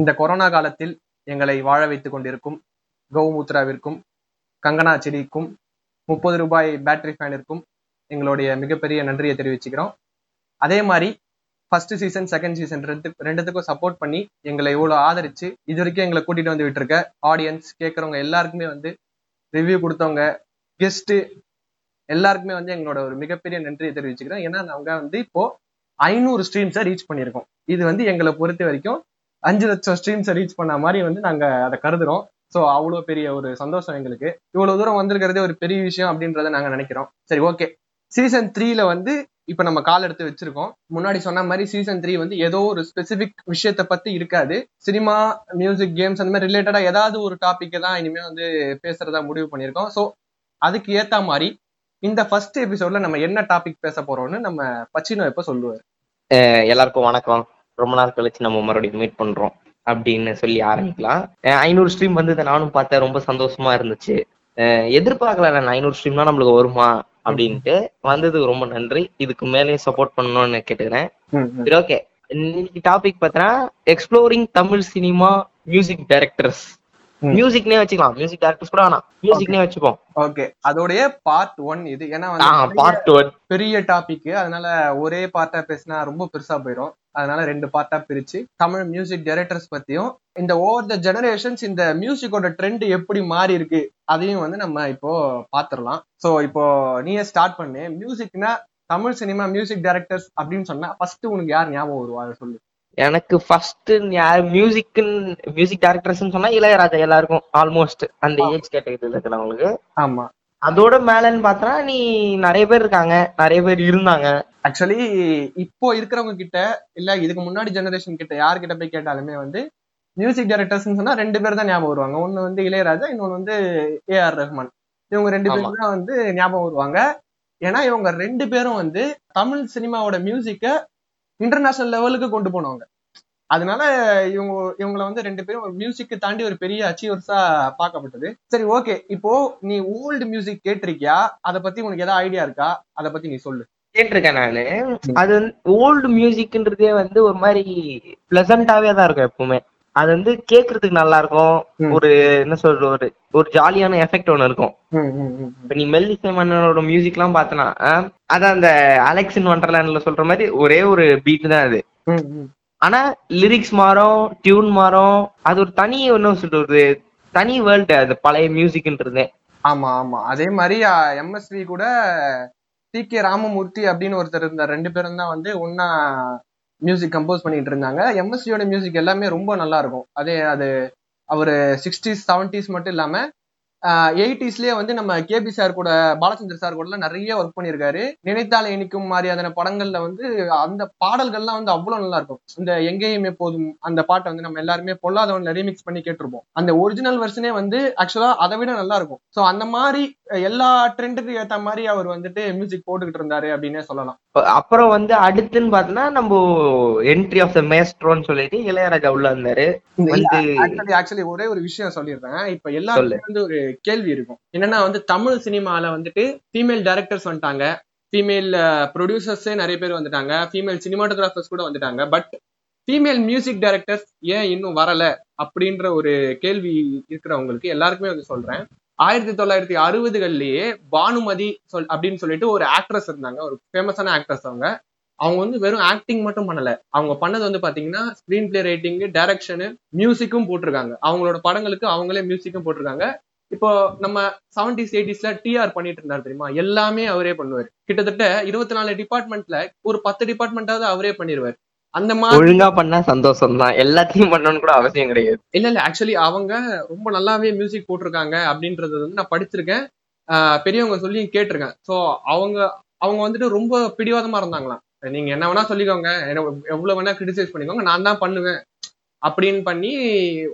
இந்த கொரோனா காலத்தில் எங்களை வாழ வைத்துக் கொண்டிருக்கும் கௌமூத்ராவிற்கும் கங்கனா செடிக்கும் முப்பது ரூபாய் பேட்டரி ஃபேனிற்கும் எங்களுடைய மிகப்பெரிய நன்றியை தெரிவிச்சுக்கிறோம். அதே மாதிரி ஃபர்ஸ்ட் சீசன் செகண்ட் சீசன் ரெண்டு ரெண்டுத்துக்கும் சப்போர்ட் பண்ணி எங்களை இவ்வளோ ஆதரிச்சு இது வரைக்கும் எங்களை கூட்டிட்டு வந்து இருக்க ஆடியன்ஸ் கேட்குறவங்க எல்லாருக்குமே வந்து ரிவ்யூ கொடுத்தவங்க கெஸ்ட்டு எல்லாருக்குமே வந்து எங்களோட ஒரு மிகப்பெரிய நன்றியை தெரிவிச்சுக்கிறோம். ஏன்னா நாங்கள் வந்து இப்போ ஐநூறு ஸ்ட்ரீம்ஸை ரீச் பண்ணியிருக்கோம். இது வந்து எங்களை பொறுத்த வரைக்கும் அஞ்சு லட்சம் ஸ்ட்ரீம்ஸை ரீச் பண்ண மாதிரி வந்து நாங்க அதை கருதுறோம். ஸோ அவ்வளோ பெரிய ஒரு சந்தோஷம் எங்களுக்கு. இவ்வளவு தூரம் வந்திருக்கிறதே ஒரு பெரிய விஷயம் அப்படின்றத நாங்கள் நினைக்கிறோம். சரி ஓகே சீசன் த்ரீல வந்து இப்போ நம்ம கால் எடுத்து வச்சிருக்கோம். முன்னாடி சொன்ன மாதிரி சீசன் த்ரீ வந்து ஏதோ ஒரு ஸ்பெசிபிக் விஷயத்த பத்தி இருக்காது. சினிமா மியூசிக் கேம்ஸ் அந்த மாதிரி ரிலேட்டடா ஏதாவது ஒரு டாபிக்கை தான் இனிமே வந்து பேசுறதா முடிவு பண்ணியிருக்கோம். ஸோ அதுக்கு ஏத்த மாதிரி இந்த ஃபர்ஸ்ட் எபிசோட்ல நம்ம என்ன டாபிக் பேச போறோம்னு நம்ம பச்சினோ எப்ப சொல்லுவார். எல்லாருக்கும் வணக்கம். ரொம்ப நாள் கழிச்சு நம்ம மறுபடியும் மீட் பண்றோம் அப்படின்னு சொல்லி ஆரம்பிக்கலாம். ஐநூறு ஸ்ட்ரீம் வந்தது நானும் பார்த்தேன் ரொம்ப சந்தோஷமா இருந்துச்சு. எதிர்பார்க்கல நான் ஐநூறு ஸ்ட்ரீம்னா நம்மளுக்கு வருமா? அப்படின்ட்டு வந்ததுக்கு ரொம்ப நன்றி. இதுக்கு மேலேயும் சப்போர்ட் பண்ணணும்னு கேட்டுக்கிறேன். சரி ஓகே இன்னைக்கு டாபிக் பார்த்தீங்கன்னா exploring Tamil cinema music directors. மியூசிக்னே வச்சுக்கலாம். மியூசிக் டைரக்டர்ஸ் கூட வேணாம். மியூசிக்னே வச்சுப்போம். ஓகே அதோடைய பார்ட் ஒன் இது. ஏன்னா பார்ட் ஒன் பெரிய டாபிக் அதனால ஒரே பார்ட்டா பேசினா ரொம்ப பெருசா போயிடும் அதனால ரெண்டு பார்ட்டா பிரிச்சு தமிழ் மியூசிக் டைரக்டர்ஸ் பத்தியும் இந்த ஓவர் த ஜெனரேஷன்ஸ் இந்த மியூசிக்கோட ட்ரெண்ட் எப்படி மாறி இருக்கு அதையும் வந்து நம்ம இப்போ பாத்துரலாம். சோ இப்போ நீயே ஸ்டார்ட் பண்ணு. மியூசிக்னா தமிழ் சினிமா மியூசிக் டைரக்டர்ஸ் அப்படின்னு சொன்னா ஃபர்ஸ்ட் உனக்கு யார் ஞாபகம் வருவா? அதை சொல்லு. எனக்கு ஃபர்ஸ்ட் யார் மியூசிக்னு மியூசிக் டைரக்டர்ஸ்னு சொன்னா இளையராஜா எல்லாருக்கும் ஆல்மோஸ்ட் அந்த ஏஜ் கேட்டகரியில இருக்கிறவங்களுக்கு. ஆமா. அதோட மேலன்னு பார்த்தனா நீ நிறைய பேர் இருக்காங்க. நிறைய பேர் இருந்தாங்க. ஆக்சுவலி இப்போ இருக்கிறவங்க கிட்ட இல்ல இதுக்கு முன்னாடி ஜெனரேஷன் கிட்ட யார்கிட்ட போய் கேட்டாலுமே வந்து மியூசிக் டைரக்டர்ஸ் சொன்னா ரெண்டு பேர் தான் ஞாபகம் வருவாங்க. ஒன்னு வந்து இளையராஜா இன்னொன்னு வந்து ஏ ஆர் ரஹ்மான். இவங்க ரெண்டு. பேரும் தான் வந்து ஞாபகம் வருவாங்க. ஏன்னா இவங்க ரெண்டு பேரும் வந்து தமிழ் சினிமாவோட மியூசிக்க இன்டர்நேஷனல் லெவலுக்கு கொண்டு போனவங்க. அதனால இவங்க இவங்களை வந்து ரெண்டு பேரும் ஒரு மியூசிக்கு தாண்டி ஒரு பெரிய அச்சீவர்ஸா பார்க்கப்பட்டது. சரி ஓகே இப்போ நீ ஓல்டு மியூசிக் கேட்டிருக்கியா? அதை பத்தி உனக்கு ஏதாவது ஐடியா இருக்கா? அதை பத்தி நீ சொல்லு. கேட்டிருக்கேன் நானு. அது வந்து ஓல்டு மியூசிக்ன்றதே வந்து ஒரு மாதிரி பிளசண்டாவே தான் இருக்கும் எப்பவுமே. அது வந்து கேக்குறதுக்கு நல்லா இருக்கும். ஒரு என்ன சொல்ற ஒரு ஒரு ஜாலியான எஃபெக்ட் ஒண்ணு இருக்கும். இப்ப நீ மெல்லிசை மன்னனோட மியூசிக் எல்லாம் பார்த்தனா அதான் அந்த அலெக்சின் வண்டர்லேண்ட்ல சொல்ற மாதிரி ஒரே ஒரு பீட் தான் அது. ஆனா லிரிக்ஸ் மாறும் டியூன் மாறும். அது ஒரு தனி என்ன சொல்றது? தனி வேர்ல்டு அது பழைய மியூசிக்ன்றது ஆமா ஆமா. அதே மாதிரி எம்எஸ்வி கூட டி கே ராமமூர்த்தி அப்படின்னு ஒருத்தர் இருந்தார். ரெண்டு பேரும் தான் வந்து ஒன்னா மியூசிக் கம்போஸ் பண்ணிட்டு இருந்தாங்க. எம்எஸ்வியோட மியூசிக் எல்லாமே ரொம்ப நல்லா இருக்கும். அதே அது அவர் சிக்ஸ்டீஸ் செவன்டிஸ் மட்டும் இல்லாமல் எயிட்டிஸ்லயே வந்து நம்ம கேபி சார் கூட பாலச்சந்தர் சார் கூட நிறைய ஒர்க் பண்ணியிருக்காரு. நினைத்தாலே இனிக்கும் மாதிரியான படங்கள்ல வந்து அந்த பாடல்கள்லாம் வந்து அவ்வளவு நல்லா இருக்கும். இந்த எங்கேயும் எப்போதும் அந்த பாட்டை வந்து நம்ம எல்லாருமே பொல்லாதவன்ல ரீமிக்ஸ் பண்ணி கேட்டிருப்போம். அந்த ஒரிஜினல் வெர்ஷனே வந்து ஆக்சுவலா அதை விட நல்லா இருக்கும். ஸோ அந்த மாதிரி எல்லா ட்ரெண்டுக்கு ஏத்த மாதிரி அவர் வந்துட்டு மியூசிக் போட்டுக்கிட்டு இருந்தாரு அப்படின்னே சொல்லலாம். அப்புறம் வந்து அடுத்துன்னு பார்த்தோன்னா நம்ம என்ட்ரி ஆஃப் த மேஸ்ட்ரோன்னு சொல்லிட்டு இளையராஜா உள்ள இருந்தாரு ஆக்சுவலி ஆக்சுவலி ஒரே ஒரு விஷயம் சொல்லிடுறேன். இப்ப எல்லாருக்கும் வந்து ஒரு கேள்வி இருக்கும். என்னன்னா வந்து தமிழ் சினிமால வந்துட்டு ஃபீமேல் டைரக்டர்ஸ் வந்துட்டாங்க. ஃபீமேல் ப்ரொடியூசர்ஸே நிறைய பேர் வந்துட்டாங்க. ஃபீமேல் சினிமாட்டோகிராஃபர்ஸ் கூட வந்துட்டாங்க. பட் ஃபீமேல் மியூசிக் டைரக்டர்ஸ் ஏன் இன்னும் வரல அப்படின்ற ஒரு கேள்வி இருக்கிறவங்களுக்கு எல்லாருக்குமே வந்து சொல்றேன். ஆயிரத்தி தொள்ளாயிரத்தி அறுபதுகள்லயே பானுமதி சொல் அப்படின்னு சொல்லிட்டு ஒரு ஆக்ட்ரஸ் இருந்தாங்க. ஒரு ஃபேமஸான ஆக்ட்ரஸ் அவங்க. அவங்க வந்து வெறும் ஆக்டிங் மட்டும் பண்ணல. அவங்க பண்ணது வந்து பாத்தீங்கன்னா ஸ்கிரீன் பிளே ரைட்டிங் டைரக்ஷனு மியூசிக்கும் போட்டிருக்காங்க. அவங்களோட படங்களுக்கு அவங்களே மியூசிக்கும் போட்டிருக்காங்க. இப்போ நம்ம செவன்டிஸ் எயிட்டிஸ்ல டிஆர் பண்ணிட்டு இருந்தார் தெரியுமா? எல்லாமே அவரே பண்ணுவார். கிட்டத்தட்ட இருபத்தி நாலு டிபார்ட்மெண்ட்ல ஒரு பத்து டிபார்ட்மெண்ட்டாவது அவரே பண்ணிடுவார் அந்த மாதிரி ஒழுங்கா பண்ணா சந்தோஷம் தான் எல்லாத்தையும் பண்ணணும்னு கூட அவசியம் கிடையாது. இல்ல இல்ல ஆக்சுவலி அவங்க ரொம்ப நல்லாவே மியூசிக் போட்டிருக்காங்க அப்படின்றது வந்து நான் படிச்சிருக்கேன். பெரியவங்க சொல்லி கேட்டிருக்கேன். சோ அவங்க அவங்க வந்துட்டு ரொம்ப பிடிவாதமா இருந்தாங்களாம். நீங்க என்ன வேணா சொல்லிக்கோங்க. எவ்வளவு வேணா கிரிட்டிசைஸ் பண்ணிக்கோங்க. நான் தான் பண்ணுவேன். அப்படின்னு பண்ணி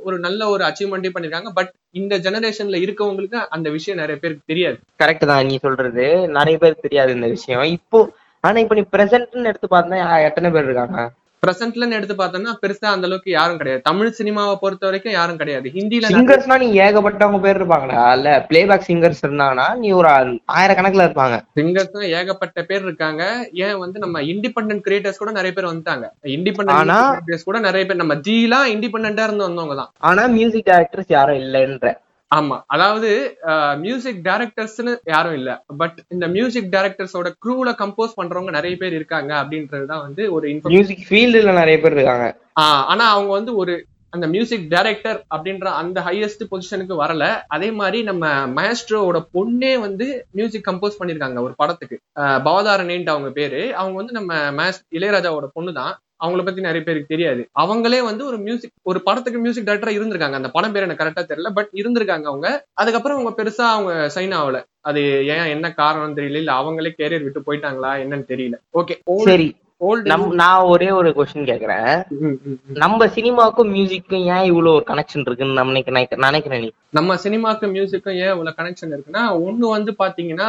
ஒரு நல்ல ஒரு அச்சீவ்மெண்ட்டே பண்ணிருக்காங்க. பட் இந்த ஜெனரேஷன்ல இருக்கவங்களுக்கு அந்த விஷயம் நிறைய பேருக்கு தெரியாது. கரெக்ட் தான் நீ சொல்றது. நிறைய பேருக்கு தெரியாது இந்த விஷயம். இப்போ ஆனா இப்ப நீ பிரசன்ட்னு எடுத்து பார்த்தா எத்தனை பேர் இருக்காங்க? பிரசன்ட்லன்னு எடுத்து பார்த்தோம்னா பெருசா அந்த அளவுக்கு யாரும் கிடையாது. தமிழ் சினிமாவை பொறுத்த வரைக்கும் யாரும் கிடையாது. ஹிந்தில சிங்கர்ஸ்னா நீ ஏகப்பட்டவங்க பேர் இருப்பாங்கடா. இல்ல பிளேபேக் சிங்கர்ஸ் இருந்தாங்கன்னா நீ ஒரு ஆயிரக்கணக்குல இருப்பாங்க. சிங்கர்ஸ் ஏகப்பட்ட பேர் இருக்காங்க. ஏன் வந்து நம்ம இண்டிபெண்டன்ட் கிரியேட்டர்ஸ் கூட நிறைய பேர் வந்துட்டாங்க. இண்டிபெண்டன்ட் கூட நிறைய பேர் நம்ம ஜீலாம் இண்டிபெண்டா இருந்து வந்தவங்க தான். ஆனா மியூசிக் டைரக்டர்ஸ் யாரும் இல்லைன்ற. ஆமா. அதாவது மியூசிக் டைரக்டர்ஸ்னு யாரும் இல்ல. பட் இந்த மியூசிக் டைரக்டர்ஸோட க்ரூல கம்போஸ் பண்றவங்க நிறைய பேர் இருக்காங்க அப்படின்றதுதான் வந்து ஒரு மியூசிக் ஃபீல்டுல நிறைய பேர் இருக்காங்க. ஆனா அவங்க வந்து ஒரு அந்த மியூசிக் டைரக்டர் அப்படின்ற அந்த ஹையஸ்ட் பொசிஷனுக்கு வரல. அதே மாதிரி நம்ம மயஸ்ட்ரோவோட பொண்ணே வந்து மியூசிக் கம்போஸ் பண்ணிருக்காங்க ஒரு படத்துக்கு. பவதாரணின்ட்டு அவங்க பேரு. அவங்க வந்து நம்ம மயஸ் இளையராஜாவோட பொண்ணு தான் அவங்கள பத்தி நிறைய பேருக்கு தெரியாது. அவங்களே வந்து ஒரு மியூசிக் ஒரு படத்துக்கு மியூசிக் டைரக்டரா இருந்திருக்காங்க. அந்த படம் பேர் எனக்கு கரெக்டா தெரியல பட் இருந்திருக்காங்க அவங்க. அதுக்கப்புறம் அவங்க பெருசா அவங்க சைன் ஆகல. அது ஏன் என்ன காரணம் தெரியல. இல்ல அவங்களே கேரியர் விட்டு போயிட்டாங்களா என்னன்னு தெரியல. ஓகே சரி. நான் ஒரே ஒரு கொஸ்டின் கேக்குறேன் நம்ம சினிமாவுக்கும் மியூசிக்கும் ஏன் இவ்வளவு ஒரு கனெக்ஷன் இருக்குன்னு நினைக்கிறேன் நீ. நம்ம சினிமாக்கு மியூசிக்கும் ஏன் இவ்வளவு கனெக்ஷன் இருக்குன்னா ஒண்ணு வந்து பாத்தீங்கன்னா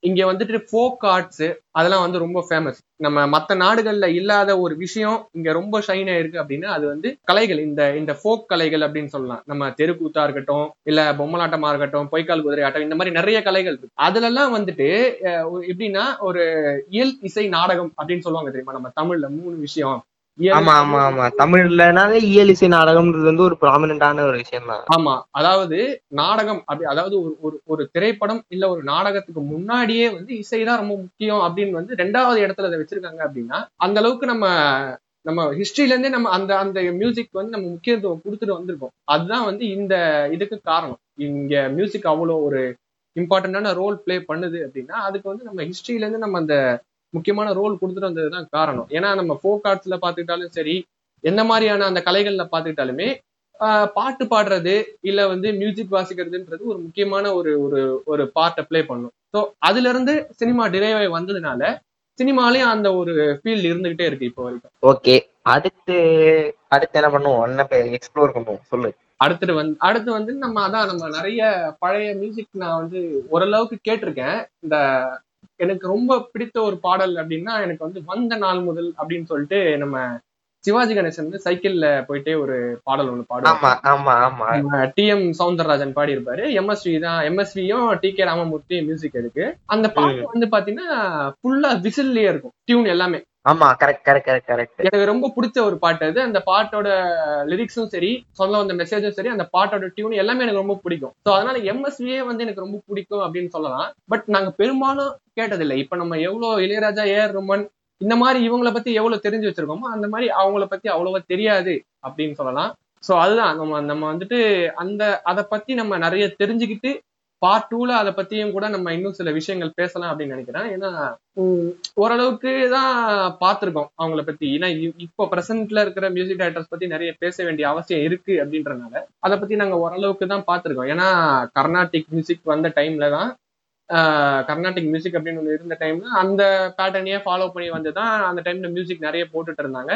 இங்க வந்துட்டு ஃபோக் ஆர்ட்ஸ் அதெல்லாம் வந்து ரொம்ப ஃபேமஸ் நம்ம மத்த நாடுகள்ல இல்லாத ஒரு விஷயம் இங்க ரொம்ப ஷைன் ஆயிருக்கு அப்படின்னா அது வந்து கலைகள். இந்த இந்த ஃபோக் கலைகள் அப்படின்னு சொல்லலாம். நம்ம தெருக்கூத்தா இருக்கட்டும் இல்ல பொம்மலாட்டமா இருக்கட்டும் பொய்க்கால் குதிரை ஆட்டம் இந்த மாதிரி நிறைய கலைகள் இருக்கு. அதுல எல்லாம் வந்துட்டு எப்படின்னா ஒரு இயல் இசை நாடகம் அப்படின்னு சொல்லுவாங்க தெரியுமா? நம்ம தமிழ்ல மூணு விஷயம். ஆமா ஆமா ஆமா. தமிழ்லனாலே இயல் இசை நாடகம்ன்றது வந்து ஒரு ப்ராமினன்டான ஒரு விஷயம் தான் ஆமா. அதாவது நாடகம் அப்படி அதாவது ஒரு ஒரு ஒரு திரைப்படம் இல்ல ஒரு நாடகத்துக்கு முன்னாடியே வந்து இசைதான் ரொம்ப முக்கியம் அப்படின்னு வந்து ரெண்டாவது இடத்துல அதை வச்சிருக்காங்க அப்படின்னா அந்த அளவுக்கு நம்ம நம்ம ஹிஸ்டரியில இருந்தே நம்ம அந்த அந்த மியூசிக் வந்து நம்ம முக்கியத்துவம் கொடுத்துட்டு வந்திருக்கோம். அதுதான் வந்து இந்த இதுக்கு காரணம். இங்க மியூசிக் அவ்வளோ ஒரு இம்பார்ட்டன்டான ரோல் ப்ளே பண்ணுது அப்படின்னா அதுக்கு வந்து நம்ம ஹிஸ்டரியில இருந்து நம்ம அந்த முக்கியமான ரோல் கொடுத்துட்டு வந்ததுதான் காரணம். ஏன்னா நம்ம ஃபோக் ஆர்ட்ஸ்ல பாத்துக்கிட்டாலும் சரி எந்த மாதிரியான அந்த கலைகள்ல பாத்துக்கிட்டாலுமே பாட்டு பாடுறது இல்ல வந்து மியூசிக் வாசிக்கிறதுன்றது ஒரு முக்கியமான ஒரு ஒரு ஒரு பார்ட்டை ப்ளே பண்ணும். ஸோ அதுல இருந்து சினிமா டிரைவ் ஆகி வந்ததுனால சினிமாலயும் அந்த ஒரு ஃபீல்ட் இருந்துகிட்டே இருக்கு இப்போ வரைக்கும். ஓகே அடுத்து அடுத்து என்ன பண்ணுவோம்? எக்ஸ்ப்ளோர் பண்ணுவோம்? சொல்லு. அடுத்துட்டு வந்து அடுத்து வந்து நம்ம அதான் நம்ம நிறைய பழைய மியூசிக் நான் வந்து ஓரளவுக்கு கேட்டிருக்கேன். இந்த எனக்கு ரொம்ப பிடித்த ஒரு பாடல் அப்படின்னா எனக்கு வந்து வந்த நாள் முதல் அப்படின்னு சொல்லிட்டு நம்ம சிவாஜி கணேசன் வந்து சைக்கிள்ல போயிட்டே ஒரு பாடல் ஒண்ணு பாடுவாங்க டி எம் சவுந்தரராஜன் பாடி இருப்பாரு எம்எஸ்வி தான். எம்எஸ்வியும் டி கே ராமமூர்த்தி மியூசிக் இருக்கு. அந்த பாட்டு வந்து பாத்தீங்கன்னா ஃபுல்லா விசில்லயே இருக்கும். டியூன் எல்லாமே. ஆமா கரெக்ட் கரெக்ட் கரெக்ட் கரெக்ட் எனக்கு ரொம்ப பிடிச்ச ஒரு பாட்டு அது. அந்த பாட்டோட லிரிக்ஸும் சரி சொல்ல வந்த மெசேஜும் சரி அந்த பாட்டோட டியூன் எல்லாமே எனக்கு ரொம்ப பிடிக்கும். ஸோ அதனால எம்எஸ்வியே வந்து எனக்கு ரொம்ப பிடிக்கும் அப்படின்னு சொல்லலாம். பட் நாங்க பெரும்பாலும் கேட்டதில்லை. இப்ப நம்ம எவ்வளவு இளையராஜா ஏஆர் ருமன் இந்த மாதிரி இவங்கள பத்தி எவ்வளவு தெரிஞ்சு வச்சிருக்கோமோ அந்த மாதிரி அவங்கள பத்தி அவ்வளவா தெரியாது அப்படின்னு சொல்லலாம். ஸோ அதுதான். நம்ம நம்ம வந்துட்டு அந்த அதை பத்தி நம்ம நிறைய தெரிஞ்சுக்கிட்டு பார்ட் டூல அதை பத்தியும் கூட நம்ம இன்னும் சில விஷயங்கள் பேசலாம் அப்படின்னு நினைக்கிறேன். ஏன்னா ஓரளவுக்கு தான் பார்த்திருக்கோம் அவங்கள பத்தி. ஏன்னா இப்போ பிரசன்ட்ல இருக்கிற மியூசிக் டைரக்டர்ஸ் பத்தி நிறைய பேச வேண்டிய அவசியம் இருக்கு அப்படின்றனால அதை பத்தி நாங்க ஓரளவுக்கு தான் பார்த்திருக்கோம். ஏன்னா கர்நாடிக் மியூசிக் வந்த டைம்ல தான் கர்நாடிக் மியூசிக் அப்படின்னு ஒன்று இருந்த டைம்ல அந்த பேட்டர்னையே ஃபாலோ பண்ணி வந்து தான் அந்த டைம்ல மியூசிக் நிறைய போட்டுட்டு இருந்தாங்க.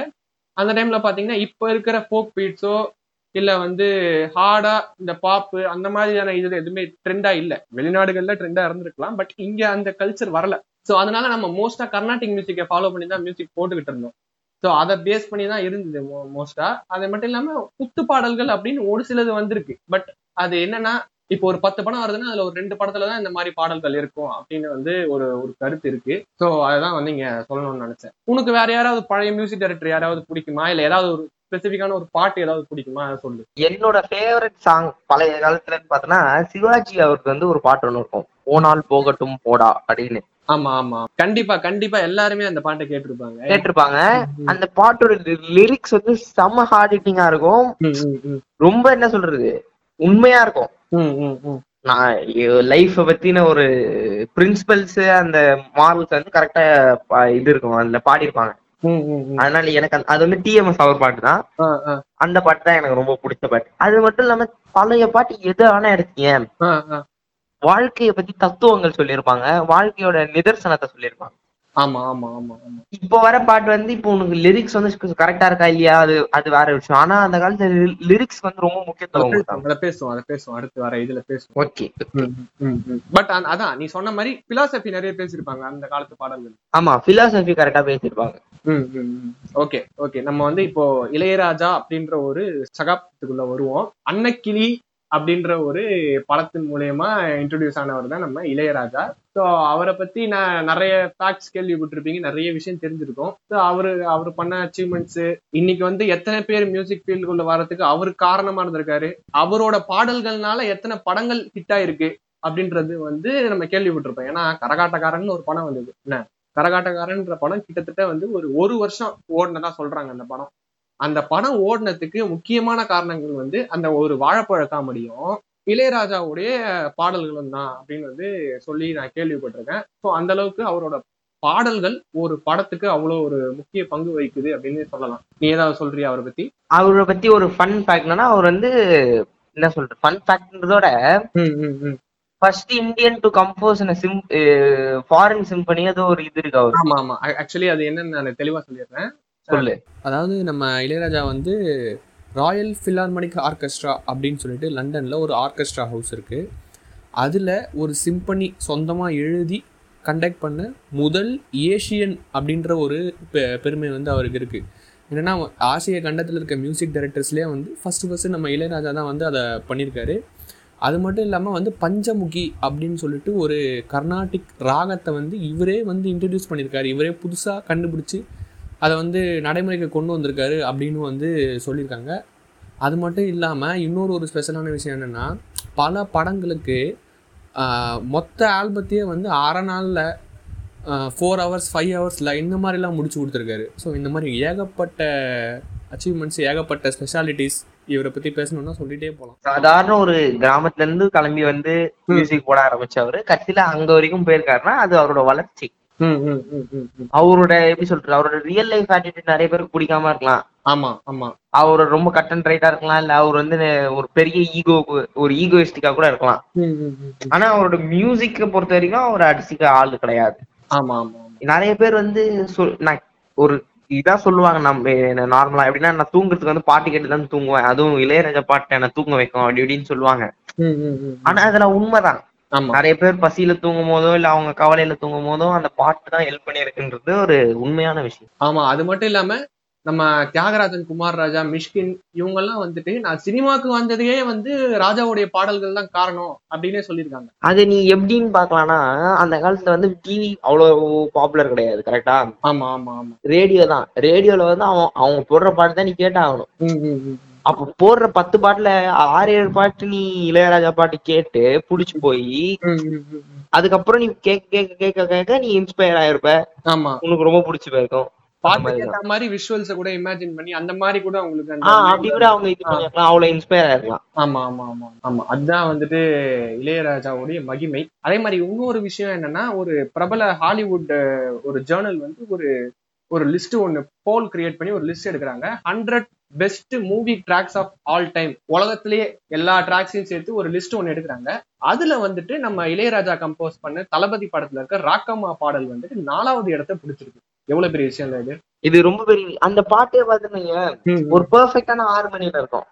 அந்த டைம்ல பாத்தீங்கன்னா இப்போ இருக்கிற ஃபோக் பீட்ஸோ இல்ல வந்து ஹார்டா இந்த பாப்பு அந்த மாதிரியான இது எதுவுமே ட்ரெண்டா இல்ல. வெளிநாடுகள்ல ட்ரெண்டா இருந்திருக்கலாம் பட் இங்க அந்த கல்ச்சர் வரல. சோ அதனால நம்ம மோஸ்டா கர்நாடிக் மியூசிக்கை ஃபாலோ பண்ணி தான் மியூசிக் போட்டுக்கிட்டு இருந்தோம். ஸோ அதை பேஸ் பண்ணி தான் இருந்தது மோஸ்டா அது மட்டும் இல்லாம குத்து பாடல்கள் அப்படின்னு ஒரு சிலது வந்திருக்கு. பட் அது என்னன்னா இப்போ ஒரு பத்து படம் வருதுன்னா அதுல ஒரு ரெண்டு படத்துல தான் இந்த மாதிரி பாடல்கள் இருக்கும் அப்படின்னு வந்து ஒரு ஒரு கருத்து இருக்கு. ஸோ அதான் வந்து இங்க சொல்லணும்னு நினைச்சேன். உனக்கு வேற யாராவது பழைய மியூசிக் டைரக்டர் யாராவது பிடிக்குமா? இல்ல ஏதாவது ஒரு ஸ்பெசிஃபிக்கான ஒரு பாட்டு ஏதாவது பிடிக்குமா? சொல்லு. என்னோட ஃபேவரட் சாங் பழைய காலத்துல பார்த்தோன்னா சிவாஜி அவருக்கு வந்து ஒரு பாட்டு ஒன்று இருக்கும். போனால் போகட்டும் போடா அப்படின்னு. ஆமா ஆமா. கண்டிப்பா கண்டிப்பா எல்லாருமே அந்த பாட்டை கேட்டிருப்பாங்க. கேட்டிருப்பாங்க. அந்த பாட்டோட லிரிக்ஸ் வந்து செம்ம ஹார்ட் ஹிட்டிங்கா இருக்கும். ரொம்ப என்ன சொல்றது? உண்மையா இருக்கும். நான் லைஃப பத்தின ஒரு பிரின்சிபல்ஸ் அந்த மாரல்ஸ் வந்து கரெக்டா இது இருக்கும். அதுல பாடியிருப்பாங்க. ம், ம். அதனால எனக்கு அது வந்து டிஎம்எஸ் அவர் பாட்டு தான். அந்த பாட்டு தான் எனக்கு ரொம்ப பிடிச்ச பாட்டு. அது மட்டும் இல்லாம பழைய பாட்டு எது ஆனா எடுத்தீங்க. வாழ்க்கைய பத்தி தத்துவங்கள் சொல்லியிருப்பாங்க. வாழ்க்கையோட நிதர்சனத்தை சொல்லியிருப்பாங்க. ஆமா ஆமா ஆமா இப்போ வர பாட்டு வந்து இப்போ உனக்கு லிரிக்ஸ் வந்து கரெக்டா இருக்கா இல்லையா? அது அது வேற விஷயம். ஆனா அந்த காலத்துல லிரிக்ஸ் வந்து ரொம்ப முக்கியத்துவம் கொடுத்தாங்க. அதை பேசுவோம் அதை பேசுவோம். அடுத்து வர இதுல பேசுவோம். ஓகே. பட் அதான் நீ சொன்ன மாதிரி பிலாசபி நிறைய பேசியிருப்பாங்க அந்த காலத்து பாடல்கள். ஆமா பிலாசபி கரெக்டா பேசியிருப்பாங்க. Okay okay. நம்ம வந்து இப்போ இளையராஜா அப்படின்ற ஒரு சகாப்தத்துக்குள்ள வருவோம். அன்னக்கிளி அப்படின்ற ஒரு படத்தின் மூலயமா இன்ட்ரடியூஸ் ஆனவர் தான் நம்ம இளையராஜா. ஸோ அவரை பத்தி நான் நிறைய ஃபேக்ட்ஸ் கேள்விப்பட்டிருப்பீங்க நிறைய விஷயம் தெரிஞ்சிருக்கும். ஸோ அவரு அவர் பண்ண அச்சீவ்மெண்ட்ஸ் இன்னைக்கு வந்து எத்தனை பேர் மியூசிக் ஃபீல்டுக்குள்ள வர்றதுக்கு அவர் காரணமா இருந்திருக்காரு அவரோட பாடல்கள்னால எத்தனை படங்கள் ஹிட் ஆயிருக்கு அப்படின்றது வந்து நம்ம கேள்விப்பட்டிருப்போம். ஏன்னா கரகாட்டக்காரன் ஒரு படம் வந்தது. என்ன? கரகாட்டக்காரன்ற படம் கிட்டத்தட்ட வந்து ஒரு ஒரு வருஷம் ஓடினதா சொல்றாங்க அந்த படம் அந்த படம் ஓடினதுக்கு முக்கியமான காரணங்கள் வந்து அந்த ஒரு வாழைப்பழ காமெடியும் இளையராஜாவுடைய பாடல்களும் தான் அப்படின்னு வந்து சொல்லி நான் கேள்விப்பட்டிருக்கேன். ஸோ அந்த அளவுக்கு அவரோட பாடல்கள் ஒரு படத்துக்கு அவ்வளோ ஒரு முக்கிய பங்கு வகிக்குது அப்படின்னு சொல்லலாம். நீ ஏதாவது சொல்றியா அவரை பத்தி? அவரை பத்தி ஒரு ஃபன் ஃபேக்ட்னா அவர் வந்து என்ன சொல்றது? Fun ஃபேக்ட்ன்றதோட first Indian to compose sym foreign symphony அது ஒரு இது இருக்கு அவர் ஆமா ஆமா. ஆக்சுவலி அது என்னன்னு நான் தெளிவா சொல்லிடுறேன். சொல்லு. அதாவது நம்ம இளையராஜா வந்து ராயல் ஃபிலார்மனிக் ஆர்கெஸ்ட்ரா அப்படின்னு சொல்லிட்டு லண்டனில் ஒரு ஆர்கெஸ்ட்ரா ஹவுஸ் இருக்குது அதில் ஒரு சிம்பனி சொந்தமாக எழுதி கண்டக்ட் பண்ண முதல் ஏஷியன் அப்படின்ற ஒரு பெருமை வந்து அவருக்கு இருக்குது என்னென்னா ஆசிய கண்டத்தில் இருக்க மியூசிக் டைரக்டர்ஸ்லேயே வந்து ஃபஸ்ட்டு ஃபஸ்ட்டு நம்ம இளையராஜா தான் வந்து அதை பண்ணியிருக்காரு அது மட்டும் இல்லாமல் வந்து பஞ்சமுகி அப்படின்னு சொல்லிட்டு ஒரு கர்நாடிக் ராகத்தை வந்து இவரே வந்து இன்ட்ரடியூஸ் பண்ணியிருக்காரு. இவரே புதுசாக கண்டுபிடிச்சி அதை வந்து நடைமுறைக்கு கொண்டு வந்திருக்காரு அப்படின்னு வந்து சொல்லியிருக்காங்க. அது மட்டும் இல்லாமல் இன்னொரு ஒரு ஸ்பெஷலான விஷயம் என்னென்னா பல படங்களுக்கு மொத்த ஆல்பத்தையே வந்து அரை நாளில் ஃபோர் ஹவர்ஸ் ஃபைவ் ஹவர்ஸில் இந்த மாதிரிலாம் முடிச்சு கொடுத்துருக்காரு. ஸோ இந்த மாதிரி ஏகப்பட்ட அச்சீவ்மெண்ட்ஸ் ஏகப்பட்ட ஸ்பெஷாலிட்டிஸ் இவரை பற்றி பேசணும்னா சொல்லிட்டே போகலாம் சாதாரண ஒரு கிராமத்துல இருந்து கிளம்பி வந்து மியூசிக் போட ஆரம்பிச்சவரு. கடைசியில அங்க வரைக்கும் போயிருக்காருன்னா அது அவரோட வளர்ச்சி. அவரோட எப்படி சொல்றது? அவரோட ரியல் லைஃப் ஆட்டிடியூட் நிறைய பேருக்கு பிடிக்காம இருக்கலாம். ஆமா ஆமா. அவர் ரொம்ப கட் அண்ட் ரைட்டா இருக்கலாம். இல்ல அவர் வந்து ஒரு பெரிய ஈகோ ஒரு ஈகோயிஸ்டிக்கா கூட இருக்கலாம். ஆனா அவரோட மியூசிக்க பொறுத்த வரைக்கும் அவர் அடிச்சுக்க ஆள் கிடையாது. ஆமா ஆமா நிறைய பேர் வந்து நான் ஒரு இதான் சொல்லுவாங்க நம்ம நார்மலா எப்படின்னா நான் தூங்குறதுக்கு வந்து பாட்டு கேட்டு தான் தூங்குவேன். அதுவும் இளையராஜா பாட்டு என்ன தூங்க வைக்கும் அப்படி இப்படின்னு சொல்லுவாங்க. ஆனா அதெல்லாம் உண்மைதான். நிறைய பேர் பசியில தூங்கும் போதோ இல்ல அவங்க கவலையில தூங்கும் போதோ அந்த பாட்டு தான் ஹெல்ப் பண்ணிருக்குன்றது ஒரு உண்மையான விஷயம். ஆமா அது மட்டும் இல்லாம நம்ம தியாகராஜன் குமார் ராஜா மிஷ்கின் இவங்க எல்லாம் வந்துட்டு நான் சினிமாக்கு வந்ததையே வந்து ராஜாவுடைய பாடல்கள் தான் காரணம் அப்படின்னே சொல்லியிருக்காங்க. அது நீ எப்படின்னு பாக்கலாம்னா அந்த காலத்துல வந்து டிவி அவ்வளவு பாப்புலர் கிடையாது கரெக்டா ஆமா ஆமா ஆமா. ரேடியோ தான். ரேடியோல வந்து அவன் அவங்க போடுற பாட்டு தான் நீ கேட்டாகணும். அப்ப போடுற பத்து பாட்டுல ஆறு ஏழு பாட்டு நீ இளையராஜா பாட்டு கேட்டு புடிச்சு போய் அதுக்கப்புறம் நீ கேட்க கேட்க கேட்க கேட்க நீ இன்ஸ்பயர் ஆயிருப்ப. ஆமா. உனக்கு ரொம்ப பிடிச்சு போயிருக்கும் பாட்டு கேட்ட மாதிரி விஷுவல்ஸ் கூட இமேஜின் பண்ணி அந்த மாதிரி கூட உங்களுக்கு அப்படி கூட அவங்க இது பண்ணிருக்கலாம். அவ்வளவு இன்ஸ்பயர் ஆயிருக்கலாம். ஆமா ஆமா ஆமா ஆமா. அதுதான் வந்துட்டு இளையராஜாவுடைய மகிமை. அதே மாதிரி இன்னொரு விஷயம் என்னன்னா ஒரு பிரபல ஹாலிவுட் ஒரு ஜேர்னல் வந்து ஒரு ஒரு லிஸ்ட் ஒன்னு போல் கிரியேட் பண்ணி ஒரு லிஸ்ட் எடுக்கிறாங்க. Hundred best movie tracks of all time உலகத்திலேயே எல்லா ட்ராக்ஸையும் சேர்த்து ஒரு லிஸ்ட் ஒன்று எடுக்கிறாங்க. அதுல வந்துட்டு நம்ம இளையராஜா கம்போஸ் பண்ண தளபதி படத்துல இருக்க ராக்கம்மா பாடல் வந்துட்டு நாலாவது இடத்த பிடிச்சிருக்கு. எவ்வளவு பெரிய விஷயம் இது? இது ரொம்ப பெரிய அந்த பாட்டே பாத்துனீங்க ஒரு பெர்ஃபெக்டான ஆறு மணில இருக்கும்.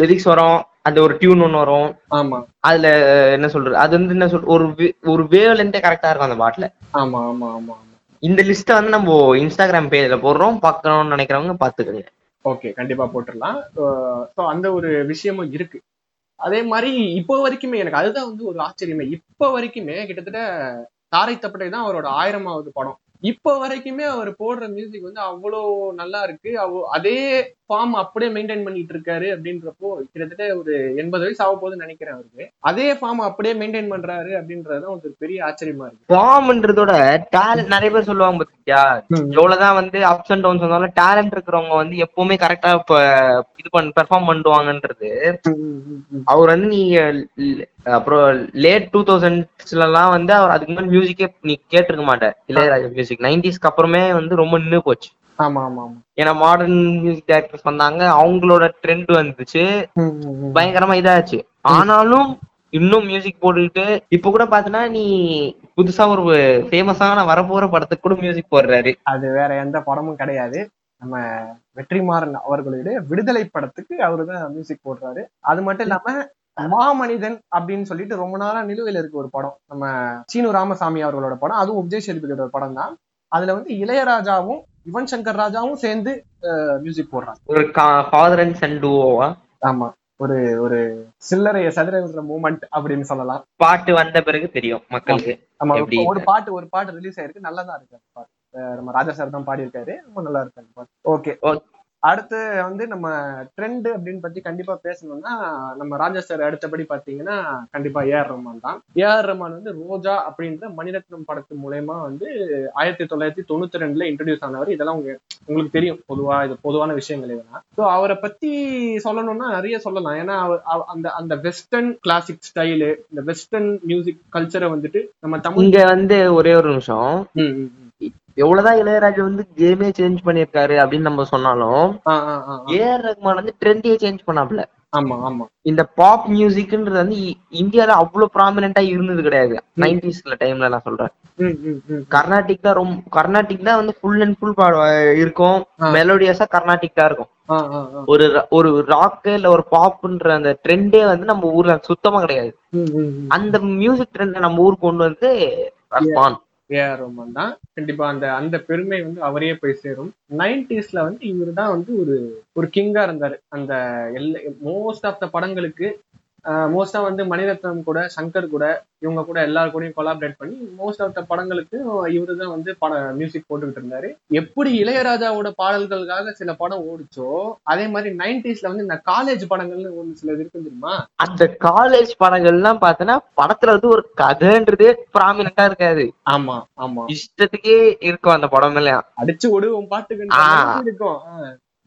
லிரிக்ஸ் வரும் அந்த ஒரு டியூன் ஒன்னு வரும். ஆமா. அதுல என்ன சொல்றது அது வந்து என்ன சொல் ஒரு ஒரு வேவ் லென்த்தே கரெக்டா இருக்கும் அந்த பாட்டுல. ஆமா ஆமா ஆமா இந்த லிஸ்ட வந்து நம்ம இன்ஸ்டாகிராம் பேஜ்ல போடுறோம் பார்க்கணும்னு நினைக்கிறவங்க பாத்துக்கோங்க ஓகே கண்டிப்பா போட்டுடலாம். ஸோ அந்த ஒரு விஷயமும் இருக்கு. அதே மாதிரி இப்போ வரைக்குமே எனக்கு அதுதான் வந்து ஒரு ஆச்சரியமே. இப்போ வரைக்குமே கிட்டத்தட்ட தாரை தப்பட்டை தான் அவரோட ஆயிரமாவது படம். இப்போ வரைக்குமே அவர் போடுற மியூசிக் வந்து அவ்வளோ நல்லா இருக்கு. அவ அதே ஃபார்ம் அப்படியே மெயின்டைன் பண்ணிட்டு இருக்காரு அப்படின்றப்போ கிட்டத்தட்ட ஒரு எண்பது வயசு ஆக போகுதுன்னு நினைக்கிறேன் அவருக்கு. அதே ஃபார்ம் அப்படியே மெயின்டைன் பண்றாரு அப்படின்றதுதான் ஒரு பெரிய ஆச்சரியமா இருக்கு. ஃபார்ம்ன்றதோட டேலண்ட் நிறைய பேர் சொல்லுவாங்க பாத்தியா? எவ்வளவுதான் வந்து அப்ஸ் அண்ட் டவுன்ஸ் வந்தாலும் டேலண்ட் இருக்கிறவங்க வந்து எப்பவுமே கரெக்டா இது பண்ண பெர்ஃபார்ம் பண்ணுவாங்கன்றது. அவர் வந்து நீ அப்புறம் லேட் டூ தௌசண்ட்ஸ்ல எல்லாம் வந்து அவர் அதுக்கு முன்னாடி மியூசிக்கே நீ கேட்டிருக்க மாட்டேன். இளையராஜா மியூசிக் நைன்டிஸ்க்கு அப்புறமே வந்து ரொம்ப நின்று போச்சு. ஆமா ஆமா ஆமா. ஏன்னா மாடர்ன் மியூசிக் டைரக்டர்ஸ் வந்தாங்க அவங்களோட ட்ரெண்ட் வந்துச்சு. பயங்கரமா இதாச்சு. ஆனாலும் இன்னும் மியூசிக் போட்டுக்கிட்டு இப்ப கூட பாத்தீங்கன்னா நீ புதுசா ஒரு ஃபேமஸான வரப்போற படத்துக்கு கூட மியூசிக் போடுறாரு. அது வேற எந்த படமும் கிடையாது. நம்ம வெற்றிமாறன் அவர்களுடைய விடுதலை படத்துக்கு அவரு தான் மியூசிக் போடுறாரு. அது மட்டும் இல்லாம மாமனிதன் அப்படின்னு சொல்லிட்டு ரொம்ப நாளா நிலுவையில இருக்கு ஒரு படம். நம்ம சீனு ராமசாமி அவர்களோட படம். அதுவும் விஜய் சேதுபதியோட படம் தான். அதுல வந்து இளையராஜாவும் யுவன் சங்கர் ராஜாவும் சேர்ந்து மியூசிக் போடுறாங்க. ஒரு ஃபாதர் அண்ட் சன் டூவோவா ஆமா. ஒரு ஒரு சில்லறைய சதுர மூமெண்ட் அப்படின்னு சொல்லலாம். பாட்டு வந்த பிறகு தெரியும் மக்களுக்கு. ஆமா? ஒரு- பாட்டு ஒரு பாட்டு ரிலீஸ் ஆயிருக்கு. நல்லா தான் இருக்கு பாட்டு. நம்ம ராஜா சார் தான் பாடியிருக்காரு. ரொம்ப நல்லா இருக்கு பாட்டு. Okay Okay. அடுத்து வந்து நம்ம ட்ரெண்ட் அப்படின்னு பத்தி கண்டிப்பா பேசணும்னா நம்ம ராஜா சார் அடுத்தபடி பாத்தீங்கன்னா கண்டிப்பா ஏஆர் ரஹ்மான் தான். ஏஆர் ரஹ்மான் வந்து ரோஜா அப்படின்ற மணிரத்னம் படத்து மூலயமா வந்து ஆயிரத்தி தொள்ளாயிரத்தி தொண்ணூத்தி ரெண்டுல இன்ட்ரடியூஸ் ஆனவர். இதெல்லாம் உங்க உங்களுக்கு தெரியும். பொதுவா இது பொதுவான விஷயங்கள் இதெல்லாம். ஸோ அவரை பத்தி சொல்லணும்னா நிறைய சொல்லலாம். ஏன்னா அவர் அவ- அந்த அந்த வெஸ்டர்ன் கிளாசிக் ஸ்டைலு இந்த வெஸ்டர்ன் மியூசிக் கல்ச்சரை வந்துட்டு நம்ம தமிழ் இங்க வந்து ஒரே ஒரு நிமிஷம். எவ்வளவுதான் இளையராஜா வந்து கேமே சேஞ்ச் பண்ணிருக்காரு அப்படின்னு நம்ம சொன்னாலும். ஏஆர் ரஹ்மான் வந்து ட்ரெண்டே சேஞ்ச் பண்ணாப்ல ஆமா ஆமா இந்த பாப் மியூசிக்ன்றது வந்து இந்தியால அவ்வளவு ப்ராமினெண்டா இருந்தது கிடையாது நைன்டிஸ்ல டைம்ல நான் சொல்றேன். கர்நாடிக் தான் ரொம்ப கர்நாடிக் தான் வந்து ஃபுல் அண்ட் ஃபுல் இருக்கும். மெலோடியஸா கர்நாடிக் தான் இருக்கும். ஒரு ஒரு ராக்கு இல்ல ஒரு பாப்ன்ற அந்த ட்ரெண்டே வந்து நம்ம ஊர்ல சுத்தமா கிடையாது. அந்த மியூசிக் ட்ரெண்ட் நம்ம ஊருக்கு கொண்டு வந்து ரஹ்மான் ஏஆர் ரோமன் தான். கண்டிப்பா அந்த அந்த பெருமை வந்து அவரே போய் சேரும். நைன்டிஸ்ல வந்து இவர் தான் வந்து ஒரு ஒரு கிங்கா இருந்தாரு. அந்த எல்லா மோஸ்ட் ஆஃப் த படங்களுக்கு மோஸ்டா வந்து மணிரத்னம் கூட சங்கர் கூட இவங்க கூட எல்லாரு கூடயும் கொலாபரேட் பண்ணி மோஸ்ட் ஆஃப் த படங்களுக்கு இவரு தான் வந்து பட மியூசிக் போட்டுக்கிட்டு இருந்தாரு. எப்படி இளையராஜாவோட பாடல்களுக்காக சில படம் ஓடிச்சோ அதே மாதிரி நைன்டிஸ்ல வந்து இந்த காலேஜ் படங்கள்னு ஒண்ணு சிலது இருக்கு தெரியுமா? அந்த காலேஜ் படங்கள்லாம் பார்த்தோன்னா படத்துல வந்து ஒரு கதைன்றதே ப்ராமினெண்டா இருக்காது. ஆமா ஆமா. இஷ்டத்துக்கே இருக்கும் அந்த படம் எல்லாம் அடிச்சு ஒடுவோம் பாட்டுக்கு. இருக்கும்.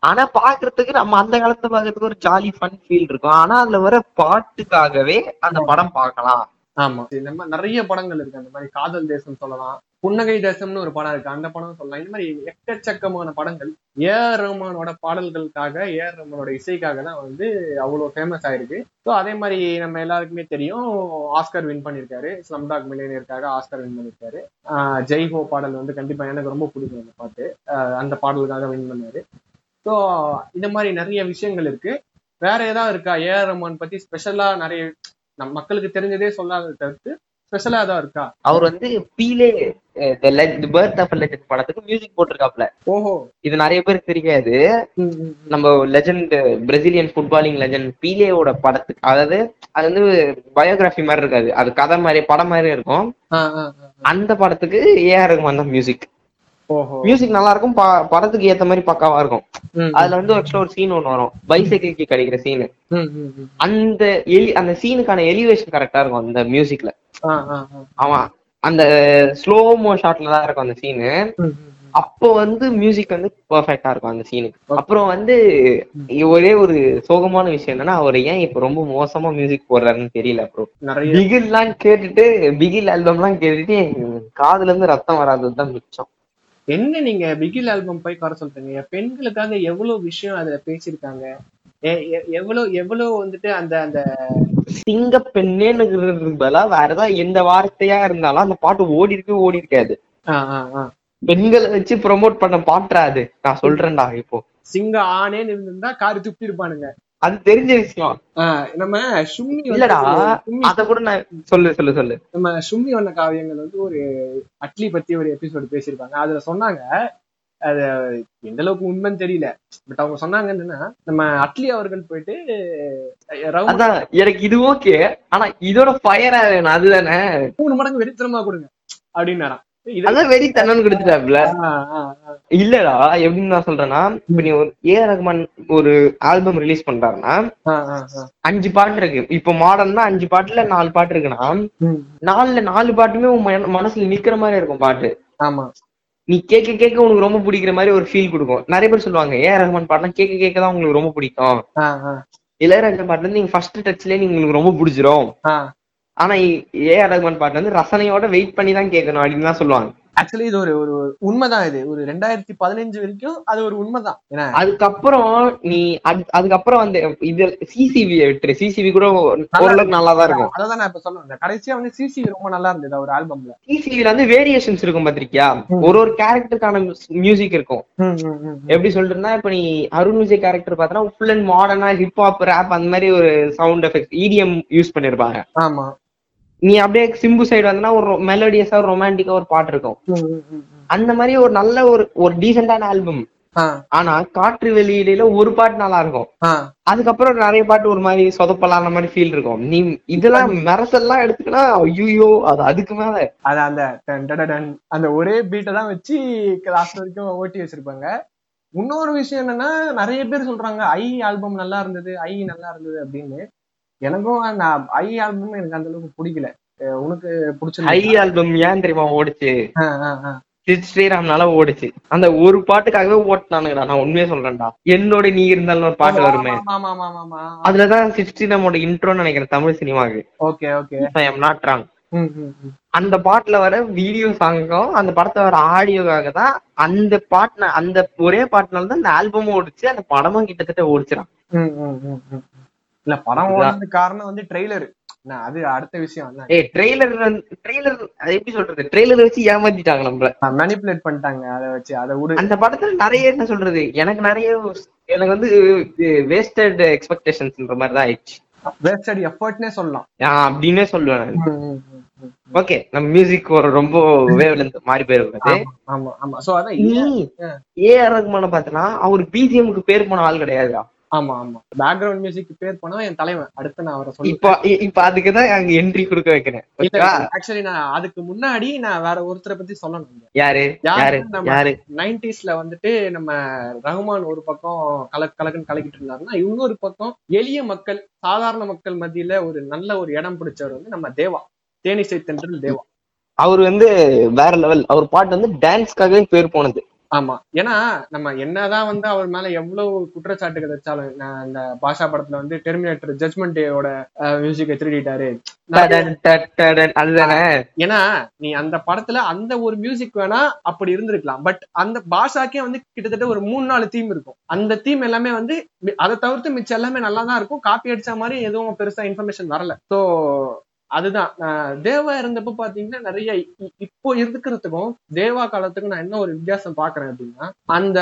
ஆனா பாக்குறதுக்கு நம்ம அந்த காலத்துல பாக்குறதுக்கு ஒரு ஜாலி ஃபன் ஃபீல் இருக்கும். ஆனா அதுல வர பாட்டுக்காகவே அந்த படம் பார்க்கலாம். ஆமா. இந்த மாதிரி நிறைய படங்கள் இருக்கு. அந்த மாதிரி காதல் தேசம் சொல்லலாம். புன்னகை தேசம்னு ஒரு படம் இருக்கு. அந்த படம் சொல்லலாம். இந்த மாதிரி எக்கச்சக்கமான படங்கள். ஏஆர் ரஹ்மானோட பாடல்களுக்காக ஏ. ரஹ்மானோட இசைக்காக தான் வந்து அவ்வளவு ஃபேமஸ் ஆயிருக்கு. ஸோ அதே மாதிரி நம்ம எல்லாருக்குமே தெரியும் ஆஸ்கர் வின் பண்ணியிருக்காரு. ஸ்லம்டாக் மில்லியனியருக்காக ஆஸ்கர் வின் பண்ணியிருக்காரு. ஆஹ் ஜெய் ஹோ பாடல் வந்து கண்டிப்பா எனக்கு ரொம்ப பிடிக்கும் அந்த பாட்டு. அந்த பாடலுக்காக வின் பண்ணாரு. ஸோ இந்த மாதிரி நிறைய விஷயங்கள் இருக்கு. வேற ஏதாவது இருக்கா? ஏஆர் ரஹ்மான் பத்தி ஸ்பெஷலா நிறைய நம்ம மக்களுக்கு தெரிஞ்சதே சொல்லாத தவிர்த்து ஸ்பெஷலா ஏதாவது இருக்கா? அவர் வந்து Pele the birth of legend படத்துக்கு மியூசிக் போட்டிருக்காப்ல ஓஹோ. இது நிறைய பேருக்கு தெரியாது. நம்ம லெஜண்ட் பிரசிலியன் ஃபுட்பாலிங் லெஜண்ட் பீலேவோட படத்துக்கு அதாவது அது வந்து பயோகிராஃபி மாதிரி இருக்காது. அது கதை மாதிரி படம் மாதிரி இருக்கும். அந்த படத்துக்கு ஏஆர் ரஹ்மான் தான் மியூசிக் மியூசிக் நல்லா இருக்கும் படத்துக்கு ஏத்த மாதிரி பக்காவா இருக்கும். அதுல வந்து ஆக்சுவலா ஒரு சீன் ஒண்ணு வரும். பைசைக்கிள் கிடைக்கிற சீன். அந்த எலி அந்த சீனுக்கான எலிவேஷன் கரெக்டா இருக்கும் அந்த மியூசிக்ல ஆ, ஆ, ஆ. அவன் அந்த ஸ்லோ மோ ஷாட்ல தான் இருக்கும் அந்த சீனு. அப்போ வந்து மியூசிக் வந்து பெர்ஃபெக்டா இருக்கும் அந்த சீனுக்கு அப்புறம் வந்து ஒரே ஒரு சோகமான விஷயம் என்னன்னா அவர் ஏன் இப்ப ரொம்ப மோசமா மியூசிக் போடுறாருன்னு தெரியல அப்புறம் பிகில் எல்லாம் கேட்டுட்டு பிகில் ஆல்பம் எல்லாம் கேட்டுட்டு காதுல இருந்து ரத்தம் வராததுதான் மிச்சம். என்ன நீங்க பிகில் ஆல்பம் போய் குறை சொல்றீங்க? பெண்களுக்காக எவ்வளவு விஷயம் அதுல பேசியிருக்காங்க? எவ்வளவு எவ்வளவு வந்துட்டு அந்த அந்த சிங்க பெண்ணேன்னு பதிலா வேற ஏதாவது எந்த வார்த்தையா இருந்தாலும் அந்த பாட்டு ஓடி இருக்கு ஓடி இருக்காது. பெண்களை வச்சு ப்ரோமோட் பண்ண பாட்டுறா அது? நான் சொல்றேன்டா இப்போ. சிங்க ஆனேன்னு இருந்திருந்தா காரி துப்பி இருப்பானுங்க அது தெரிஞ்ச விஷயம். நம்ம சும்மி இல்லடா அத கூட நான் சொல்லு சொல்லு சொல்லு. நம்ம சும்மி வண்ண காவியங்கள் வந்து ஒரு அட்லி பத்தி ஒரு எபிசோடு பேசியிருப்பாங்க. அதுல சொன்னாங்க அது எந்த அளவுக்கு உண்மைன்னு தெரியல. பட் அவங்க சொன்னாங்க என்னன்னா நம்ம அட்லி அவர்கள் போயிட்டு அதான் எனக்கு இது ஓகே ஆனா இதோட ஃபயரா வேணும் அதுதானே? மூணு மடங்கு வெறித்தனமா கொடுங்க அப்படின்னாராம். கொடுத்துட்டாப்ல. இல்லடா எப்படின்னு நான் சொல்றேன்னா இப்ப நீ ஒரு ஏ ரகுமான் ஒரு ஆல்பம் ரிலீஸ் பண்றாருன்னா. அஞ்சு பாட்டு இருக்கு. இப்ப மாடர்ன்னா அஞ்சு பாட்டுல நாலு பாட்டு இருக்குன்னா நாலுல நாலு பாட்டுமே உன் மன- மனசுல நிக்கிற மாதிரி இருக்கும் பாட்டு. ஆமா. நீ கேட்க கேட்க உனக்கு ரொம்ப பிடிக்கிற மாதிரி ஒரு ஃபீல் கொடுக்கும். நிறைய பேர் சொல்லுவாங்க ஏ ரஹ்மான் பாட்டுலாம் கேட்க கேட்க தான் உங்களுக்கு ரொம்ப பிடிக்கும். இளையராஜா பாட்டு வந்து நீங்க ஃபர்ஸ்ட் டச்லயே உங்களுக்கு ரொம்ப பிடிச்சிரும். ஆனா ஏ ஆர் ரஹ்மான் பாட்டு வந்து ரசனையோட வெயிட் பண்ணி தான் கேட்கணும் அப்படின்னு தான் சொல்லுவாங்க. ஆக்சுவலி இது ஒரு ஒரு உண்மைதான் இது. ஒரு ரெண்டாயிரத்தி பதினஞ்சு வரைக்கும் அது ஒரு உண்மைதான். ஏன்னா அதுக்கப்புறம் நீ அது- அதுக்கப்புறம் வந்து இது சிசிவி விட்டுரு. சிசிவி கூட ஓரளவுக்கு நல்லா தான் இருக்கும். அதான் நான் இப்ப சொல்ல வந்தேன் கடைசியா வந்து சிசி ரொம்ப நல்லா இருந்தது ஒரு ஆல்பம்ல சிசிவில வந்து வேரியேஷன்ஸ் இருக்கும் பாத்திருக்கியா? ஒரு ஒரு கேரக்டருக்கான மியூசிக் இருக்கும். எப்படி சொல்றேன்னா இப்ப நீ அருண் விஜய் கேரக்டர் பார்த்தனா ஃபுல் அண்ட் மாடர்னா ஹிப் ஹாப் ரேப் அந்த மாதிரி ஒரு சவுண்ட் எஃபெக்ட் இடிஎம் யூஸ் பண்ணிருப்பாங்க. ஆமா. நீ அப்படியே சிம்பு சைடு வந்தனா ஒரு மெலோடியஸா ஒரு ரொமான்டிக்கா ஒரு பாட்டு இருக்கும். அந்த மாதிரி ஒரு நல்ல ஒரு ஒரு டீசென்டான ஆல்பம் ஆனா காற்று வெளியில ஒரு பாட்டு நல்லா இருக்கும். அதுக்கப்புறம் நிறைய பாட்டு ஒரு மாதிரி சொதப்பலான மாதிரி ஃபீல் இருக்கும். நீ இதெல்லாம் மெரசெல்லாம் எடுத்துக்கினா ஐயோ அது அதுக்கு மேல. அது அந்த அந்த ஒரே பீட்டை தான் வச்சு லாஸ்ட் வரைக்கும் ஓட்டி வச்சிருப்பாங்க. இன்னொரு விஷயம் என்னன்னா நிறைய பேர் சொல்றாங்க ஐ ஆல்பம் நல்லா இருந்தது ஐ நல்லா இருந்தது அப்படின்னு. எனக்கும் அந்த ஐ ஆல்பம் எனக்கு அந்த அளவுக்கு பிடிக்கல. உனக்கு ஹை பிடிச்சிருந்தா ஆல்பம் ஏன் தெரியுமா ஓடுச்சு? ஸ்ரீராம்னால ஓடுச்சு. அந்த ஒரு பாட்டுக்காகவே ஓட்டினானுங்கடா நான் உண்மையே சொல்றேன்டா. என்னோட நீ இருந்தாலும் ஒரு பாட்டு வருமே. அதுலதான் ஸ்ரீராமோட இன்ட்ரோன்னு நினைக்கிறேன் தமிழ் சினிமாக்கு okay okay. I am not wrong அந்த பாட்டுல வர வீடியோ சாங்கும் அந்த படத்துல வர ஆடியோக்காக தான் அந்த பாட்டுன அந்த ஒரே பாட்டுனால தான் இந்த ஆல்பமும் ஓடிச்சு அந்த படமும் கிட்டத்தட்ட ஓடிச்சிடான். இல்ல படம். ஓடுறதுக்கு காரணம் வந்து ட்ரெய்லர். அது அடுத்த விஷயம் ஏய் ட்ரெய்லர் ட்ரெய்லர் அது எப்படி சொல்றது? ட்ரெய்லர் வச்சு ஏமாத்திட்டாங்க நம்மள. மேனிப்புலேட் பண்ணிட்டாங்க அதை வச்சு அதை விடு. அந்த படத்துல நிறைய என்ன சொல்றது? எனக்கு நிறைய எனக்கு வந்து வேஸ்டட் எக்ஸ்பெக்டேஷன்ஸ்ன்ற மாதிரி தான் ஆயிடுச்சு. வேஸ்டட் எஃபர்ட்னே சொல்லலாம். அப்படின்னே சொல்லுவேன். ஓகே நம்ம மியூசிக் ஒரு ரொம்ப வேவ்ல மாறி போயிருக்காது. ஆமா, ஆமா சோ அதான். ஏ ஆர் ரகுமான பார்த்தனா அவர் பிஜிஎம்க்கு பேர் போன ஆள் கிடையாதுடா. ஆமா ஆமா. பேக்ரவுண்ட் மியூசிக் பேர் பண்ணா என் தலைவன். அடுத்து நான் அவரை சொல்லுவேன் இப்ப இப்ப அதுக்குதான் அங்க என்ட்ரி கொடுக்க வைக்கிறேன். ஆக்சுவலி நான் அதுக்கு முன்னாடி நான் வேற ஒருத்தரை பத்தி சொல்லணும். யாரு? யாரு? யாரு? நைன்டிஸ்ல வந்துட்டு நம்ம ரகுமான் ஒரு பக்கம் கலக் கலக்குன்னு கலக்கிட்டு இருந்தாருன்னா இன்னொரு பக்கம் எளிய மக்கள் சாதாரண மக்கள் மத்தியில ஒரு நல்ல ஒரு இடம் பிடிச்சவர் வந்து நம்ம தேவா. தேனிசை தென்றல் தேவா. அவர் வந்து வேற லெவல் அவர் பாட்டு வந்து டான்ஸ்க்காகவே பேர் போனது. ஆமா. ஏன்னா நம்ம என்னதான் வந்து அவர் மேல எவ்வளவு குற்றச்சாட்டுகள் வச்சாலும் அந்த பாஷா படத்துல வந்து டெர்மினேட்டர் ஜட்மெண்ட் டேயோட மியூசிக்கை திருடிட்டாரு. ஏன்னா நீ அந்த படத்துல அந்த ஒரு மியூசிக் வேணா அப்படி இருந்திருக்கலாம். பட் அந்த பாஷாக்கே வந்து கிட்டத்தட்ட ஒரு மூணு நாலு தீம் இருக்கும். அந்த தீம் எல்லாமே வந்து அதை தவிர்த்து மிச்சம் எல்லாமே நல்லா தான் இருக்கும். காப்பி அடிச்ச மாதிரி எதுவும் பெருசா இன்ஃபர்மேஷன் வரல. சோ அதுதான். தேவா இருந்தப்ப பாத்தீங்கன்னா நிறைய இப்போ இருக்கிறதுக்கும் தேவா காலத்துக்கும் நான் என்ன ஒரு வித்தியாசம் பாக்குறேன் அப்படின்னா அந்த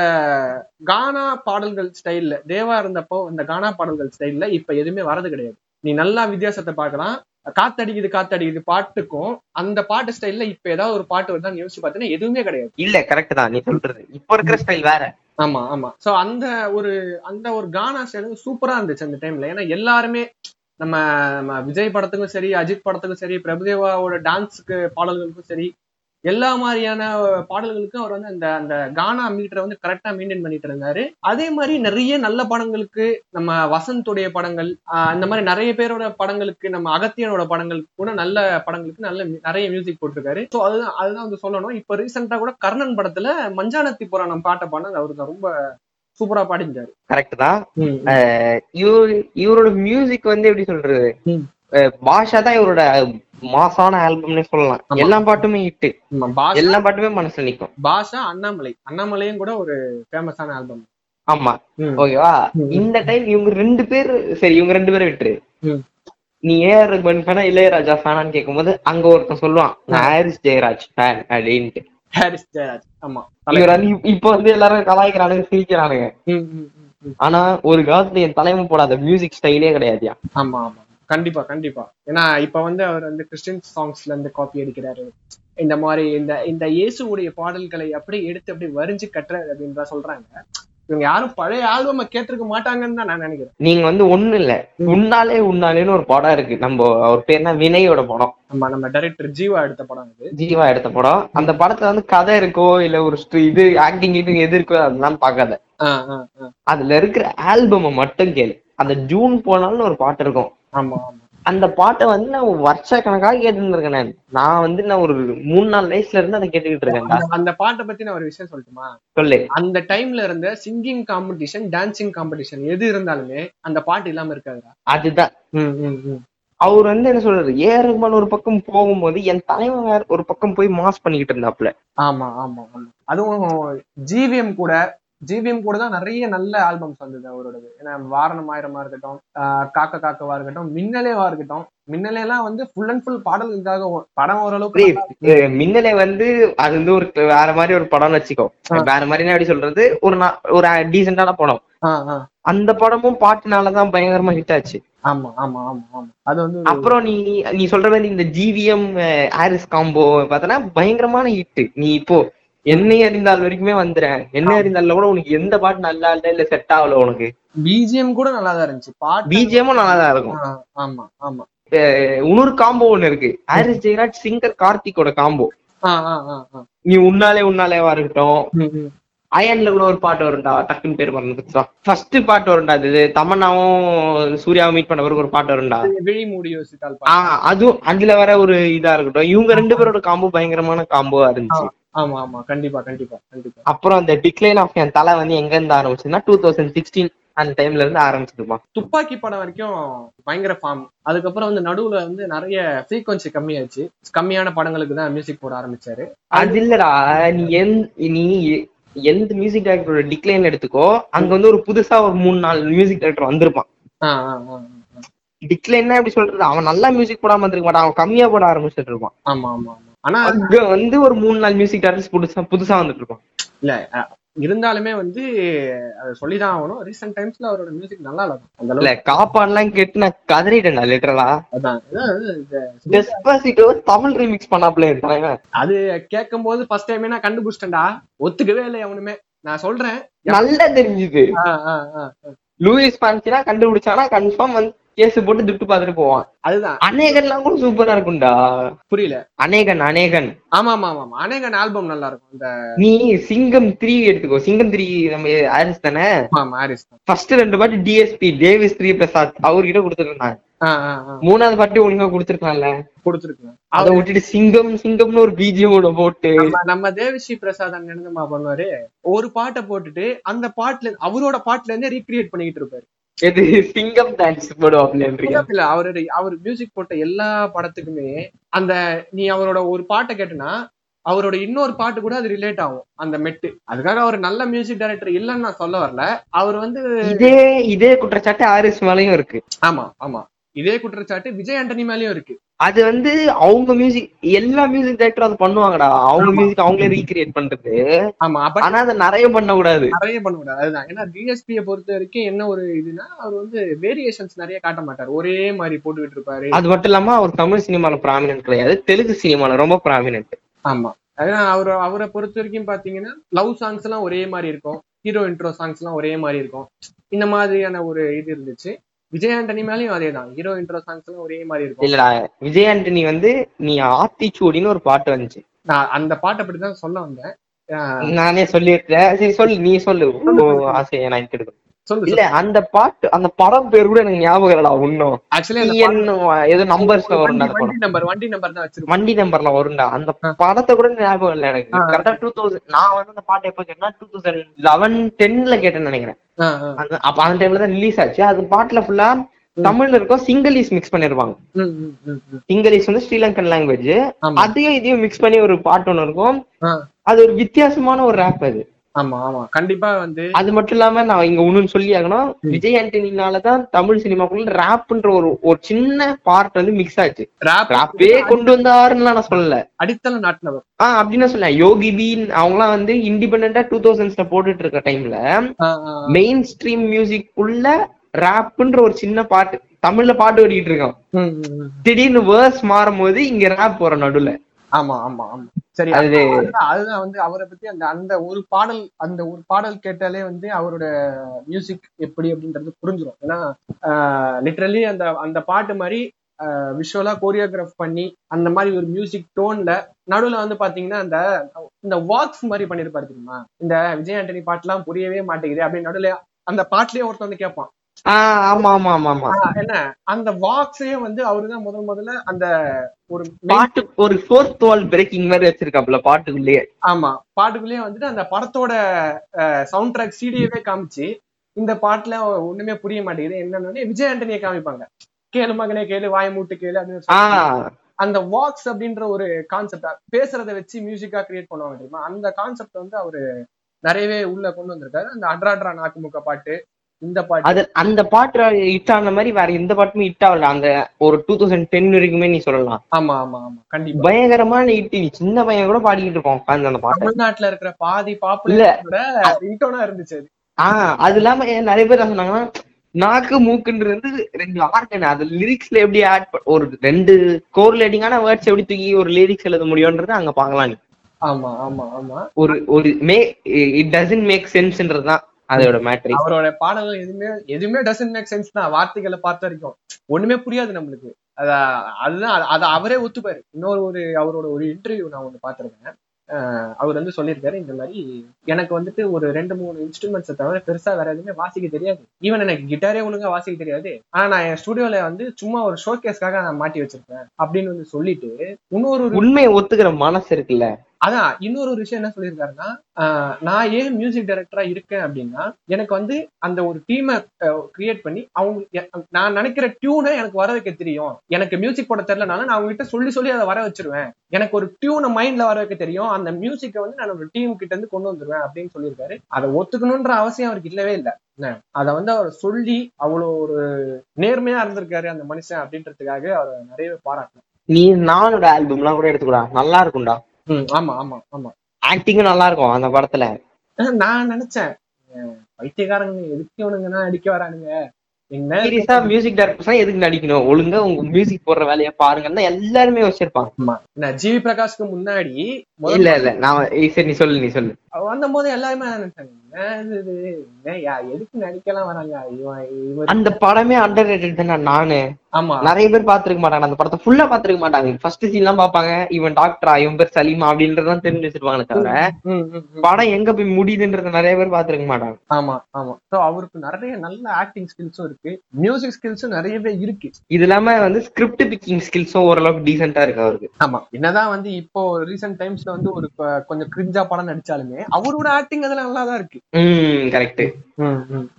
கானா பாடல்கள் ஸ்டைல்ல தேவா இருந்தப்போ அந்த கானா பாடல்கள் ஸ்டைல்ல இப்ப எதுவுமே வரது கிடையாது. நீ நல்லா வித்தியாசத்தை பார்க்கலாம் காத்தடிக்குது காத்தடிக்குது பாட்டுக்கும் அந்த பாட்டு ஸ்டைல்ல இப்ப ஏதாவது ஒரு பாட்டு வருதான்னு யோசிச்சு பார்த்தீங்கன்னா எதுவுமே கிடையாது. இல்ல கரெக்ட் தான் நீ சொல்றது. இப்ப இருக்கிற ஸ்டைல் வேற. ஆமா ஆமா. சோ அந்த ஒரு அந்த ஒரு கானா ஸ்டைல் சூப்பரா இருந்துச்சு அந்த டைம்ல ஏன்னா எல்லாருமே நம்ம நம்ம விஜய் படத்துக்கும் சரி அஜித் படத்துக்கும் சரி பிரபுதேவாவோட டான்ஸுக்கு பாடல்களுக்கும் சரி எல்லா மாதிரியான பாடல்களுக்கும் அவர் வந்து அந்த அந்த கானா மீட்டரை வந்து கரெக்டாக மெயின்டைன் பண்ணிட்டு இருந்தாரு. அதே மாதிரி நிறைய நல்ல படங்களுக்கு நம்ம வசந்துடைய படங்கள் அந்த மாதிரி நிறைய பேரோட படங்களுக்கு நம்ம அகத்தியனோட படங்களுக்கு கூட நல்ல படங்களுக்கு நல்ல நிறைய மியூசிக் போட்டிருக்காரு. ஸோ அதுதான் அதுதான் வந்து சொல்லணும். இப்போ ரீசெண்டாக கூட கர்ணன் படத்துல மஞ்சானத்தி புராணம் பாட்டை பாடினது அவருக்கு ரொம்ப சூப்பரா பாடிஞ்சாரு கரெக்ட் தான். இவரு இவரோட மியூசிக் வந்து எப்படி சொல்றது? பாஷா தான் இவரோட மாசான ஆல்பம்னே சொல்லலாம். எல்லா பாட்டுமே ஹிட் எல்லா பாட்டுமே மனசுல நிக்கும். பாஷா அண்ணாமலை. அண்ணாமலையும் கூட ஒரு ஃபேமஸான ஆல்பம் ஆமா. ஓகேவா. இந்த டைம் இவங்க ரெண்டு பேர் சரி இவங்க ரெண்டு பேரும் விட்டுரு. நீ ஏஆர் ரகுமான் ஃபேனா இளையராஜா ஃபேனான்னு கேட்கும்போது அங்க ஒருத்தன் சொல்லுவான் நான் ஹாரிஸ் ஜெயராஜ் ஃபேன் அப்படின்ட்டு. ஹாரிஸ் ஜெயராஜ் ஆமா. இப்ப- வந்து எல்லாரும் கலாய்க்கிறானுங்க சிரிக்கிறானுங்க. ஆனா ஒரு காலத்துல என் தலைமை போடாத மியூசிக் ஸ்டைலே கிடையாதுயா ஆமா ஆமா. கண்டிப்பா கண்டிப்பா. ஏன்னா இப்ப வந்து அவர் வந்து கிறிஸ்டின் சாங்ஸ்ல இருந்து காப்பி அடிக்கிறாரு. இந்த மாதிரி இந்த இந்த இயேசுவுடைய பாடல்களை அப்படியே எடுத்து அப்படியே வரிஞ்சு கட்டுறாரு அப்படின்னு சொல்றாங்க. இவங்க யாரும் பழைய ஆல்பம் கேட்டிருக்க மாட்டாங்கன்னு தான் நான் நினைக்கிறேன். நீங்க வந்து ஒண்ணு இல்ல. உன்னாலே உன்னாலேன்னு ஒரு படம் இருக்கு. நம்ம அவர் பேர் என்ன? வினயோட படம். நம்ம நம்ம டைரக்டர் ஜீவா எடுத்த படம் இது ஜீவா எடுத்த படம். அந்த படத்துல வந்து கதை இருக்கோ இல்ல ஒரு இது ஆக்டிங் இது எது இருக்கோ அதெல்லாம் ஆ. அதுல இருக்கிற ஆல்பம் மட்டும் கேளு. அந்த ஜூன் போனாலும் ஒரு பாட்டு இருக்கும். ஆமா ஆமா. அந்த பாட்டை வந்து நான் வருஷ கணக்காக கேட்டுட்டு இருக்கேன் நான். நான் வந்து நான் ஒரு மூணு நாலு வயசுல இருந்து அதை கேட்டுக்கிட்டு இருக்கேன்டா அந்த- பாட்டை பத்தி நான் ஒரு விஷயம் சொல்லட்டுமா? சொல்லு. அந்த டைம்ல இருந்த சிங்கிங் காம்படிஷன் டான்சிங் காம்படிஷன் எது இருந்தாலுமே அந்த பாட்டு இல்லாம இருக்காதுடா. அதுதான். அவர் வந்து என்ன சொல்றது ஏ ஆர் ரஹ்மான் ஒரு பக்கம் போகும்போது என் தலைவன் வேற ஒரு பக்கம் போய் மாஸ் பண்ணிக்கிட்டு இருந்தாப்ல ஆமா ஆமா ஆமா. அதுவும் ஜிவிஎம் கூட ஜிவிஎம் கூட தான் நிறைய நல்ல ஆல்பம்ஸ் வந்தது அவரோடது. ஏன்னா வாரணம் ஆயிரமா இருக்கட்டும் காக்க காக்கவா இருக்கட்டும் மின்னலேவா இருக்கட்டும் மின்னலே எல்லாம் வந்து ஃபுல் அண்ட் ஃபுல் பாடல்களுக்காக படம் ஓரளவுக்கு மின்னலே வந்து அது வந்து ஒரு வேற மாதிரி ஒரு படம்னு வச்சுக்கோ. வேற மாதிரி எப்படி சொல்றது? ஒரு ஒரு டீசென்டான படம். அந்த படமும் பாட்டுனாலதான் பயங்கரமா ஹிட் ஆச்சு. ஆமா ஆமா ஆமா ஆமா. அது வந்து அப்புறம் நீ நீ சொல்ற மாதிரி இந்த ஜிவிஎம் ஆரிஸ் காம்போ பார்த்தனா பயங்கரமான ஹிட் நீ இப்போ என்னை அறிந்தால் வரைக்குமே வந்துறேன். என்னை அறிந்தால கூட உனக்கு எந்த பாட்டு நல்லா இல்ல இல்ல செட் ஆகல உனக்கு? பிஜிஎம் கூட நல்லா தான் இருந்துச்சு. பாட்டு பிஜிஎமும் நல்லா தான் இருக்கும். ஆமா ஆமா. இன்னொரு காம்போ ஒண்ணு இருக்கு. ஹாரிஸ் ஜெயராஜ் சிங்கர் கார்த்திக்கோட காம்போ நீ உன்னாலே உன்னாலேவா இருக்கட்டும். அயன்ல கூட ஒரு பாட்டு வரும்டா. டக்குன்னு பேர் மறந்துச்சா ஃபர்ஸ்ட் பாட்டு வரும்டா அது. தமன்னாவும் சூர்யாவும் மீட் பண்ண பிறகு ஒரு பாட்டு வரும்டா. விழி மூடி யோசித்தால். அதுவும் அதுல வர ஒரு இதா இருக்கட்டும். இவங்க ரெண்டு பேரோட காம்போ பயங்கரமான காம்போவா இருந்துச்சு. ஆமா ஆமா. கண்டிப்பா கண்டிப்பா கண்டிப்பா. அப்புறம் அந்த டிக்ளைன் ஆஃப் என் தலை வந்து எங்க இருந்து ஆரம்பிச்சுன்னா டூ தௌசண்ட் சிக்ஸ்டீன் அந்த டைம்ல இருந்து ஆரம்பிச்சிருப்பான் துப்பாக்கி படம் வரைக்கும் பயங்கர ஃபார்ம் அதுக்கப்புறம் வந்து நடுவுல வந்து நிறைய ஃப்ரீக்வன்சி கம்மியாச்சு கம்மியான படங்களுக்கு தான் மியூசிக் போட ஆரம்பிச்சாரு. அது இல்லடா. நீ எந்த நீ எந்த மியூசிக் டைரக்டரோட டிக்ளைன் எடுத்துக்கோ அங்க வந்து ஒரு புதுசா ஒரு மூணு நாலு மியூசிக் டைரக்டர் வந்திருப்பான். டிக்ளைன்னா எப்படி சொல்றது? அவன் நல்லா மியூசிக் போடாம இருந்திருக்க மாட்டான். அவன் கம்மியா போட ஆரம்பிச்சிட்டு இருப்பான். ஆமா ஆமா ஆமா. ஆனா அங்க வந்து ஒரு மூணு நாலு மியூசிக் டைரக்டர்ஸ் புதுசா புதுசா வந்துட்டு இருப்பான் இல்ல இருந்தாலுமே வந்து அதை சொல்லிதான் ஆகணும். ரீசெண்ட் டைம்ஸ்ல அவரோட மியூசிக் நல்லா இல்ல. அந்த அளவுக்கு இல்ல காப்பான்லாம் கேட்டு நான் கதறிட்டேன்டா லிட்டரலா அதான் டெஸ்பாசிட்டோ தமிழ் ரீமிக்ஸ் பண்ணாப்ல இருக்காங்க அது கேட்கும் போது ஃபர்ஸ்ட் டைமே நான் கண்டுபிடிச்சிட்டேன்டா. ஒத்துக்கவே இல்லை அவனுமே. நான் சொல்றேன். நல்லா தெரிஞ்சுது. லூயிஸ் பான்சினா கண்டுபிடிச்சானா கன்ஃபார்ம் வந்து கேஸ் போட்டு துட்டு பார்த்துட்டு போவான். அதுதான். அநேகன்லாம் கூட சூப்பரா இருக்கும்டா. புரியல. அநேகன் அநேகன். ஆமா ஆமா ஆமா அநேகன் ஆல்பம் நல்லா இருக்கும் இந்த நீ சிங்கம் த்ரீ எடுத்துக்கோ. சிங்கம் த்ரீ நம்ம ஆரிஸ் தானே? ஆமா ஃபர்ஸ்ட் ரெண்டு பாட்டு டிஎஸ்பி டேவிஸ் ஸ்ரீ பிரசாத் அவர்கிட்ட கொடுத்துருந்தாங்க. மூணாவது பாட்டு ஒழுங்கா கொடுத்துருக்கான்ல கொடுத்துருக்கேன் அதை விட்டுட்டு சிங்கம் சிங்கம்னு ஒரு பிஜிஎம் போட்டு. நம்ம தேவஸ்ரீ பிரசாத் அங்க பண்ணுவாரு. ஒரு பாட்டை போட்டுட்டு அந்த பாட்டுல அவரோட பாட்டுல இருந்தே ரீக்ரியேட் பண்ணிக்கிட்டு இருப்பாரு. எது சிங்கம் டான்ஸ் இல்ல அவரு அவர் மியூசிக் போட்ட எல்லா படத்துக்குமே அந்த நீ அவரோட ஒரு பாட்டை கேட்டனா அவரோட இன்னொரு பாட்டு கூட அது ரிலேட் ஆகும். அந்த மெட்டு. அதுக்காக அவர் நல்ல மியூசிக் டைரக்டர் இல்லைன்னு நான் சொல்ல வரல. அவர் வந்து இதே இதே குற்றச்சாட்டு ஆரிஸ் மேலயும் இருக்கு. ஆமா ஆமா. இதே குற்றச்சாட்டு விஜய் ஆண்டனி மேலயும் இருக்கு. அது வந்து அவங்க மியூசிக் எல்லா மியூசிக் டைரக்டரும் அது பண்ணுவாங்கடா. அவங்க மியூசிக் அவங்களே ரீக்ரியேட் பண்றது. ஆமா ஆனா அதை நிறைய பண்ண கூடாது நிறைய பண்ண கூடாது அதுதான். ஏன்னா டிஎஸ்பியை பொறுத்த வரைக்கும் என்ன ஒரு இதுனா அவர் வந்து வேரியேஷன்ஸ் நிறைய காட்ட மாட்டார். ஒரே மாதிரி போட்டுக்கிட்டு இருப்பாரு. அது மட்டும் இல்லாம அவர் தமிழ் சினிமால ப்ராமினன்ட் கிடையாது. தெலுங்கு சினிமால ரொம்ப ப்ராமினன்ட் ஆமா. அதான் அவர் அவரை பொறுத்த வரைக்கும் பாத்தீங்கன்னா லவ் சாங்ஸ் எல்லாம் ஒரே மாதிரி இருக்கும். ஹீரோ இன்ட்ரோ சாங்ஸ் எல்லாம் ஒரே மாதிரி இருக்கும். இந்த மாதிரியான ஒரு இது இருந்துச்சு. விஜய் ஆண்டனி மேலயும் அதே தான் ஹீரோ இன்ட்ரோ சாங்ஸ் எல்லாம் ஒரே மாதிரி இருக்கும். இல்லடா விஜய் ஆண்டனி வந்து நீ ஆத்திச்சூடின்னு ஒரு பாட்டு வந்துச்சு. நான் அந்த பாட்டை பத்தி தான் சொல்ல வந்தேன். நானே சொல்லியிருக்கேன் சரி சொல்லு நீ சொல்லு. ஆசையை நான் கெடுக்கணும் சொல்லு இல்ல அந்த பாட்டு அந்த படம் பேர் கூட எனக்கு ஞாபகம் இல்லடா இன்னும். ஏதோ நம்பர்ஸ்ல வரும்டா வண்டி நம்பர் வண்டி நம்பர் தான் வண்டி நம்பர்ல வரும்டா. அந்த. படத்தை கூட ஞாபகம் இல்ல எனக்கு. கரெக்டா டூ தௌசண்ட் நான் வந்து அந்த பாட்டை எப்ப கேட்டேன்னா டூ தௌசண்ட் லெவன் டென்ல கேட்டேன்னு நினைக்கிறேன். அப்ப அந்த டைம்ல தான் ரிலீஸ் ஆச்சு. அது பாட்டுல ஃபுல்லா தமிழ்ல இருக்கும் சிங்கிளீஸ் மிக்ஸ் பண்ணிருப்பாங்க. சிங்கிளீஸ் வந்து ஸ்ரீலங்கன் லாங்குவேஜ் அதையும் இதையும் மிக்ஸ் பண்ணி ஒரு பாட்டு ஒண்ணு இருக்கும். அது ஒரு வித்தியாசமான ஒரு ரேப் அது. ஆமா ஆமா. கண்டிப்பா வந்து அது மட்டும் இல்லாம நான் இங்க ஒண்ணுன்னு சொல்லி ஆகணும். விஜய் ஆண்டனினாலதான் தமிழ் சினிமாக்குள்ள ரேப்ன்ற ஒரு ஒரு சின்ன பார்ட் வந்து மிக்ஸ் ஆச்சு. ராப் ரேப்பே கொண்டு வந்தாருன்னு நான் சொல்லல. அடித்தளம் நாட்டினவர். ஆஹ் அப்படின்னு சொல்லலாம் யோகி பீன் அவங்கலாம் வந்து இண்டிபெண்டா டூ தௌசண்ட்ஸ்ல போட்டுட்டு இருக்க டைம்ல மெயின் ஸ்ட்ரீம் மியூசிக் உள்ள ரேப்ன்ற ஒரு சின்ன பாட்டு தமிழ்ல பாட்டு ஓடிட்டு இருக்கான். திடீர்னு வேர்ஸ் மாறும் போது இங்க ரேப் போற நடுவுல. ஆமா ஆமா ஆமா. சரி அது அதுதான் வந்து அவரை பத்தி அந்த அந்த ஒரு பாடல் அந்த ஒரு பாடல் கேட்டாலே வந்து அவரோட மியூசிக் எப்படி அப்படின்றது புரிஞ்சிடும் ஏன்னா லிட்ரலி அந்த அந்த பாட்டு மாதிரி விஷுவலா கோரியோகிராஃப் பண்ணி அந்த மாதிரி ஒரு மியூசிக் டோன்ல நடுவுல வந்து பாத்தீங்கன்னா அந்த இந்த வாக்ஸ் மாதிரி பண்ணிருப்பாரு தெரியுமா? இந்த விஜய் ஆண்டனி பாட்டுலாம் புரியவே மாட்டேங்குது அப்படின்னு நடுவுல அந்த பாட்டுலயே ஒருத்தன் வந்து கேட்பான். என்ன? அந்த வாக்ஸே வந்து அவருதான் முதல் முதல்ல அந்த ஒரு பாட்டு ஒரு ஃபோர்த் வால் பிரேக்கிங் மாதிரி வச்சிருக்காப்ல பாட்டுக்குள்ளேயே. ஆமா பாட்டுக்குள்ளேயே வந்துட்டு அந்த படத்தோட சவுண்ட் ட்ராக் சிடியவே காமிச்சு இந்த பாட்டுல ஒண்ணுமே புரிய மாட்டேங்குது. என்னன்னு விஜய் ஆண்டனியை காமிப்பாங்க. கேளு மகனே கேளு வாய மூட்டு கேளு அப்படின்னு அந்த வாக்ஸ் அப்படின்ற ஒரு கான்செப்ட் பேசுறத வச்சு மியூசிக்கா கிரியேட் பண்ணுவாங்க தெரியுமா? அந்த கான்செப்ட் வந்து அவரு நிறையவே உள்ள கொண்டு வந்திருக்காரு. அந்த அட்ராட்ரா நாக்குமுக்க பாட்டு இந்த பாட்டு. அது அந்த பாட்டு ஹிட் ஆன மாதிரி வேற எந்த பாட்டுமே ஹிட் ஆகல அந்த ஒரு டூ தௌசண்ட் டென் வரைக்குமே நீ சொல்லலாம். ஆமா ஆமா ஆமா. கண்டிப்பா. பயங்கரமான ஹிட் சின்ன பையன் கூட பாடிக்கிட்டு உட்காந்து அந்த பாட்டு. தமிழ்நாட்டுல இருக்கிற பாதி. பாப்புலர் இருந்துச்சு ஆஹ் அது இல்லாம நிறைய பேர் சொன்னாங்கன்னா நாக்கு மூக்குன்றது ரெண்டு ஆர்கன் அது லிரிக்ஸ்ல எப்படி ஆட் ஒரு ரெண்டு கோரிலேட்டிங்கான வேர்ட்ஸ் எப்படி தூக்கி ஒரு லிரிக்ஸ் எழுத முடியும்ன்றது அங்க பார்க்கலாம் நீ. ஆமா ஆமா ஆமா. ஒரு ஒரு மே இட் டசன்ட் மேக் சென்ஸ்ன்றதுதான் அதோட மேட்ரி அவரோட பாடல்கள் எதுவுமே எதுவுமே டசன்ட் மேக் சென்ஸ் தான். வார்த்தைகளை பார்த்த வரைக்கும். ஒண்ணுமே புரியாது நம்மளுக்கு. அத அதுதான் அத- அவரே ஒத்துப்பாரு. இன்னொரு ஒரு அவரோட ஒரு இன்டர்வியூ நான் ஒண்ணு பார்த்திருக்கேன். அவர் வந்து சொல்லியிருக்காரு இந்த மாதிரி எனக்கு வந்துட்டு ஒரு ரெண்டு மூணு இன்ஸ்ட்ருமெண்ட்ஸை தவிர பெருசா வேற எதுவுமே வாசிக்க தெரியாது. ஈவன் எனக்கு கிட்டாரே ஒழுங்கா வாசிக்க தெரியாது. ஆனா நான் என் ஸ்டுடியோல வந்து சும்மா ஒரு ஷோகேஸ்க்காக நான் மாட்டி வச்சிருப்பேன். அப்படின்னு வந்து சொல்லிட்டு இன்னொரு உண்மையை ஒத்துக்கிற மனசு இருக்குல்ல? அதான் இன்னொரு ஒரு விஷயம் என்ன சொல்லியிருக்காருன்னா நான் ஏன் மியூசிக் டைரக்டரா இருக்கேன் அப்படின்னா எனக்கு வந்து அந்த ஒரு டீமை கிரியேட் பண்ணி அவங்க நான் நினைக்கிற டியூனை எனக்கு வர வைக்க தெரியும். எனக்கு மியூசிக் போட தெரிலனாலும் நான் அவங்ககிட்ட சொல்லி சொல்லி அதை வர வச்சிருவேன். எனக்கு ஒரு டியூனை மைண்ட்ல வர வைக்க தெரியும். அந்த மியூசிக்கை வந்து நான் ஒரு டீம் கிட்ட இருந்து கொண்டு வந்துருவேன் அப்படின்னு சொல்லியிருக்காரு. அதை ஒத்துக்கணுன்ற அவசியம் அவருக்கு இல்லவே இல்லை. அதை வந்து அவர் சொல்லி அவ்வளோ ஒரு நேர்மையா இருந்திருக்காரு அந்த மனுஷன் அப்படின்றதுக்காக அவரை நிறையவே பாராட்டணும். நீ நானோட ஆல்பம்லாம் கூட எடுத்துக்கூடா. நல்லா இருக்கும்டா. ஆமா ஆமா ஆமா. ஆக்டிங்கும் நல்லா இருக்கும் அந்த படத்துல. நான் நினைச்சேன். பைத்தியக்காரங்க எதுக்கு இவனுங்கன்னா அடிக்க வரானுங்க? சீரியஸா மியூசிக் டைரக்டர்ஸ் எதுக்கு நடிக்கணும்? ஒழுங்கா உங்க மியூசிக் போடுற வேலையை பாருங்கன்னா எல்லாருமே வச்சிருப்பாங்க நான் ஜிவி பிரகாஷ்க்கு முன்னாடி இல்ல முதல்ல இல்ல நான் சரி நீ சொல்லு நீ சொல்லு. வந்த போது எல்லாருமே நினைச்சாங்க? எதுக்கு நடிக்கலாம் வராங்க? அந்த படமே அண்டர் ரேட்டட் தானே நானு. ஆமா. நிறைய பேர் பாத்துருக்க மாட்டாங்க. அந்த படத்தை ஃபுல்லா பாத்துருக்க மாட்டாங்க. ஃபர்ஸ்ட் சீன் எல்லாம் பாப்பாங்க இவன் டாக்டரா இவன் பேர் சலீமா அப்படின்றதான் தெரிஞ்சு வச்சிருப்பாங்களே தவிர. படம் எங்க போய் முடியுதுன்றத நிறைய பேர் பாத்துருக்க மாட்டாங்க. ஆமா ஆமா. சோ அவருக்கு நிறைய நல்ல ஆக்டிங் ஸ்கில்ஸும் இருக்கு. மியூசிக் ஸ்கில்ஸும் நிறையவே இருக்கு. இது இல்லாம வந்து ஸ்கிரிப்ட் பிக்கிங் ஸ்கில்ஸும் ஓரளவுக்கு டீசென்டா இருக்கு அவருக்கு. ஆமா. என்னதான் வந்து இப்போ ரீசெண்ட் டைம்ஸ்ல வந்து ஒரு கொஞ்சம் கிரிஞ்சா படம் நடிச்சாலுமே அவரோட ஆக்டிங் அதுல நல்லா தான் இருக்கு. ம் கரெக்ட்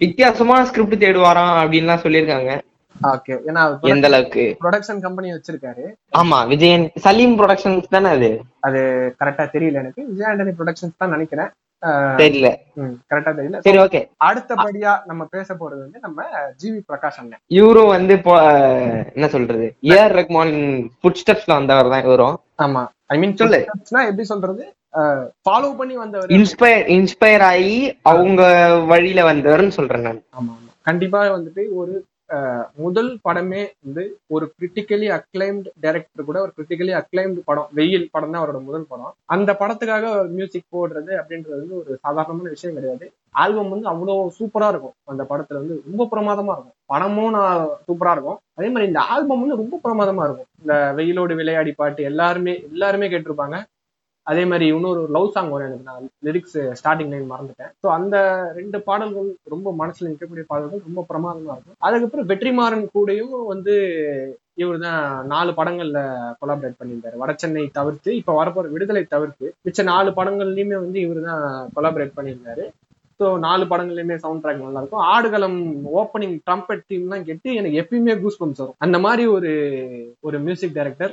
வித்தியாசமான ஸ்கிரிப்ட் தேடுவாராம் அப்படின்லாம் சொல்லியிருக்காங்க. ஓகே ஏன்னா எந்த அளவுக்கு? ப்ரொடக்ஷன் கம்பெனி வச்சிருக்காரு. ஆமா விஜயன் சலீம் ப்ரொடக்ஷன்ஸ் தானே அது? கரெக்டா தெரியல எனக்கு. விஜய் ஆண்டனி ப்ரொடக்ஷன்ஸ் தான் நினைக்கிறேன். தெரியல. கரெக்டா தெரியல. சரி ஓகே அடுத்தபடியா நம்ம பேச போறது வந்து நம்ம ஜிவி பிரகாஷ் அண்ணன். இவரும் வந்து என்ன சொல்றது? ஏஆர் ரஹ்மான் ஃபுட் ஸ்டெப்ஸ்ல வந்தவர் தான் இவரும். ஆமா. ஐ மீன் சொல்லு. எப்படி சொல்றது? ஃபாலோ பண்ணி வந்தவர் இன்ஸ்பயர் இன்ஸ்பயர் ஆகி அவங்க வழியில வந்தவர்னு சொல்றேன் நான். ஆமா ஆமா. கண்டிப்பா வந்துட்டு ஒரு முதல் படமே வந்து ஒரு கிரிட்டிக்கலி அக்ளைம்டு டைரக்டர் கூட ஒரு கிரிட்டிக்கலி அக்ளைம்டு படம் வெயில் படம் தான் அவரோட முதல் படம். அந்த படத்துக்காக மியூசிக் போடுறது அப்படின்றது வந்து ஒரு சாதாரணமான விஷயம் கிடையாது. ஆல்பம் வந்து அவ்வளோ சூப்பரா இருக்கும். அந்த படத்துல வந்து ரொம்ப பிரமாதமா இருக்கும். படமும் நான் சூப்பரா இருக்கும். அதே மாதிரி இந்த ஆல்பம் வந்து ரொம்ப பிரமாதமா இருக்கும். இந்த வெயிலோடு விளையாடி பாட்டு எல்லாருமே எல்லாருமே கேட்டிருப்பாங்க. அதே மாதிரி இன்னொரு லவ் சாங் வரும் எனக்கு. நான் லிரிக்ஸ் ஸ்டார்டிங் லைன் மறந்துட்டேன். ஸோ அந்த ரெண்டு பாடல்கள் ரொம்ப மனசுல நிற்கக்கூடிய பாடல்கள் ரொம்ப பிரமாதமா இருக்கும். அதுக்கப்புறம் வெற்றிமாறன் கூடயும் வந்து இவர் தான் நாலு படங்கள்ல கொலாபரேட் பண்ணியிருந்தாரு. வடச்சென்னை தவிர்த்து இப்ப வரப்போற விடுதலை தவிர்த்து மிச்ச நாலு படங்கள்லயுமே வந்து இவர் தான் கொலாபரேட் பண்ணியிருந்தாரு. ஸோ நாலு படங்கள்லயுமே சவுண்ட் ட்ராக் நல்லா இருக்கும் ஆடுகளம் ஓப்பனிங் ட்ரம்பெட் தீம்லாம் கேட்டு எனக்கு எப்பயுமே கூஸ் பம்ஸ் வரும். அந்த மாதிரி ஒரு ஒரு மியூசிக் டைரக்டர்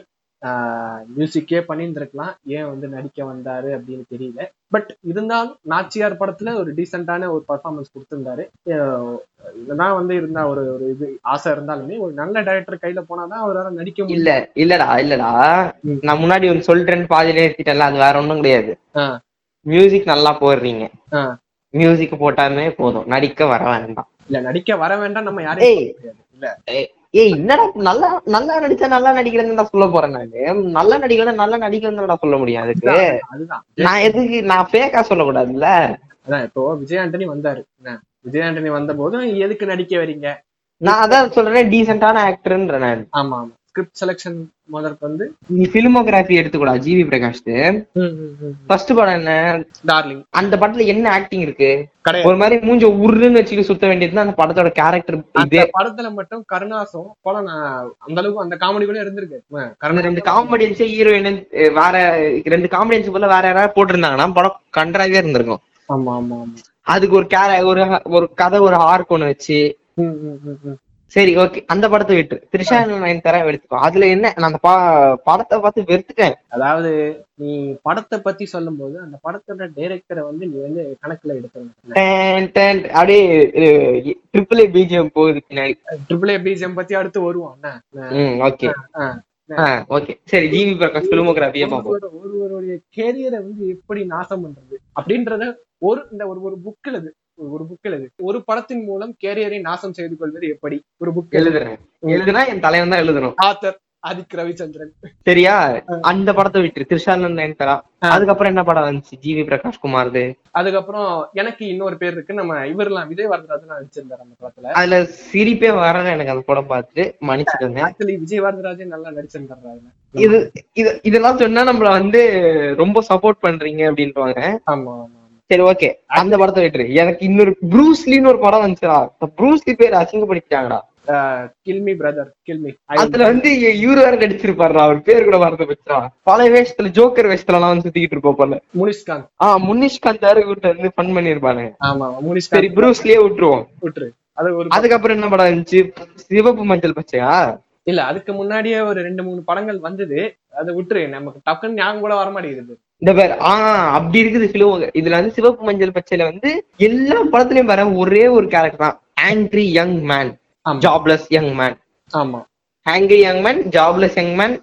மியூசிக்கே பண்ணியிருந்திருக்கலாம். ஏன் வந்து நடிக்க வந்தாரு அப்படின்னு தெரியல. பட் இருந்தாலும் நாச்சியார் படத்துல ஒரு டீசென்டான ஒரு பர்ஃபார்மன்ஸ் கொடுத்திருந்தாரு. இதெல்லாம் வந்து இருந்தா ஒரு ஒரு இது ஆசை இருந்தாலுமே ஒரு நல்ல டைரக்டர் கையில போனாதான் அவரால் நடிக்க முடியும். இல்ல இல்லடா இல்லடா. நான் முன்னாடி ஒன்னு சொல்றேன்னு பாதியில நிறுத்திட்டேன்ல அது வேற ஒண்ணும் கிடையாது. மியூசிக் நல்லா போடுறீங்க. மியூசிக் போட்டாமே போதும். நடிக்க வர வேண்டாம். இல்ல நடிக்க வர வேண்டாம் நம்ம யாரையும் இல்ல. ஏய் என்னடா நல்லா நல்லா நடிச்சா நல்லா நடிக்கிறேன்னு சொல்ல போறேன் நானு. நல்லா நடிக்கணும் நல்லா நடிக்கணும்னு சொல்ல முடியும் அதுக்கு. அதுதான் நான் எதுக்கு நான் ஃபேக்கா சொல்லக்கூடாதுல்ல? அதான் இப்போ விஜய் ஆண்டனி வந்தாரு. விஜய் ஆண்டனி வந்த போது எதுக்கு நடிக்க வரீங்க? நான் அதான் சொல்றேன் டீசென்டான ஆக்டர்ன்ற நான். ஆமா ஆமா. ஸ்கிரிப்ட் செலெக்ஷன் முதற்கு வந்து நீ பிலிமோகிராஃபி எடுத்துக்கூடா ஜிவி பிரகாஷ் ஃபர்ஸ்ட் படம் என்ன? டார்லிங் அந்த படத்துல என்ன ஆக்டிங் இருக்கு? ஒரு மாதிரி மூஞ்ச உருன்னு வச்சுட்டு சுத்த வேண்டியது அந்த படத்தோட கேரக்டர் அந்த இதே. படத்துல மட்டும் கருணாசும் போல நான் அந்த அளவுக்கு அந்த காமெடி கூட இருந்திருக்கு. ரெண்டு காமெடியன்ஸ் ஹீரோயின் வேற ரெண்டு காமெடியன்ஸ் போல வேற யாராவது போட்டிருந்தாங்கன்னா படம் கன்றாவே இருந்திருக்கும். ஆமா ஆமா ஆமா. அதுக்கு ஒரு கேர ஒரு ஒரு கதை ஒரு ஆர்க் ஒண்ணு வச்சு. சரி ஓகே அந்த படத்தை விட்டு. த்ரிஷா நயன் தர எடுத்துக்கோ. அதுல என்ன? நான் அந்த பா- படத்தை பார்த்து வெறுத்துட்டேன். அதாவது நீ படத்தை பத்தி சொல்லும்போது அந்த படத்தோட டைரக்டரை வந்து நீ வந்து கணக்குல டேன், அப்படியே ட்ரிபிள் ஏ பிஜிஎம் போகுது பின்னாடி. ட்ரிபிள் ஏ பிஜிஎம் பத்தி அடுத்து வருவோம். ஓகே. ஓகே சரி ஜிவி பிரகாஷ் பிலிமோகிராஃபியே ஒருவருடைய கேரியரை வந்து எப்படி நாசம் பண்றது? அப்படின்றத ஒரு இந்த ஒரு ஒரு புக்ல ஒரு புக் எழுது. ஒரு படத்தின் மூலம் கேரியரை நாசம் செய்து கொள்வது எப்படி? ஒரு புக் எழுது. எழுதுறேன். எழுதுனா என் தலைவன் தான் எழுதணும். ஆத்தர் ஆதிக் ரவிச்சந்திரன் சரியா அந்த படத்தை விட்டு திருஷாலன் நயன்தாரா. அதுக்கப்புறம் என்ன படம் வந்துச்சு? ஜிவி பிரகாஷ் குமார்து. அதுக்கப்புறம் எனக்கு இன்னொரு பேர் இருக்கு. நம்ம இவரெல்லாம் விஜய் வரதராஜன் நடிச்சிருந்தாரு அந்த படத்துல. அதுல சிரிப்பே வரல எனக்கு அந்த படம் பார்த்துட்டு மன்னிச்சுக்கோங்க. ஆக்சுவலி விஜய் வரதராஜன் நல்லா நடிச்சிருந்தாரு இது இது இதெல்லாம் சொன்னா நம்மள வந்து ரொம்ப சப்போர்ட் பண்றீங்க அப்படின்றாங்க ஆமா ஆமா ஆமா. சரி ஓகே அந்த படத்தை விட்டுரு எனக்கு இன்னொரு ப்ரூஸ்லின்னு ஒரு படம் வந்துச்சுடா. ப்ரூஸ்லி பேர் அசிங்கப்படுத்திட்டாங்கடா. கில்மி பிரதர் கில்மி அதுல வந்து இவரு வேற நடிச்சிருப்பாருடா. அவர் பேர் கூட மறந்து போச்சா பல வேஷத்துல ஜோக்கர் வேஷத்துல எல்லாம் வந்து சுத்திக்கிட்டு இருப்போம் போல. முனிஷ்காந்த் ஆஹ் முனிஷ்காந்த் யாரு கூட்ட வந்து ஃபன் பண்ணிருப்பானுங்க ஆமா சரி முனிஷ்காந்த் ப்ரூஸ்லியே விட்டுருவோம். விட்டுரு. அது ஒரு அதுக்கப்புறம் என்ன படம் இருந்துச்சு? சிவப்பு மஞ்சள் பச்சையா? இல்ல அதுக்கு முன்னாடியே ஒரு ரெண்டு மூணு படங்கள் வந்தது. அதை விட்டுரு. நமக்கு டக்குன்னு ஞாபகம் கூட வர மாட்டேங்குது. இந்த பேர் ஆஹ் அப்படி இருக்குது சிலோ இதுல வந்து சிவப்பு மஞ்சள் பச்சையில வந்து எல்லா படத்துலயும் வர ஒரே ஒரு கேரக்டர் தான். Angry young man jobless young man ஆமா. Angry young man jobless young man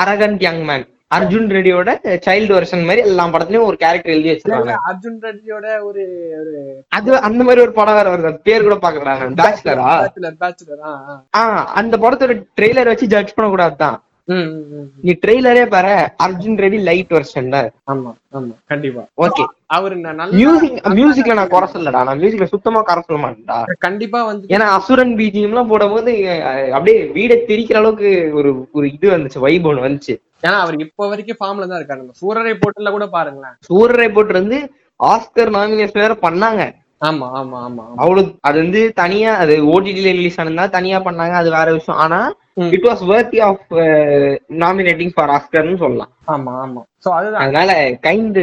arrogant young man Arjun ரெட்டியோட child version மாதிரி எல்லா படத்துலயும் ஒரு கேரக்டர் எழுதி வச்சிருக்காங்க. அர்ஜுன் ரெட்டியோட ஒரு அது அந்த மாதிரி ஒரு படம் வேற வருது. பேர் கூட பாக்குறாங்க பேச்சுலரா பேச்சுலர் பேச்சுலர் ஆஹ் அந்த படத்தோட ட்ரெய்லர் வச்சு ஜட்ஜ் பண்ண கூடாதுதான். நீ ட்ரெய்லரே பாரு அர்ஜுன் ரெட்டி லைட் வெர்ஷன் தான் ஆமா ஆமா. கண்டிப்பா. ஓகே. அவரு மியூசிக் மியூசிக்ல நான் குறை சொல்லடா நான் மியூசிக்ல சுத்தமா குறை சொல்ல மாட்டேன்டா. கண்டிப்பா வந்து ஏன்னா அசுரன் பிஜிஎம் எல்லாம் போடும்போது அப்படியே வீடை திரிக்கிற அளவுக்கு ஒரு ஒரு இது வந்துச்சு வைப் ஒன்று வந்துச்சு. ஏன்னா அவர் இப்ப வரைக்கும் ஃபார்ம்ல தான் இருக்காரு. நம்ம சூரரை போட்டுல கூட பாருங்களேன். சூரரை போட்டு வந்து ஆஸ்கர் நாமினேஷன் வேற பண்ணாங்க. ஆமா ஆமா ஆமா. அவ்வளவு அது வந்து தனியா அது ஓடிடில ரிலீஸ் ஆனதா தனியா பண்ணாங்க அது வேற விஷயம். ஆனா. It was worthy of nominating for ஆஸ்கர்னு சொல்லலாம். ஆமா ஆமா. சோ அதுதான். அதனால கைண்ட்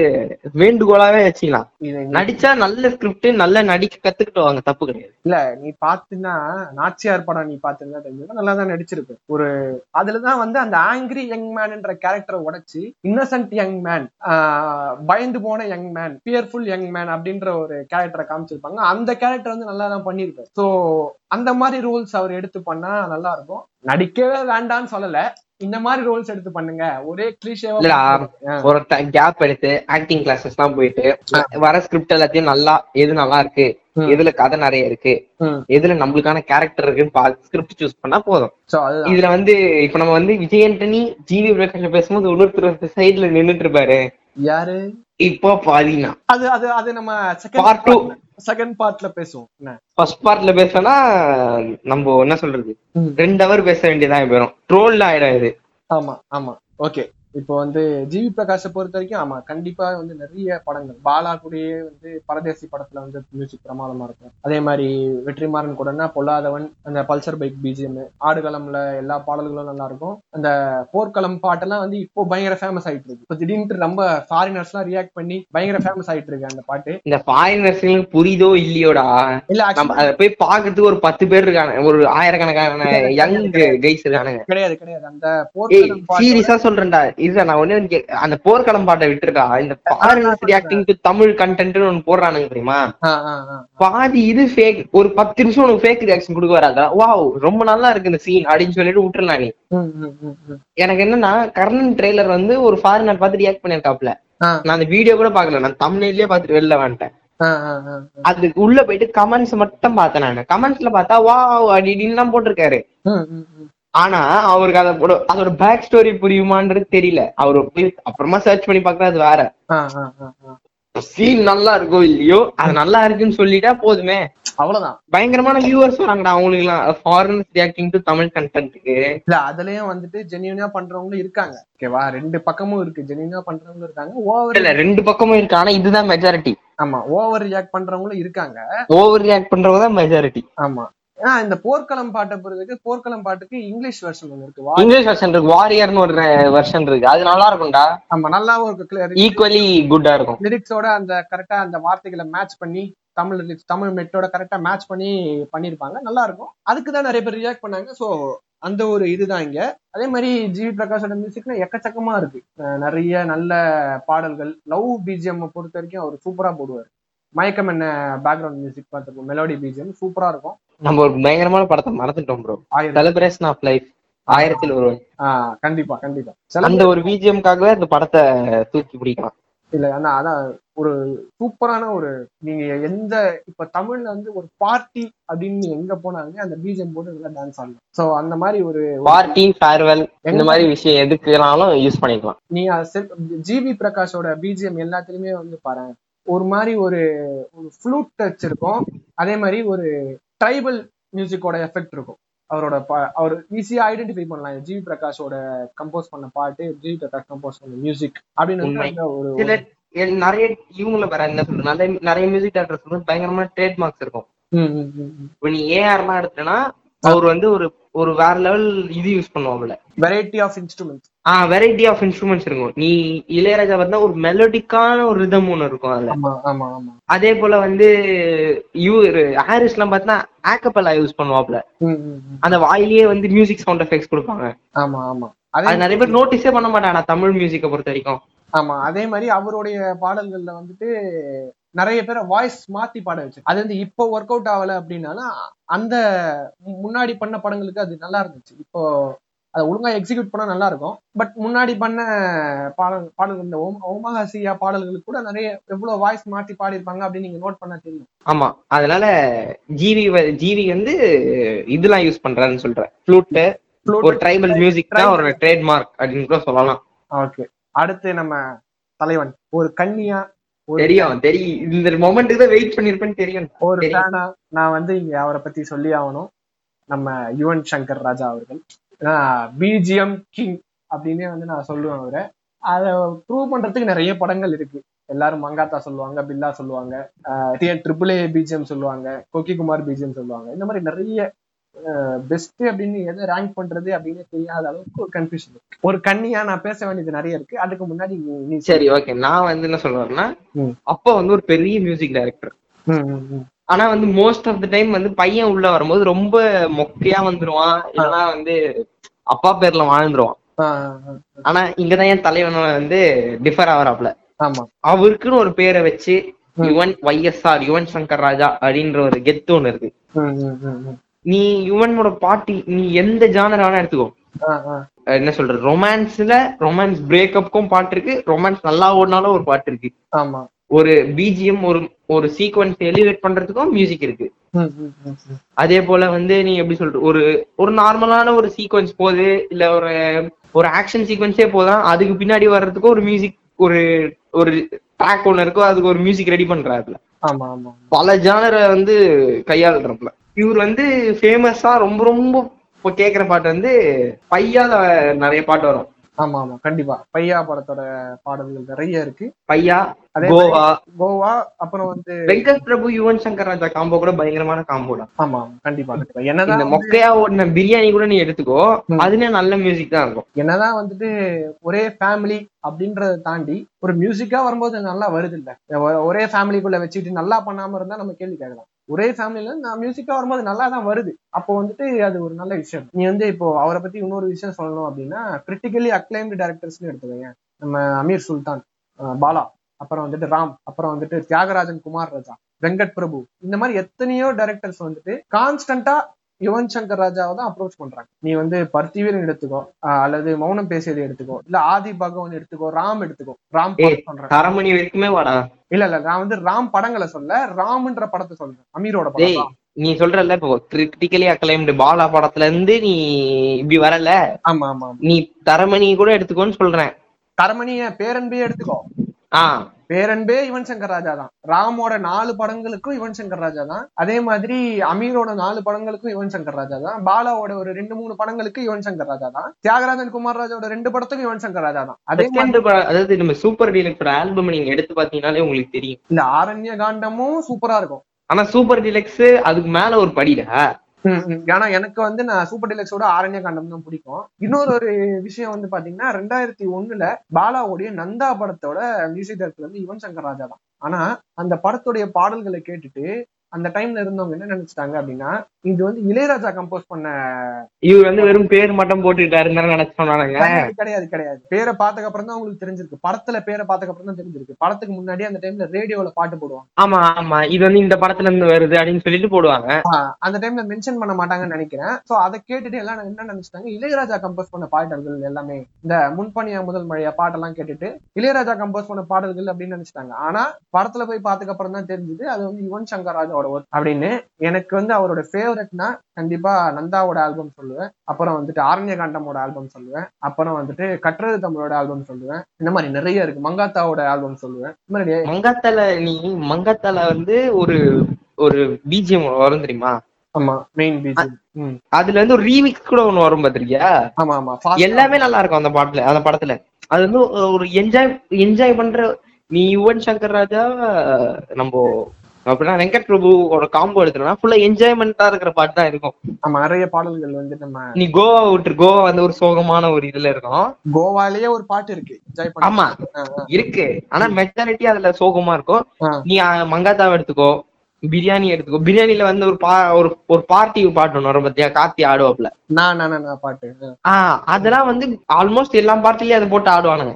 வேண்டுகோளாவே வச்சுக்கலாம். நடிச்சா நல்ல ஸ்கிரிப்ட் நல்ல நடிக்க கத்துக்கிட்டு வாங்க தப்பு கிடையாது. இல்ல நீ பாத்தீங்கன்னா நாச்சியார் படம் நீ பாத்தீங்கன்னா தெரிஞ்சது நல்லா தான் நடிச்சிருக்கு. ஒரு அதுலதான் வந்து அந்த ஆங்கிரி யங் மேன்ன்ற கேரக்டரை உடைச்சு இன்னசென்ட் யங் மேன் பயந்து போன young man fearful young man அப்படின்ற ஒரு கேரக்டரை காமிச்சிருப்பாங்க. அந்த கேரக்டர் வந்து நல்லா தான் பண்ணிருப்பாரு சோ அந்த மாதிரி ரோல்ஸ் அவர் எடுத்து பண்ணா நல்லா இருக்கும் நடிக்கவே வேண்டாம்னு சொல்லல. இந்த மாதிரி ரோல்ஸ் எடுத்து பண்ணுங்க. ஒரே கிளீஷேவா ஒரு கேப் எடுத்து ஆக்டிங் கிளாஸஸ் எல்லாம் போயிட்டு வர ஸ்கிரிப்ட் எல்லாத்தையும் நல்லா எது நல்லா இருக்கு. எதுல கதை நிறைய இருக்கு. எதுல நம்மளுக்கான கேரக்டர் இருக்குன்னு ஸ்கிரிப்ட் சூஸ் பண்ணா போதும். இதுல வந்து இப்ப நம்ம வந்து விஜய் ஆண்டனி ஜிவி பிரகாஷ் பேசும்போது இன்னொருத்தர் சைடுல நின்னுட்டு இருப்பாரு. யாரு? இப்போ பாதினா. அது அது அது நம்ம Part two. செகண்ட் செகண்ட் பார்ட்ல பேசுவோம். என்ன? ஃபர்ஸ்ட் பார்ட்ல பேசினா நம்ம என்ன சொல்றது. ரெண்டு ஹவர் பேச வேண்டியதா போயிடும் ட்ரோல் ஆயிடும் இது ஆமா ஆமா. ஓகே இப்போ வந்து ஜிவி பிரகாஷை பொறுத்த வரைக்கும் ஆமா கண்டிப்பா வந்து நிறைய படங்கள். பாலா கூடயே வந்து பரதேசி படத்துல வந்து மியூசிக் பிரமாதமா இருக்கும். அதே மாதிரி வெற்றிமாறன் கூடனா பொல்லாதவன் அந்த பல்சர் பைக் பிஜிஎம் ஆடுகளம்ல எல்லா பாடல்களும் நல்லா இருக்கும். அந்த போர்க்களம் பாட்டெல்லாம் வந்து இப்போ பயங்கர ஃபேமஸ் ஆயிட்டு இருக்கு. இப்போ திடீர்னு ரொம்ப ஃபாரினர்ஸ் எல்லாம் ரியாக்ட் பண்ணி பயங்கர ஃபேமஸ் ஆயிட்டு இருக்கு அந்த பாட்டு. இந்த ஃபாரினர்ஸ்களுக்கு புரியுதோ இல்லையோடா? இல்ல நம்ம actually அதை போய் பாக்குறதுக்கு ஒரு பத்து பேர் இருக்காங்க. ஒரு ஆயிரக்கணக்கான யங் கைஸ் இருக்கானுங்க. கிடையாது கிடையாது. அந்த போர்க்களம் சீரியஸா சொல்றேன்டா. இல்ல நான் ஒண்ணு அந்த போர்க்களம் பாட்டை விட்டுருக்கா. இந்த ஃபாரினர்ஸ் ரியாக்டிங் டு தமிழ் கண்டென்ட்னு ஒண்ணு போடுறானுங்க தெரியுமா. பாதி இது ஃபேக் ஒரு பத்து நிமிஷம் உனக்கு ஃபேக் ரியாக்ஷன் கொடுக்க வராதா? வாவ் ரொம்ப நல்லா இருக்கு இந்த சீன் அப்படின்னு சொல்லிட்டு விட்டுறலாம் நீ. எனக்கு என்னன்னா கர்ணன் ட்ரெய்லர் வந்து ஒரு ஃபாரினர் பார்த்து ரியாக்ட் பண்ணிருக்காப்ல நான் அந்த வீடியோ கூட பாக்கல நான் தமிழ்லயே பார்த்துட்டு வெளில வந்துட்டேன். அதுக்கு உள்ள போயிட்டு கமெண்ட்ஸ் மட்டும் பார்த்தேன் நான். கமெண்ட்ஸ்ல பார்த்தா வா அப்படின்னு தான் போட்டிருக்காரு. ஆனா அவருக்கு அதை அதோட பேக் ஸ்டோரி புரியுமான்றது தெரியல. அவரு போய் அப்புறமா சர்ச் பண்ணி பாக்குறது அது வேற. சீன் நல்லா இருக்கோ இல்லையோ அது நல்லா இருக்குன்னு சொல்லிட்டா போதுமே. அவ்வளவுதான். பயங்கரமான வியூவர்ஸ் வராங்கடா அவங்களுக்கு எல்லாம் ஃபாரினர்ஸ் ரியாக்டிங் டு தமிழ் கண்டென்ட்டுக்கு இல்ல அதுலயும் வந்துட்டு ஜெனியூனா பண்றவங்களும் இருக்காங்க. ஓகேவா ரெண்டு பக்கமும் இருக்கு. ஜெனியூனா பண்றவங்களும் இருக்காங்க. ஓவர் இல்ல ரெண்டு பக்கமும் இருக்கு. ஆனா இதுதான் மெஜாரிட்டி ஆமா ஓவர் ரியாக்ட் பண்றவங்களும் இருக்காங்க. ஓவர் ரியாக்ட் பண்றவங்க தான் மெஜாரிட்டி ஆமா. ஏன்னா இந்த போர்க்களம் பாட்டை பொறுத்தவரைக்கு போர்க்களம் பாட்டுக்கு இங்கிலீஷ் வெர்ஷன் ஒன்று இருக்கு. இங்கிலீஷ் வெர்ஷன் இருக்கு. வாரியர்னு ஒரு வெர்ஷன் இருக்கு. அது நல்லா இருக்கும்டா. ஆமா நல்லாவும் இருக்கு. ஈக்குவலி குட்டா இருக்கும். லிரிக்ஸோட அந்த கரெக்டா அந்த வார்த்தைகளை மேட்ச் பண்ணி தமிழ் லிரிக்ஸ் தமிழ் மெட்டோட கரெக்டா மேட்ச் பண்ணி பண்ணிருப்பாங்க. நல்லா இருக்கும். அதுக்கு தான் நிறைய பேர் ரியாக்ட் பண்ணாங்க. சோ அந்த ஒரு இதுதான் இங்க. அதே மாதிரி ஜிவி பிரகாஷோட மியூசிக்னா எக்கச்சக்கமா இருக்கு. நிறைய நல்ல பாடல்கள். லவ் பிஜிஎம் பொறுத்த வரைக்கும் அவர் சூப்பரா போடுவார். மயக்கம் என்ன பேக்ரவுண்ட் மியூசிக் பார்த்துருப்போம். மெலோடி பிஜிஎம் சூப்பரா இருக்கும். நம்ம ஒரு பயங்கரமான படத்தை மறந்துட்டோம் bro celebration of life Aayirathil Oruvan ஆஹ் கண்டிப்பா கண்டிப்பா. அந்த ஒரு பிஜிஎம்காகவே அந்த படத்தை தூக்கி பிடிக்கலாம். இல்ல ஆனா அதான் ஒரு சூப்பரான ஒரு நீங்க எந்த இப்ப தமிழ்ல வந்து ஒரு பார்ட்டி அப்படின்னு நீங்க எங்க போனாலுமே அந்த பிஜிஎம் போட்டு நல்லா டான்ஸ் ஆடலாம். சோ அந்த மாதிரி ஒரு பார்ட்டி ஃபேர்வெல் இந்த மாதிரி விஷயம் எதுக்குனாலும் யூஸ் பண்ணிக்கலாம். நீ ஜிவி பிரகாஷோட பிஜிஎம் எல்லாத்துலயுமே வந்து பாரு ஒரு மாதிரி ஒரு ஒரு ஃப்ளூட் டச் இருக்கும் அதே மாதிரி ஒரு ட்ரைபல் மியூசிக்கோட எஃபெக்ட் இருக்கும். அவரோட அவர் ஈஸியா ஐடென்டிஃபை பண்ணலாம். ஜிவி பிரகாஷோட கம்போஸ் பண்ண பாட்டு ஜிவி பிரகாஷ் கம்போஸ் பண்ண மியூசிக் அப்படின்னு ஒரு நிறைய இவங்கள வேற என்ன சொல்றது? நிறைய நிறைய மியூசிக் டேரக்டர்ஸ் வந்து பயங்கரமான ட்ரேட் மார்க்ஸ் இருக்கும். இப்ப நீ ஏஆர்லாம் எடுத்தனா அவர் வந்து ஒரு ஒரு வேற லெவல் இது யூஸ் பண்ணுவாங்கல்ல வெரைட்டி ஆஃப் இன்ஸ்ட்ருமெண்ட்ஸ் ஆஹ் வெரைட்டி ஆஃப் இன்ஸ்ட்ருமெண்ட்ஸ் இருக்கும். நீ இளையராஜா பார்த்தா ஒரு மெலோடிக்கான ஒரு ரிதம் ஒண்ணு இருக்கும் அதுல. ஆமா ஆமா ஆமா. அதே போல வந்து இவரு ஹாரிஸ் எல்லாம் பார்த்தா ஆக்கப்பலா யூஸ் பண்ணுவாப்ல. அந்த வாயிலேயே வந்து மியூசிக் சவுண்ட் எஃபெக்ட்ஸ் கொடுப்பாங்க. ஆமா ஆமா. அதே நிறைய பேர் நோட்டீஸே பண்ண மாட்டாங்க தமிழ் மியூசிக்கை பொறுத்த வரைக்கும். ஆமா அதே மாதிரி அவருடைய பாடல்கள்ல வந்துட்டு நிறைய பேரை வாய்ஸ் மாத்தி பாட வச்சு. அது வந்து இப்போ ஒர்க் அவுட் ஆகல அப்படின்னாலும் அந்த முன்னாடி பண்ண படங்களுக்கு அது நல்லா இருந்துச்சு. இப்போ அதை ஒழுங்கா எக்ஸிக்யூட் பண்ணா நல்லா இருக்கும் பட் முன்னாடி பண்ண பாடல் பாடல்கள் இந்த ஓம் ஓமஹாசியா பாடல்களுக்கு கூட நிறைய எவ்வளவு வாய்ஸ் மாத்தி பாடியிருப்பாங்க அப்படின்னு நீங்க நோட் பண்ணா தெரியும். ஆமா. அதனால ஜிவி ஜிவி வந்து இதெல்லாம் யூஸ் பண்றாருன்னு சொல்றேன். ஃப்ளூட் ஒரு ட்ரைபல் மியூசிக் தான் ஒரு ட்ரேட்மார்க் அப்படின்னு கூட சொல்லலாம். ஓகே அடுத்து நம்ம தலைவன். ஒரு கன்னியா தெரியும் தெரியும். இந்த மொமெண்ட்டுக்கு தான் வெயிட் பண்ணிருப்பேன்னு தெரியும். ஒரு நான் வந்து இங்க அவரை பத்தி சொல்லி ஆகணும். நம்ம யுவன் சங்கர் ராஜா அவர்கள். பிஜிஎம் கிங் அப்படின்னே வந்து நான் சொல்லுவேன் அவரை. அதை ப்ரூவ் பண்றதுக்கு நிறைய படங்கள் இருக்கு. எல்லாரும் மங்காத்தா சொல்லுவாங்க பில்லா சொல்லுவாங்க ட்ரிபிள் ஏ பிஜிஎம் சொல்லுவாங்க கோக்கி குமார் பிஜிஎம் சொல்லுவாங்க. இந்த மாதிரி நிறைய பெஸ்ட் அப்படின்னு எதை ரேங்க் பண்றது அப்படின்னு தெரியாத அளவுக்கு ஒரு கன்ஃபியூஷன் ஒரு கண்ணியா நான் பேச வேண்டியது நிறைய இருக்கு. அதுக்கு முன்னாடி நீ- சரி ஓகே நான் வந்து என்ன சொல்றேன்னா. அப்பா வந்து ஒரு பெரிய மியூசிக் டைரக்டர். ஆனா வந்து மோஸ்ட் ஆஃப் த டைம் வந்து பையன் உள்ள வரும்போது ரொம்ப மொக்கையா வந்துருவான். இல்லைன்னா வந்து அப்பா பேர்ல வாழ்ந்துருவான். ஆனா இங்கதான் என் தலைவன் வந்து டிஃபர் ஆவறாப்ல ஆமா. அவருக்குன்னு ஒரு பேரை வச்சு. யுவன் ஒய்எஸ்ஆர் யுவன் சங்கர் ராஜா அப்படின்ற ஒரு கெத்து ஒண்ணு இருக்கு. நீ யுவனோட பாட்டி நீ எந்த ஜானர் வேணா எடுத்துக்கோ. என்ன சொல்றது? ரொமான்ஸ்ல ரொமான்ஸ் பிரேக்கப்புக்கும் பாட்டு இருக்கு. ரொமான்ஸ் நல்லா ஓடினாலும் ஒரு பாட்டு இருக்கு. ஆமா. ஒரு பிஜிஎம் ஒரு ஒரு சீக்வன்ஸ் எலிவேட் பண்றதுக்கும் மியூசிக் இருக்கு. அதே போல வந்து நீ எப்படி சொல்ற ஒரு ஒரு நார்மலான ஒரு சீக்வன்ஸ் போகுது இல்ல ஒரு ஒரு ஆக்ஷன் சீக்வன்ஸே போதான் அதுக்கு பின்னாடி வர்றதுக்கும் ஒரு மியூசிக் ஒரு ஒரு ட்ராக் ஒண்ணு இருக்கோ அதுக்கு ஒரு மியூசிக் ரெடி பண்றாருல. பல ஜானரை வந்து கையாளுறப்பல இவர் வந்து ஃபேமஸா ரொம்ப ரொம்ப இப்போ கேக்குற பாட்டு வந்து பையால நிறைய பாட்டு வரும். ஆமா ஆமா. கண்டிப்பா. பையா படத்தோட பாடல்கள் நிறைய இருக்கு. பையா அதே கோவா. கோவா அப்புறம் வந்து வெங்கட் பிரபு யுவன் சங்கர் ராஜா காம்போ கூட பயங்கரமான காம்போ தான். ஆமா கண்டிப்பா என்னதான் மொக்கையா ஓடின பிரியாணி கூட நீ எடுத்துக்கோ ம். அதுல நல்ல மியூசிக் தான் இருக்கும். என்னதான் வந்துட்டு ஒரே ஃபேமிலி அப்படின்றத தாண்டி ஒரு மியூசிக்கா வரும்போது நல்லா வருது இல்ல? ஒரே ஃபேமிலிக்குள்ள வச்சுக்கிட்டு நல்லா பண்ணாம இருந்தா நம்ம கேள்வி கேட்கலாம். ஒரே ஃபேமிலியில நான் மியூசிக்கா வரும்போது நல்லா தான் வருது. அப்போ வந்துட்டு அது ஒரு நல்ல விஷயம். நீ வந்து இப்போ அவரை பத்தி இன்னொரு விஷயம் சொல்லணும் அப்படின்னா கிரிட்டிக்கலி அக்ளைம்டு டேரக்டர்ஸ்னு எடுத்துக்கோங்க. நம்ம அமீர் சுல்தான் பாலா அப்புறம் வந்துட்டு ராம் அப்புறம் வந்துட்டு தியாகராஜன் குமார் ராஜா வெங்கட் பிரபு இந்த மாதிரி எத்தனையோ டைரக்டர்ஸ் வந்துட்டு கான்ஸ்டன்டா யுவன் சங்கர் ராஜாவை தான் அப்ரோச் பண்றாங்க. நீ வந்து பர்த்திவீரன் எடுத்துக்கோ அல்லது மௌனம் பேசியதை எடுத்துக்கோ இல்ல ஆதி பகவான் எடுத்துக்கோ ராம் எடுத்துக்கோ. ராம் தரமணி வரைக்குமே வாடா. இல்ல இல்ல நான் வந்து ராம் படங்களை சொல்ல ராம்ன்ற படத்தை சொல்றேன். அமீரோட படம். நீ சொல்றல இப்போ கிரிட்டிக்கலி அக்ளைம்டு பாலா படத்துல இருந்து நீ இப்படி வரல. ஆமா ஆமா. நீ தரமணி கூட எடுத்துக்கோன்னு சொல்றேன். தரமணிய பேரன்பே எடுத்துக்கோ. ஆ. பேரன்பே யுவன் சங்கர் ராஜா தான். ராமோட நாலு படங்களுக்கும் யுவன் சங்கர் ராஜா தான். அதே மாதிரி அமீரோட நாலு படங்களுக்கும் யுவன் சங்கர் ராஜா தான். பாலாவோட ஒரு ரெண்டு மூணு படங்களுக்கு யுவன் சங்கர் ராஜா தான். தியாகராஜன் குமார் ராஜாவோட ரெண்டு படத்துக்கும் யுவன் சங்கர் ராஜா தான். அதே அதாவது நம்ம சூப்பர் டீலக்ஸோட ஆல்பம் நீங்க எடுத்து பாத்தீங்கன்னாலே உங்களுக்கு தெரியும். இந்த ஆரண்ய காண்டமும் சூப்பரா இருக்கும். ஆனா சூப்பர் டீலக்ஸ் அதுக்கு மேல ஒரு படிடா? ம். ஏன்னா எனக்கு வந்து நான் சூப்பர் டிலக்ஸோட ஆரண்ய காண்டம் தான் பிடிக்கும். இன்னொரு ஒரு விஷயம் வந்து பாத்தீங்கன்னா ரெண்டாயிரத்தி ஒண்ணுல பாலாவுடைய நந்தா படத்தோட மியூசிக் டைரக்டர் வந்து யுவன் சங்கர் ராஜா தான். ஆனா அந்த படத்துடைய பாடல்களை கேட்டுட்டு அந்த டைம்ல இருந்தவங்க என்ன நினைச்சிட்டாங்க அப்படின்னா இது வந்து இளையராஜா கம்போஸ் பண்ண இவர் வந்து வெறும் பேர் மட்டும் போட்டுட்டாருன்னு நினைச்சு சொன்னானுங்க. கிடையாது, கிடையாது பேரை பார்த்ததுக்கு அப்புறம் தான் உங்களுக்கு தெரிஞ்சிருக்கு. படத்துல பேரை பார்த்ததுக்கு அப்புறம் தான் தெரிஞ்சிருக்கு. படத்துக்கு முன்னாடி அந்த டைம்ல ரேடியோல பாட்டு போடுவாங்க. ஆமா ஆமா. இது வந்து இந்த படத்துல இருந்து வருது அப்படின்னு சொல்லிட்டு போடுவாங்க. அந்த டைம்ல மென்ஷன் பண்ண மாட்டாங்கன்னு நினைக்கிறேன். சோ அதை கேட்டுட்டு எல்லாம் என்ன நினைச்சிட்டாங்க? இளையராஜா கம்போஸ் பண்ண பாடல்கள் எல்லாமே. இந்த முன்பணியா முதல் மழையா பாட்டெல்லாம் கேட்டுட்டு இளையராஜா கம்போஸ் பண்ண பாடல்கள் அப்படின்னு நினைச்சிட்டாங்க. ஆனா படத்துல போய் பார்த்ததுக்கு அப்புறம் தான் தெரிஞ்சது. அது வந்து யுவன் சங்கர் ராஜாவோட ஒர்க் அப்படின்னு எனக்கு வந்து அவரோட ஃபேவரட்னா கண்டிப்பா நந்தாவோட ஆல்பம் சொல்லுவேன். அப்புறம் வந்துட்டு ஆரண்ய காண்டமோட ஆல்பம் சொல்லுவேன். அப்புறம் வந்துட்டு கட்டுறது தமிழோட ஆல்பம் சொல்லுவேன். இந்த மாதிரி நிறைய இருக்கு. மங்காத்தாவோட ஆல்பம் சொல்லுவேன். இந்த மாதிரி மங்காத்தால நீ மங்காத்தால வந்து ஒரு ஒரு பிஜிஎம் வரும் தெரியுமா? ஆமா மெயின் பீச் ம். அதுல வந்து ஒரு ரீமிக்ஸ் கூட ஒண்ணு வரும் பாத்திருக்கியா ஆமா ஆமா. எல்லாமே நல்லா இருக்கும் அந்த பாட்டுல அந்த படத்துல. அது வந்து ஒரு என்ஜாய் என்ஜாய் பண்ற நீ யுவன் சங்கர் ராஜா நம்ம அப்படின்னா வெங்கட் பிரபுவோட காம்போ எடுத்தோம்னா ஃபுல்லா என்ஜாய்மெண்டா இருக்கிற பாட்டு தான் இருக்கும். ஆமா நிறைய பாடல்கள் வந்து நம்ம நீ கோவா விட்டு கோவா வந்து ஒரு சோகமான ஒரு இதுல இருக்கும். கோவாலயே ஒரு பாட்டு இருக்கு ஆமா. இருக்கு. ஆனா மெஜாரிட்டி அதுல சோகமா இருக்கும். நீ மங்காத்தாவை எடுத்துக்கோ. பிரியாணி எடுத்துக்கோ. பிரியாணில வந்து ஒரு பா ஒரு ஒரு பார்ட்டி பாட்டு ஒண்ணு வரும் பாத்தியா? கார்த்தி ஆடுவாப்ல நான் பாட்டு. ஆஹ் அதெல்லாம் வந்து ஆல்மோஸ்ட் எல்லா பார்ட்டிலயும் அதை போட்டு ஆடுவானுங்க.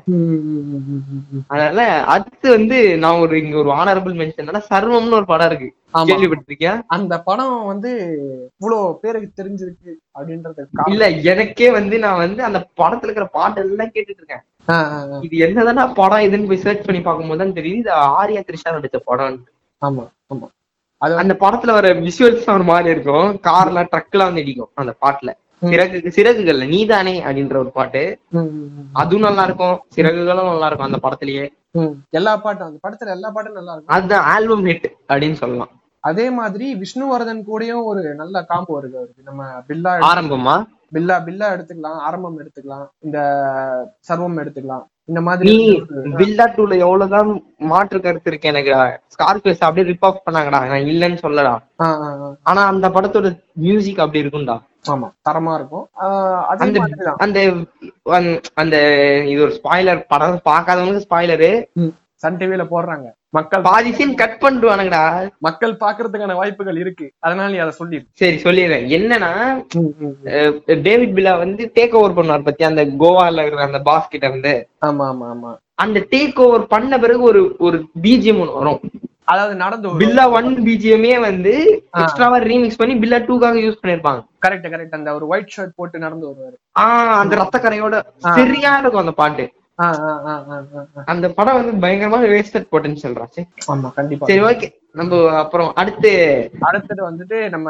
அதனால அடுத்து வந்து நான் ஒரு இங்க ஒரு ஆனரபிள் மென்ஷன் சர்வம்னு ஒரு படம் இருக்கு. ஆமா. கேள்விப்பட்டிருக்கியா? அந்த படம் வந்து இவ்வளவு பேருக்கு தெரிஞ்சிருக்கு அப்படின்றது. இல்ல எனக்கே வந்து நான் வந்து அந்த படத்துல இருக்கிற பாட்டு எல்லாம் கேட்டுட்டு இருக்கேன். இது என்னதானா படம் இதுன்னு போய் சர்ச் பண்ணி பார்க்கும்போது தான் தெரியுது இது ஆர்யா த்ரிஷா நடிச்ச படம் ஆமா ஆமா. அது அந்த படத்துல வர விஷுவல்ஸ் ஒரு மாதிரி இருக்கும். கார்ல ட்ரக்ல வந்து இடிக்கும் அந்த பாட்டுல. சிறகு சிறகுகள்ல நீதானே அப்படின்ற ஒரு பாட்டு. அதுவும் நல்லா இருக்கும் சிறகுகளும் நல்லா இருக்கும் அந்த படத்திலேயே. எல்லா பாட்டும் அந்த படத்துல எல்லா பாட்டும் நல்லா இருக்கும் அதுதான் ஆல்பம் ஹிட் அப்படின்னு சொல்லலாம். அதே மாதிரி விஷ்ணுவர்தன் கூடயும் ஒரு நல்ல காம்போ இருக்கு அவருக்கு. நம்ம பில்லா ஆரம்பமா? பில்லா பில்லா எடுத்துக்கலாம். ஆரம்பம் எடுத்துக்கலாம். இந்த சர்வம் எடுத்துக்கலாம். இந்த மாதிரி வில்லா டூல எவ்வளவுதான் மாற்று கருத்து இருக்கு எனக்கு. ஸ்கார்பியஸ் அப்படியே ரிப் ஆஃப் பண்ணாங்கடா. நான் இல்லைன்னு சொல்லடா. ஆனா அந்த படத்தோட மியூசிக் அப்படி இருக்கும்டா. ஆமா தரமா இருக்கும். அந்த அந்த அந்த- அந்த இது ஒரு ஸ்பாய்லர் படம் பார்க்காதவங்களுக்கு ஸ்பாய்லரு சன் டிவில போடுறாங்க. மக்கள் பாதி சீன் கட் பண்ணிடுவானுங்கடா மக்கள் பாக்குறதுக்கான வாய்ப்புகள் இருக்கு. அதனால நீ அதை சொல்லி சரி சொல்லிடுறேன். என்னன்னா டேவிட் பில்லா வந்து டேக் ஓவர் பண்ணுவார் பத்தி அந்த கோவால இருக்கிற அந்த பாஸ் கிட்ட இருந்து ஆமா ஆமா ஆமா. அந்த டேக் ஓவர் பண்ண பிறகு ஒரு ஒரு பிஜிஎம் ஒன்று வரும். அதாவது நடந்து பில்லா ஒன் பிஜிஎம்ஏ வந்து எக்ஸ்ட்ராவா ரீமிக்ஸ் பண்ணி பில்லா டூக்காக யூஸ் பண்ணிருப்பாங்க. கரெக்ட் கரெக்ட் அந்த ஒரு ஒயிட் ஷர்ட் போட்டு நடந்து வருவாரு. ஆஹ் அந்த ரத்த கரையோட சரியா இருக்கும் அந்த பாட்டு. அந்த படம் வந்து பயங்கரமான வேஸ்டட் பொட்டன்ஷியல் ராச்சு ஆமா கண்டிப்பா. சரி ஓகே நம்ம அப்புறம் அடுத்து அடுத்தது வந்துட்டு நம்ம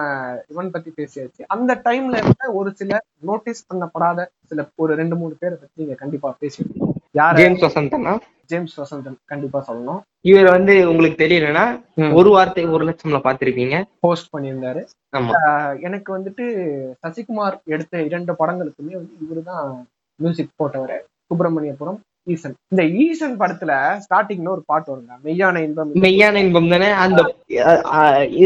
இவன் பத்தி பேசியாச்சு. அந்த டைம்ல இருந்த ஒரு சில நோட்டீஸ் பண்ணப்படாத சில ஒரு ரெண்டு மூணு பேரை பத்தி நீங்க கண்டிப்பா பேசிருக்கீங்க யாரு? ஜேம்ஸ் வசந்தனா? ஜேம்ஸ் வசந்தன் கண்டிப்பா சொல்லணும். இவர் வந்து உங்களுக்கு தெரியலன்னா. ஒரு வார்த்தை ஒரு லட்சம்ல பாத்திருப்பீங்க போஸ்ட் பண்ணியிருந்தாரு. எனக்கு வந்துட்டு சசிகுமார் எடுத்த இரண்டு படங்களுக்குமே வந்து இவருதான் மியூசிக் போட்டவர். சுப்பிரமணியபுரம் ஈசன். இந்த ஈசன் படத்துல ஸ்டார்டிங்ல ஒரு பாட்டு வருங்க. மெய்யான இன்பம் மெய்யான இன்பம் தானே? அந்த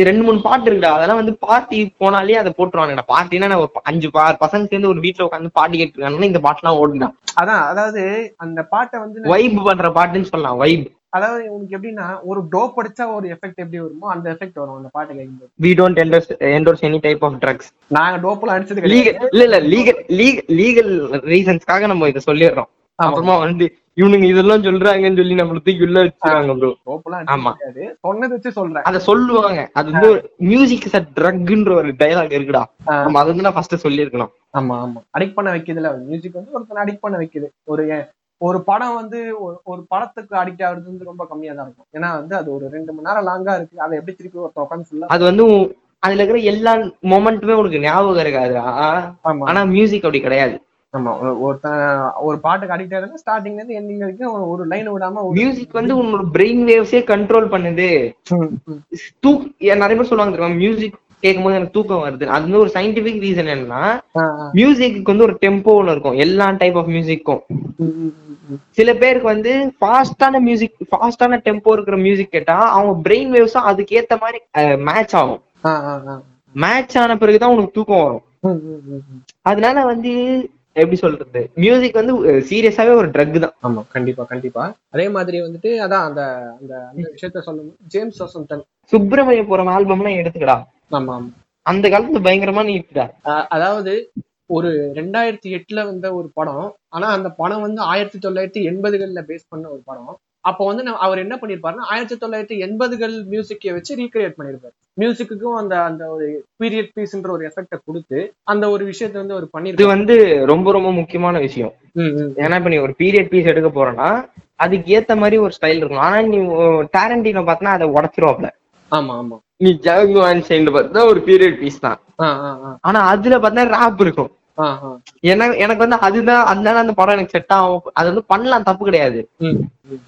ரெண்டு மூணு பாட்டு இருக்குடா. அதெல்லாம் வந்து பார்ட்டி போனாலே அதை போட்டுருவானுடா பார்ட்டினா ஒரு அஞ்சு பசங்க சேர்ந்து ஒரு வீட்டுல உட்காந்து பாட்டு கேட்டுருக்காங்கன்னா இந்த பாட்டுலாம் ஓடுடா அதான் அதாவது அந்த பாட்டை வந்து வைப் பண்ற பாட்டுன்னு சொல்லலாம். வைப் அதாவது உனக்கு எப்படின்னா ஒரு டோப் அடிச்சா ஒரு எஃபெக்ட் எப்படி வருமோ அந்த எஃபெக்ட் வரும். அந்த பாட்டு கேட்கும்போது we don't endorse endorse any type of drugs நாங்க டோப்லாம் அடிச்சது லீகல் இல்ல இல்ல லீகல் லீகல் லீகல் ரீசன்ஸ்க்காக நம்ம இதை சொல்லிடுறோம். அப்புறமா வந்து இவனுங்க இதெல்லாம் சொல்றாங்கன்னு சொல்லி நம்மள தூக்கி உள்ள வச்சிருக்காங்க ப்ரோ டோப்லாம் ஆமா. சொன்னது வச்சு சொல்றேன். அத சொல்லுவாங்க. அது வந்து மியூசிக் இஸ் அ ட்ரக்ன்ற ஒரு டயலாக் இருக்குடா. நம்ம அது வந்து நான் ஃபர்ஸ்ட் சொல்லியிருக்கணும். ஆமா ஆமா. அடிக்ட் பண்ண வைக்குதுல மியூசிக் வந்து ஒருத்தனை அடிக்ட் பண்ண வைக்குது. ஒரு ஒரு படம் வந்து ஒரு- ஒரு படத்துக்கு அடிக்ட் ஆகுறது வந்து ரொம்ப கம்மியா தான் இருக்கும். ஏன்னா வந்து அது ஒரு ரெண்டு மணி நேரம் லாங்கா இருக்கு. அதை எப்படி திருப்பி ஒருத்தன் உட்காந்து ஃபுல்லா அது வந்து அதுல இருக்கிற எல்லா மொமெண்ட்டுமே உனக்கு ஞாபகம் இருக்காதுடா. ஆமா. ஆனா மியூசிக் அப்படி கிடையாது. ஆமா. ஒரு- ஒருத்தன் ஒரு பாட்டுக்கு அடிக்ட் ஆகுதுன்னா ஸ்டார்டிங்ல இருந்து எண்டிங் வரைக்கும் ஒரு- ஒரு லைன் விடாம ஒரு மியூசிக் வந்து உன்னோட பிரெயின் வேவ்ஸே கண்ட்ரோல் பண்ணுது. தூக் நிறைய பேர் சொல்லுவாங்க தெரியுமா? மியூசிக் கேட்கும்போது எனக்கு தூக்கம் வருது. அது வந்து ஒரு சயின்டிபிக் ரீசன் என்னன்னா மியூசிக்கு வந்து ஒரு டெம்போ ஒன்று இருக்கும். எல்லா டைப் ஆஃப் மியூசிக்கும். சில பேருக்கு வந்து ஃபாஸ்டான மியூசிக் ஃபாஸ்டான டெம்போ இருக்கிற மியூசிக் கேட்டா அவங்க பிரெயின் வேவ்ஸும் அதுக்கு ஏத்த மாதிரி மேட்ச் ஆகும். மேட்ச் ஆன பிறகுதான் உனக்கு தூக்கம் வரும். அதனால வந்து எப்படி சொல்றது? மியூசிக் வந்து சீரியஸாவே ஒரு ட்ரக் தான். ஆமா கண்டிப்பா கண்டிப்பா. அதே மாதிரி வந்துட்டு அதான் அந்த அந்த அந்த விஷயத்த சொல்லணும் ஜேம்ஸ் வசந்தன் சுப்பிரமணியபுரம் ஆல்பம்லாம் எடுத்துக்கடா. ஆமா ஆமா. அந்த காலத்துல பயங்கரமா நீட்டுடா அஹ் அதாவது ஒரு ரெண்டாயிரத்தி எட்டுல வந்த ஒரு படம் ஆனா அந்த படம் வந்து ஆயிரத்தி தொள்ளாயிரத்தி எண்பதுகள்ல பேஸ் பண்ண ஒரு படம். அப்போ வந்து அவர் என்ன பண்ணிருப்பாருன்னா ஆயிரத்தி தொள்ளாயிரத்தி எண்பதுகள் மியூசிக்கை வச்சு ரீக்ரியேட் பண்ணிருப்பாரு. மியூசிக்குக்கும் அந்த அந்த ஒரு பீரியட் பீஸ்ன்ற ஒரு எஃபெக்ட கொடுத்து அந்த ஒரு விஷயத்த வந்து அவர் இது பண்ணிருப்பாரு வந்து ரொம்ப ரொம்ப முக்கியமான விஷயம். ஏன்னா இப்ப நீ ஒரு பீரியட் பீஸ் எடுக்க போறேன்னா அதுக்கு ஏத்த மாதிரி ஒரு ஸ்டைல் இருக்கும் ஆனா நீ டேரண்டினோ பார்த்தனா அதை உடச்சிருவாப்ல. ஆமா ஆமா. நீ ஜாங் சைன் பார்த்தா ஒரு பீரியட் பீஸ் தான். ஆனா அதுல பார்த்தா ரேப் இருக்கும். ஏன்னா எனக்கு வந்து அதுதான் அதனால அந்த படம் எனக்கு செட் ஆகும். அது வந்து பண்ணலாம் தப்பு கிடையாது.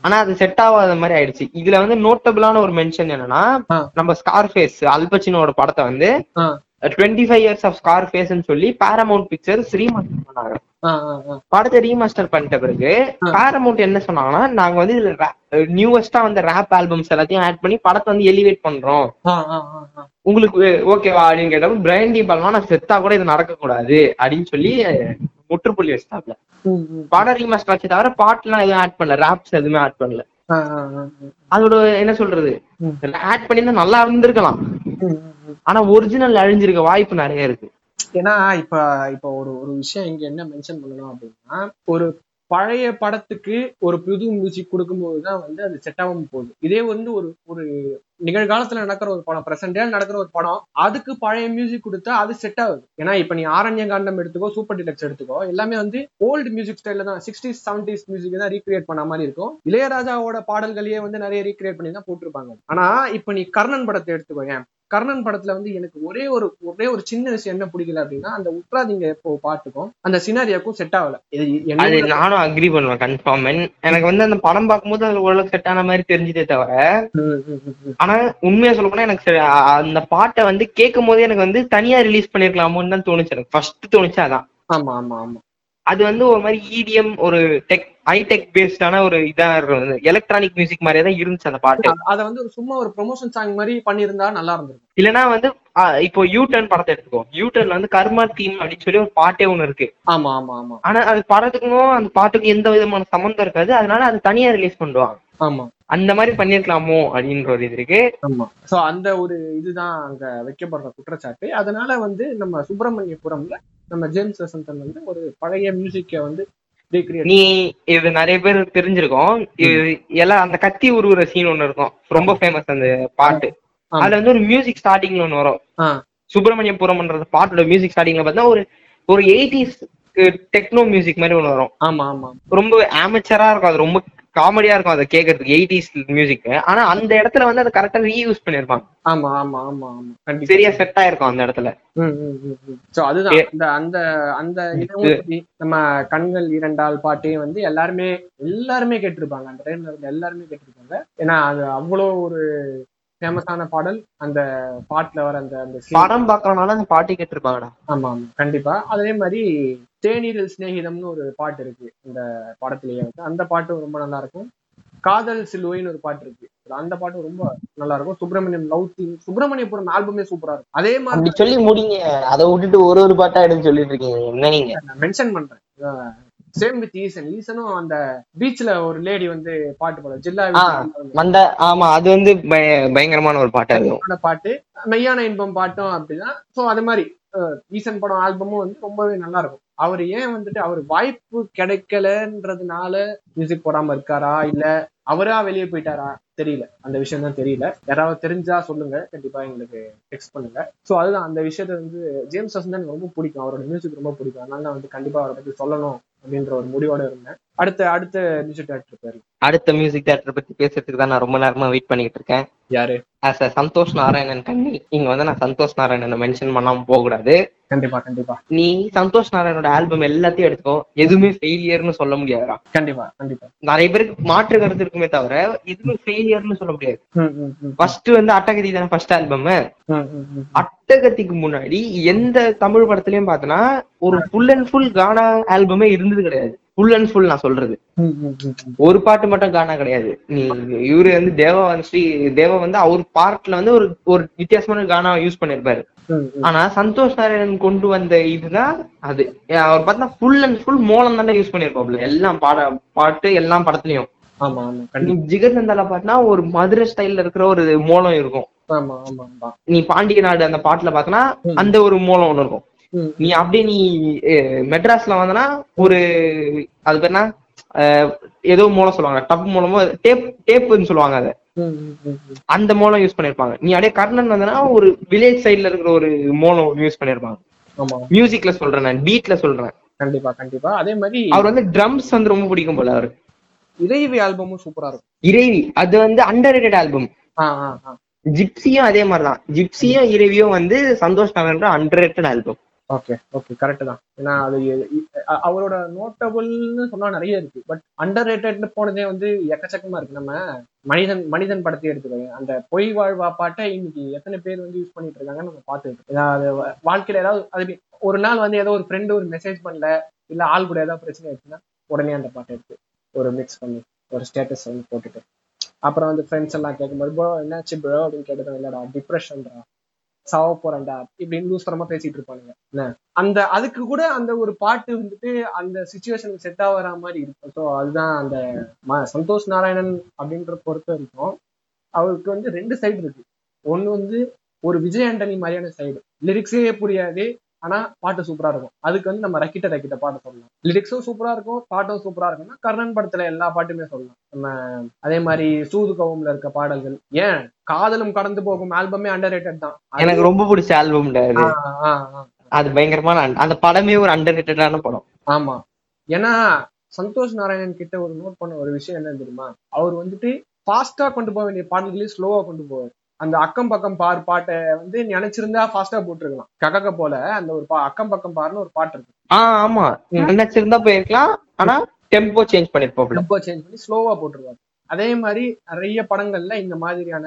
ஆனா அது செட் ஆகாத மாதிரி ஆயிடுச்சு. இதுல வந்து நோட்டபிளான ஒரு மென்ஷன் என்னன்னா. நம்ம ஸ்கார்ஃபேஸ் அல்பச்சினோட படத்தை வந்து. டுவெண்ட்டி ஃபைவ் இயர்ஸ் ஆஃப் ஸ்கார்ஃபேஸ்னு சொல்லி பாரமௌண்ட் பிக்சர்ஸ் ரீமாஸ்டர் பண்ணாங்க. படத்தை ரீமாஸ்டர் பண்ணிட்ட பிறகு. பாரமௌண்ட் என்ன சொன்னாங்கன்னா நாங்க வந்து இதுல நியூவஸ்டா வந்த ரேப் ஆல்பம்ஸ் எல்லாத்தையும் ஆட் பண்ணி படத்தை வந்து எலிவேட் பண்றோம் உங்களுக்கு ஓகேவா அப்படின்னு கேட்டப்ப பிரைண்டி பால்மா நான் செத்தா கூட இது நடக்க கூடாது அப்படின்னு சொல்லி முற்றுப்புள்ளி வச்சிட்டாப்ல. படம் ரீமாஸ்டர் ஆச்சு தவிர பாட்டுலாம் எதுவும் ஆட் பண்ணல ராப்ஸ் எதுவுமே ஆட் பண்ணல. அதோட என்ன சொல்றது. ஆட் பண்ணியிருந்தா நல்லா இருந்திருக்கலாம். ஆனா ஒரிஜினல் அழிஞ்சிருக்க வாய்ப்பு நிறைய இருக்கு ஏன்னா இப்ப இப்ப ஒரு ஒரு விஷயம் இங்க என்ன மென்ஷன் பண்ணணும் அப்படின்னா ஒரு பழைய படத்துக்கு ஒரு புது மியூசிக் கொடுக்கும்போது தான் வந்து அது செட் ஆகும் போகுது. இதே வந்து ஒரு ஒரு நிகழ்காலத்துல நடக்கிற ஒரு படம் பிரசன்டே நடக்கிற ஒரு படம் அதுக்கு பழைய மியூசிக் கொடுத்தா அது செட் ஆகுது. ஏன்னா இப்ப நீ ஆரண்ய காண்டம் எடுத்துக்கோ சூப்பர் டிலக்ஸ் எடுத்துக்கோ எல்லாமே வந்து ஓல்டு மியூசிக் ஸ்டைல்ல தான் சிக்ஸ்டீஸ் செவன்டிஸ் மியூசிக் தான் ரீக்ரியேட் பண்ண மாதிரி இருக்கும். இளையராஜாவோட பாடல்களையே வந்து நிறைய ரீக்ரியேட் பண்ணி தான் போட்டிருப்பாங்க. ஆனா இப்ப நீ கர்ணன் படத்தை எடுத்துக்கோ ஏன்? கர்ணன் படத்துல வந்து எனக்கு ஒரே ஒரு ஒரே ஒரு சின்ன விஷயம் என்ன பிடிக்கல அப்படின்னா அந்த உட்ராதிங்க இப்போ பாட்டுக்கும் அந்த சினாரியாக்கும் செட் ஆகல. இது நானும் அக்ரி பண்ணுவேன் கன்ஃபார்ம் எனக்கு வந்து அந்த படம் பார்க்கும்போது அது ஓரளவுக்கு செட் ஆன மாதிரி தெரிஞ்சதே தவிர. ஆனா உண்மையா சொல்ல போனா எனக்கு அந்த பாட்டை வந்து கேட்கும் போதே எனக்கு வந்து தனியா ரிலீஸ் பண்ணிருக்கலாமோன்னு தான் தோணுச்சு. எனக்கு ஃபர்ஸ்ட் தோணுச்சு அதான். ஆமா ஆமா ஆமா. அது வந்து ஒரு மாதிரி இடிஎம் ஒரு டெக் ஹைடெக் பேஸ்டான ஒரு இதா இருந்தது. எலக்ட்ரானிக் மியூசிக் மாதிரியே தான் இருந்துச்சு அந்த பாட்டு. அத வந்து சும்மா ஒரு ப்ரொமோஷன் சாங் மாதிரி பண்ணியிருந்தா நல்லா இருந்திருக்கும். இல்லனா வந்து இப்போ யூ டர்ன் படத்தை எடுத்துக்கோ. யூ டர்ன் வந்து கர்மா தீம் அப்படின்னு சொல்லி ஒரு பாட்டே ஒண்ணு இருக்கு. ஆமா ஆமா ஆமா. ஆனா அது படத்துக்கும் அந்த பாட்டுக்கும் எந்த விதமான சம்மந்தம் இருக்காது. அதனால அது தனியா ரிலீஸ் பண்ணுவாங்க. ஆமா. அந்த மாதிரி பண்ணிருக்கலாமோ அப்படின்ற ஒரு இது இருக்கு. ஆமா. சோ அந்த ஒரு இதுதான் அங்க வைக்கப்படுற குற்றச்சாட்டு. அதனால வந்து நம்ம சுப்பிரமணியபுரம்ல நம்ம ஜேம்ஸ் வசந்தன் வந்து ஒரு பழைய மியூசிக்கை வந்து ரீக்ரியேட் நீ இது நிறைய பேர் தெரிஞ்சிருக்கோம். இது எல்லாம் அந்த கத்தி உருவுற சீன் ஒண்ணு இருக்கும். ரொம்ப ஃபேமஸ் அந்த பாட்டு. அதுல வந்து ஒரு மியூசிக் ஸ்டார்டிங்ல ஒண்ணு வரும். சுப்பிரமணியபுரம்ன்றது பாட்டோட மியூசிக் ஸ்டார்டிங்ல பார்த்தா ஒரு ஒரு எயிட்டிஸ் டெக்னோ மியூசிக் மாதிரி ஒண்ணு வரும். ஆமா ஆமா. ரொம்ப ஆமச்சரா இருக்கும். அது ரொம்ப காமெடியா இருக்கும் அதை கேட்கறதுக்கு எயிட்டிஸ் மியூசிக் ஆனா அந்த இடத்துல வந்து அதை கரெக்டா ரீயூஸ் பண்ணிருப்பாங்க. ஆமா ஆமா ஆமா ஆமா. சரியா செட் ஆயிருக்கும் அந்த இடத்துல. சோ அதுதான். இந்த அந்த அந்த இதுவும் சரி, நம்ம கண்கள் இரண்டால் பாட்டையும் வந்து எல்லாருமே எல்லாருமே கேட்டிருப்பாங்க. அந்த டைம்ல இருந்த எல்லாருமே கேட்டிருப்பாங்க. ஏன்னா அது அவ்வளோ ஒரு ஃபேமஸான பாடல். அந்த பாட்டுல வர அந்த அந்த. படம் பாக்கறனால அந்த பாட்டு கேட்டிருப்பாங்கடா. ஆமா ஆமா. கண்டிப்பா. அதே மாதிரி தேநீரில் சிநேகிதம்னு ஒரு பாட்டு இருக்கு இந்த படத்திலேயே. வந்து அந்த பாட்டும் ரொம்ப நல்லா இருக்கும். காதல் சிலுவைன்னு ஒரு பாட்டு இருக்கு. அந்த பாட்டும் ரொம்ப நல்லா இருக்கும். சுப்பிரமணியம் லவ் தீம் சுப்பிரமணியபுரம் ஆல்பமே சூப்பரா இருக்கும். அதே மாதிரி சொல்லி முடிங்க. அதை விட்டுட்டு ஒரு ஒரு பாட்டா எடுன்னு சொல்லிட்டு இருக்கீங்க. என்ன நீங்க? மென்ஷன் பண்றேன். சேம் வித் ஈசன் ஈசனும் அந்த பீச்ல ஒரு லேடி வந்து பாட்டு பாடும் ஜில்லா. மண்ட ஆமா அது வந்து பய- பயங்கரமான ஒரு பாட்டா இருக்கும் விஜயோட பாட்டு. மெய்யான இன்பம் பாட்டும் அப்படிதான். சோ அது மாதிரி ஈசன் படம் ஆல்பமும் வந்து ரொம்பவே நல்லா இருக்கும். அவர் ஏன் வந்துட்டு அவர் வாய்ப்பு கிடைக்கலன்றதுனால மியூசிக் போடாம இருக்காரா? இல்ல அவரா வெளியே போயிட்டாரா? தெரியல. அந்த விஷயம் தான் தெரியல. யாராவது தெரிஞ்சா சொல்லுங்க. கண்டிப்பா எங்களுக்கு டெக்ஸ்ட் பண்ணுங்க. சோ அதுதான் அந்த விஷயத்த வந்து ஜேம்ஸ் வசந்தன் எனக்கு ரொம்ப பிடிக்கும். அவரோட மியூசிக் ரொம்ப பிடிக்கும். அதனால நான் வந்து கண்டிப்பா அவரை பத்தி சொல்லணும் அப்படின்ற ஒரு முடிவோட இருந்தேன். அடுத்த அடுத்த மியூசிக் டேரக்டர் பேரு. அடுத்த மியூசிக் தேட்டரை பத்தி பேசுறதுக்கு தான் நான் ரொம்ப நேரமா வெயிட் பண்ணிட்டு இருக்கேன். யாரு? ஆஸ் அ சந்தோஷ் நாராயணன் கண்ணி. இங்க வந்து நான் சந்தோஷ் நாராயணனை மென்ஷன் பண்ணாம போக கூடாது கண்டிப்பா கண்டிப்பா. நீ சந்தோஷ் நாராயணோட ஆல்பம் எல்லாத்தையும் எடுத்துக்கோ. எதுவுமே ஃபெயிலியர்னு சொல்ல முடியாதுடா. கண்டிப்பா கண்டிப்பா. நிறைய பேருக்கு மாற்று கருத்து இருக்குமே தவிர எதுவுமே ஃபெயிலியர்னு சொல்ல முடியாது. ஃபர்ஸ்ட் வந்து அட்டகதி தானே ஃபர்ஸ்ட் ஆல்பம். அட்டகத்திக்கு முன்னாடி எந்த தமிழ் படத்துலயும் பார்த்தனா ஒரு ஃபுல் அண்ட் ஃபுல் கானா ஆல்பமே இருந்தது கிடையாது. ஃபுல் அண்ட் ஃபுல் நான் சொல்றது. ஒரு பாட்டு மட்டும் கானா கிடையாது. நீ இவரு வந்து தேவா வந்து ஸ்ரீ தேவா வந்து அவர் பார்ட்ல வந்து ஒரு ஒரு வித்தியாசமான கானா யூஸ் பண்ணிருப்பாரு. ஆனா சந்தோஷ் நாராயணன் கொண்டு வந்த இதுதான் அது. அவர் பார்த்தா ஃபுல் அண்ட் ஃபுல் மோளம் தானே யூஸ் பண்ணிருப்பாப்ல எல்லாம் பாட பாட்டு எல்லாம் படத்துலயும். ஜிகர் தந்தால பாட்டினா ஒரு மதுரை ஸ்டைல்ல இருக்கிற ஒரு மோளம் இருக்கும். நீ பாண்டிய நாடு அந்த பாட்டுல பாத்தனா. அந்த ஒரு மூலம் ஒண்ணு இருக்கும். நீ அப்படியே நீ மெட்ராஸ்ல வந்தனா ஒரு அது பேர் என்ன அஹ், ஏதோ மூலம் சொல்லுவாங்க. டப் மூலமோ டேப் டேப்னு சொல்லுவாங்க அதை. அந்த மூலம் யூஸ் பண்ணிருப்பாங்க. நீ அப்படியே கர்ணன் வந்தனா ஒரு வில்லேஜ் சைடுல இருக்கிற ஒரு மூலம் யூஸ் பண்ணிருப்பாங்க. ஆமா. மியூசிக்ல சொல்றேன் நான் பீட்ல சொல்றேன். கண்டிப்பா கண்டிப்பா. அதே மாதிரி அவர் வந்து ட்ரம்ஸ் வந்து ரொம்ப பிடிக்கும் போல அவரு. இறைவி ஆல்பமும் சூப்பரா இருக்கும். இறைவி அது வந்து அண்டர் ஆல்பம் ஆ ஆ ஆ. ஜிப்சியும் அதே மாதிரிதான். ஜிப்சியும் இறைவியும் வந்து Santhosh Narayanan under album okay okay correct தான். ஏன்னா அது அவரோட நோட்டபுள்னு சொன்னா நிறைய இருக்கு. பட் அண்டர் ரேட்டட்னு போனதே வந்து எக்கச்சக்கமா இருக்கு. நம்ம மனிதன் மனிதன் படத்தை எடுத்துக்கோங்க. அந்த பொய் வாழ்வா பாட்டை இன்னைக்கு எத்தனை பேர் வந்து யூஸ் பண்ணிட்டு இருக்காங்கன்னு நம்ம பார்த்துட்டு ஏதாவது வாழ்க்கையில ஏதாவது அது ஒரு நாள் வந்து ஏதோ ஒரு ஃப்ரெண்டு ஒரு மெசேஜ் பண்ணல இல்ல ஆள் கூட ஏதாவது பிரச்சனை ஆயிடுச்சுன்னா உடனே அந்த பாட்டை எடுத்து ஒரு மிக்ஸ் பண்ணி ஒரு ஸ்டேட்டஸ் வந்து போட்டுட்டு. அப்புறம் வந்து ஃப்ரெண்ட்ஸ் எல்லாம் கேட்கும்போது ப்ரோ என்னாச்சு ப்ரோ அப்படின்னு கேட்டது இல்லடா டிப்ரெஷன்டா சாவ போறேன்டா. இப்படின்னு லூஸ்தரமா பேசிட்டு இருப்பானுங்க. என்ன? அந்த அதுக்கு கூட அந்த ஒரு பாட்டு வந்துட்டு அந்த சுச்சுவேஷனுக்கு செட் ஆகிற மாதிரி இருக்கும். ஸோ அதுதான் அந்த ம- சந்தோஷ் நாராயணன் அப்படின்ற பொறுத்த வரைக்கும் அவருக்கு வந்து ரெண்டு சைடு இருக்கு. ஒன்னு வந்து ஒரு விஜய் ஆண்டனி மாதிரியான சைடு லிரிக்ஸே புரியாது. ஆனா பாட்டு சூப்பரா இருக்கும். அதுக்கு வந்து நம்ம ரக்கிட்ட ரக்கிட்ட பாட்டு சொல்லலாம். லிரிக்ஸும் சூப்பரா இருக்கும் பாட்டும் சூப்பரா இருக்கும்னா கர்ணன் படத்துல எல்லா பாட்டுமே சொல்லலாம். நம்ம அதே மாதிரி சூது கவும்ல இருக்க பாடல்கள். ஏன்? காதலும் கடந்து போகும் ஆல்பமே அண்டர் தான். அது- எனக்கு ரொம்ப பிடிச்ச ஆல்பம் அது. பயங்கரமான அந்த படமே ஒரு அண்டர் ரேட்டடான படம். ஆமா. ஏன்னா சந்தோஷ் நாராயணன் கிட்ட ஒரு நோட் பண்ண ஒரு விஷயம் என்ன தெரியுமா? அவர் வந்துட்டு ஃபாஸ்டா கொண்டு போக வேண்டிய பாடல்களையும் ஸ்லோவா கொண்டு போவார். அந்த அக்கம் பக்கம் பார் பாட்டை வந்து நினைச்சிருந்தா ஃபாஸ்டா போட்டிருக்கலாம். கக்கக்க போல அந்த ஒரு அக்கம் பக்கம் பார்னு ஒரு பாட்டு இருக்கு. ஆஹ் ஆமா. நினைச்சிருந்தா போயிருக்கலாம் ஆனா டெம்போ சேஞ்ச் பண்ணிருப்பாப்ல ரொம்ப சேஞ்ச் பண்ணி ஸ்லோவா போட்டுருவாரு. அதே மாதிரி நிறைய படங்கள்ல இந்த மாதிரியான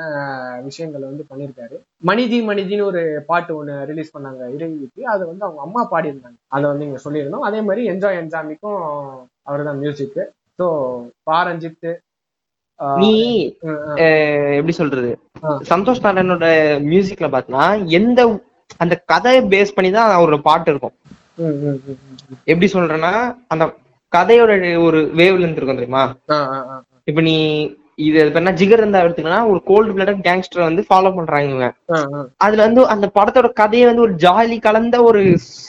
விஷயங்கள் வந்து பண்ணியிருக்காரு மனிதி மனிதின்னு ஒரு பாட்டு ஒண்ணு ரிலீஸ் பண்ணாங்க இறைவிக்கு அதை வந்து அவங்க அம்மா பாடியிருந்தாங்க. அதை வந்து இங்க சொல்லியிருந்தோம். அதே மாதிரி என்ஜாய் என்ஜாமிக்கும் அவர் தான் மியூசிக் ஸோ பாரஞ்சித் ஆஹ் நீ எப்படி சொல்றது. சந்தோஷ் நாராயணனோட மியூசிக்ல பாத்தினா எந்த அந்த கதையை பேஸ் பண்ணி தான் அவரோட பாட்டு இருக்கும். எப்படி சொல்றேன்னா அந்த கதையோட ஒரு வேவ் லென்த் இருக்கும் தெரியுமா. இப்ப நீ இது என்ன ஜிகர் இருந்தா எடுத்துக்கனா ஒரு கோல்டு பிளட் கேங்ஸ்டர் வந்து ஃபாலோ பண்றாங்க. அதுல வந்து அந்த படத்தோட கதையே வந்து ஒரு ஜாலி கலந்த ஒரு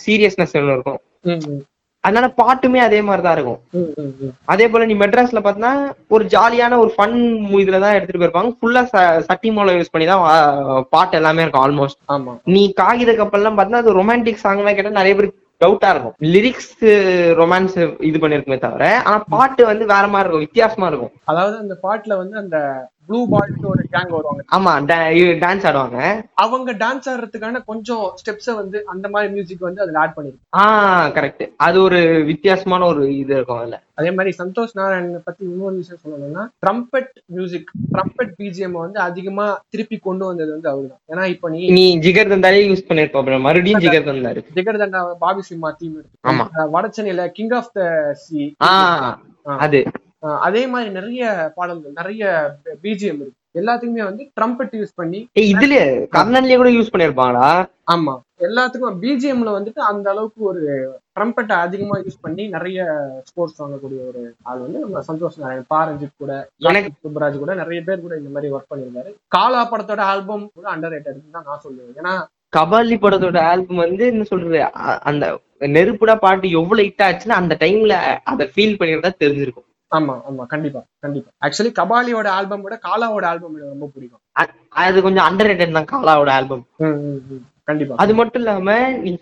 சீரியஸ்னஸ் இருக்கும் அதனால பாட்டுமே அதே மாதிரிதான் இருக்கும். அதே போல நீ மெட்ராஸ்ல பாத்தினா ஒரு ஜாலியான ஒரு ஃபன் இதுல தான் எடுத்துட்டு போயிருப்பாங்க. ஃபுல்லா சட்டி மூலம் யூஸ் பண்ணி தான் பாட்டு எல்லாமே இருக்கும் ஆல்மோஸ்ட் ஆமா. நீ காகித கப்பல்லாம் பார்த்தா அது ரொமான்டிக் சாங்லாம் கேட்டா நிறைய பேருக்கு டவுட்டா இருக்கும். லிரிக்ஸ் ரொமான்ஸ் இது பண்ணிருக்குமே தவிர ஆனா பாட்டு வந்து வேற மாதிரி இருக்கும் வித்தியாசமா இருக்கும். அதாவது அந்த பாட்டுல வந்து அந்த ப்ளூ பாய்ஸ் ஒரு கேங் வருவாங்க. ஆமா டான்ஸ் ஆடுவாங்க. அவங்க டான்ஸ் ஆடுறதுக்கான கொஞ்சம் ஸ்டெப்ஸை வந்து அந்த மாதிரி மியூசிக் வந்து அதுல ஆட் பண்ணிருக்கு ஆஹ் கரெக்ட் அது ஒரு வித்தியாசமான ஒரு இது இருக்கும் அதுல. அதே மாதிரி சந்தோஷ் நாராயணனை பத்தி இன்னொரு விஷயம் சொல்லணும்னா ட்ரம்பெட் மியூசிக் ட்ரம்பெட் பிஜிஎம் வந்து அதிகமா திருப்பி கொண்டு வந்தது வந்து அவர்தான் ஏன்னா இப்போ நீ நீ ஜிகர் தந்தாலே யூஸ் பண்ணிருப்போம் மறுபடியும் ஜிகர் தந்தாரு ஜெகர்தண்டா பாபி சிம்மா டீம் ஆமா. வடச்சென்னையில கிங் ஆஃப் த சி அது. அதே மாதிரி நிறைய பாடல்கள் நிறைய பிஜிஎம் இருக்கு. எல்லாத்துக்குமே வந்து ட்ரம்பெட் யூஸ் பண்ணி இதுல கர்ணன்லயே கூட யூஸ் பண்ணிருப்பாங்களா? ஆமா. எல்லாத்துக்கும் பிஜிஎம்ல வந்துட்டு அந்த அளவுக்கு ஒரு ட்ரம்பெட்டை அதிகமா யூஸ் பண்ணி நிறைய ஸ்போர்ட்ஸ் வாங்கக்கூடிய ஒரு ஆள் வந்து நம்ம சந்தோஷ் நாராயண் பாரஞ்சித் கூட எனக்கு- சுப்ராஜ் கூட நிறைய பேர் கூட இந்த மாதிரி ஒர்க் பண்ணியிருந்தாரு. காலா படத்தோட ஆல்பம் கூட அண்டர் ரேட்டட் தான் நான் சொல்லுவேன். ஏன்னா கபாலி படத்தோட ஆல்பம் வந்து என்ன சொல்றது அந்த நெருப்புடா பாட்டு எவ்வளவு ஹிட் ஆச்சுன்னா அந்த டைம்ல அதை ஃபீல் பண்ணிருந்தா தெரிஞ்சிருக்கும். ஆமா ஆமா கண்டிப்பா கண்டிப்பா. ஆக்சுவலி கபாலியோட ஆல்பம் விட காலாவோட ஆல்பம் எனக்கு ரொம்ப பிடிக்கும். அது கொஞ்சம் அண்டர் தான் காலாவோட ஆல்பம். கண்டிப்பா. அது மட்டும் இல்லாம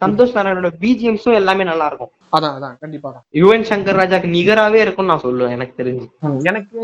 சந்தோஷ் நாராயணோட பிஜிஎம்ஸும் எல்லாமே நல்லா இருக்கும். அதான் அதான் கண்டிப்பா தான் யுவன் சங்கர் ராஜாக்கு நிகராவே இருக்கும்னு நான் சொல்லுவேன் எனக்கு தெரிஞ்சு. எனக்கு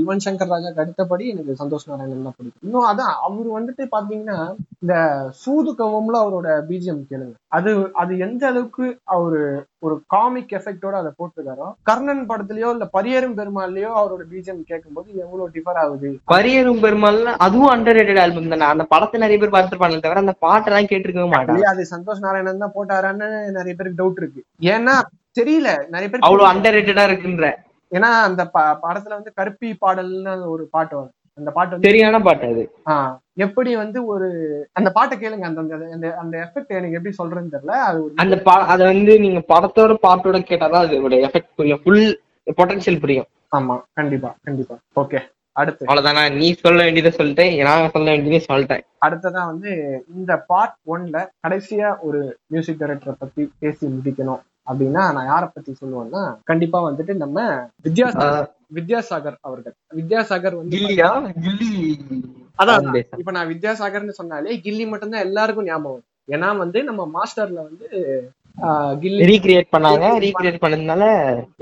யுவன் சங்கர் ராஜாக்கு அடுத்தபடி எனக்கு சந்தோஷ் நாராயணன் தான் பிடிக்கும். இன்னும் அதான் அவர் வந்துட்டு பாத்தீங்கன்னா இந்த சூது கவம்ல அவரோட பிஜிஎம் கேளுங்க. அது அது எந்த அளவுக்கு அவரு ஒரு காமிக் எஃபெக்டோட அதை போட்டிருக்காரோ? கர்ணன் படத்துலயோ இல்ல பரியரும் பெருமாள்லயோ அவரோட பிஜிஎம் கேட்கும்போது எவ்வளவு டிஃபர் ஆகுது? பரியரும் பெருமாள் அதுவும் அண்டர் ரேட்டட் ஆல்பம் தானே. அந்த படத்தை நிறைய பேர் பார்த்துருப்பாங்க தவிர அந்த பாட்டெல்லாம் கேட்டிருக்கவே மாட்டாங்க. அது சந்தோஷ் நாராயணன் தான் போட்டாரான்னு நிறைய பேருக்கு டவுட் இருக்கு. ஏன்னா தெரியல. நிறைய பேர் அவ்வளவு அண்டர் ரேட்டடா இருக்குன்ற. ஏன்னா அந்த படத்துல வந்து கருப்பி பாடல்னு ஒரு பாட்டு வரும். அந்த பாட்டு சரியான பாட்டு அது. எப்படி வந்து ஒரு அந்த பாட்டை கேளுங்க அந்த அந்த- அந்த எஃபெக்ட் எனக்கு எப்படி சொல்றேன்னு தெரியல அது அந்த பா அத வந்து நீங்க படத்தோட பாட்டோட கேட்டாதான் அதோட எஃபெக்ட் புரியும். ஃபுல் பொட்டன்ஷியல் புரியும். ஆமா கண்டிப்பா கண்டிப்பா. ஓகே அடுத்து. அவ்வளவுதானா நீ சொல்ல வேண்டியதை சொல்லிட்டேன் நான் சொல்ல வேண்டியதை சொல்லிட்டேன். அடுத்ததா வந்து இந்த பார்ட் ஒன்ல கடைசியா ஒரு மியூசிக் டைரக்டரை பத்தி பேசி முடிக்கணும். அப்படின்னா நான் யாரை பத்தி சொல்லுவேன்னா கண்டிப்பா வந்துட்டு நம்ம வித்யாசாகர் வித்யாசாகர் அவர்கள் வித்யாசாகர் வந்து கில்லியா கில்லி அதான். இப்ப நான் வித்யாசாகர்னு சொன்னாலே கில்லி மட்டும்தான் எல்லாருக்கும் ஞாபகம். ஏன்னா வந்து நம்ம மாஸ்டர்ல வந்து ரீக்ரியேட் பண்ணாங்க. ரீக்ரியேட் பண்ணதுனால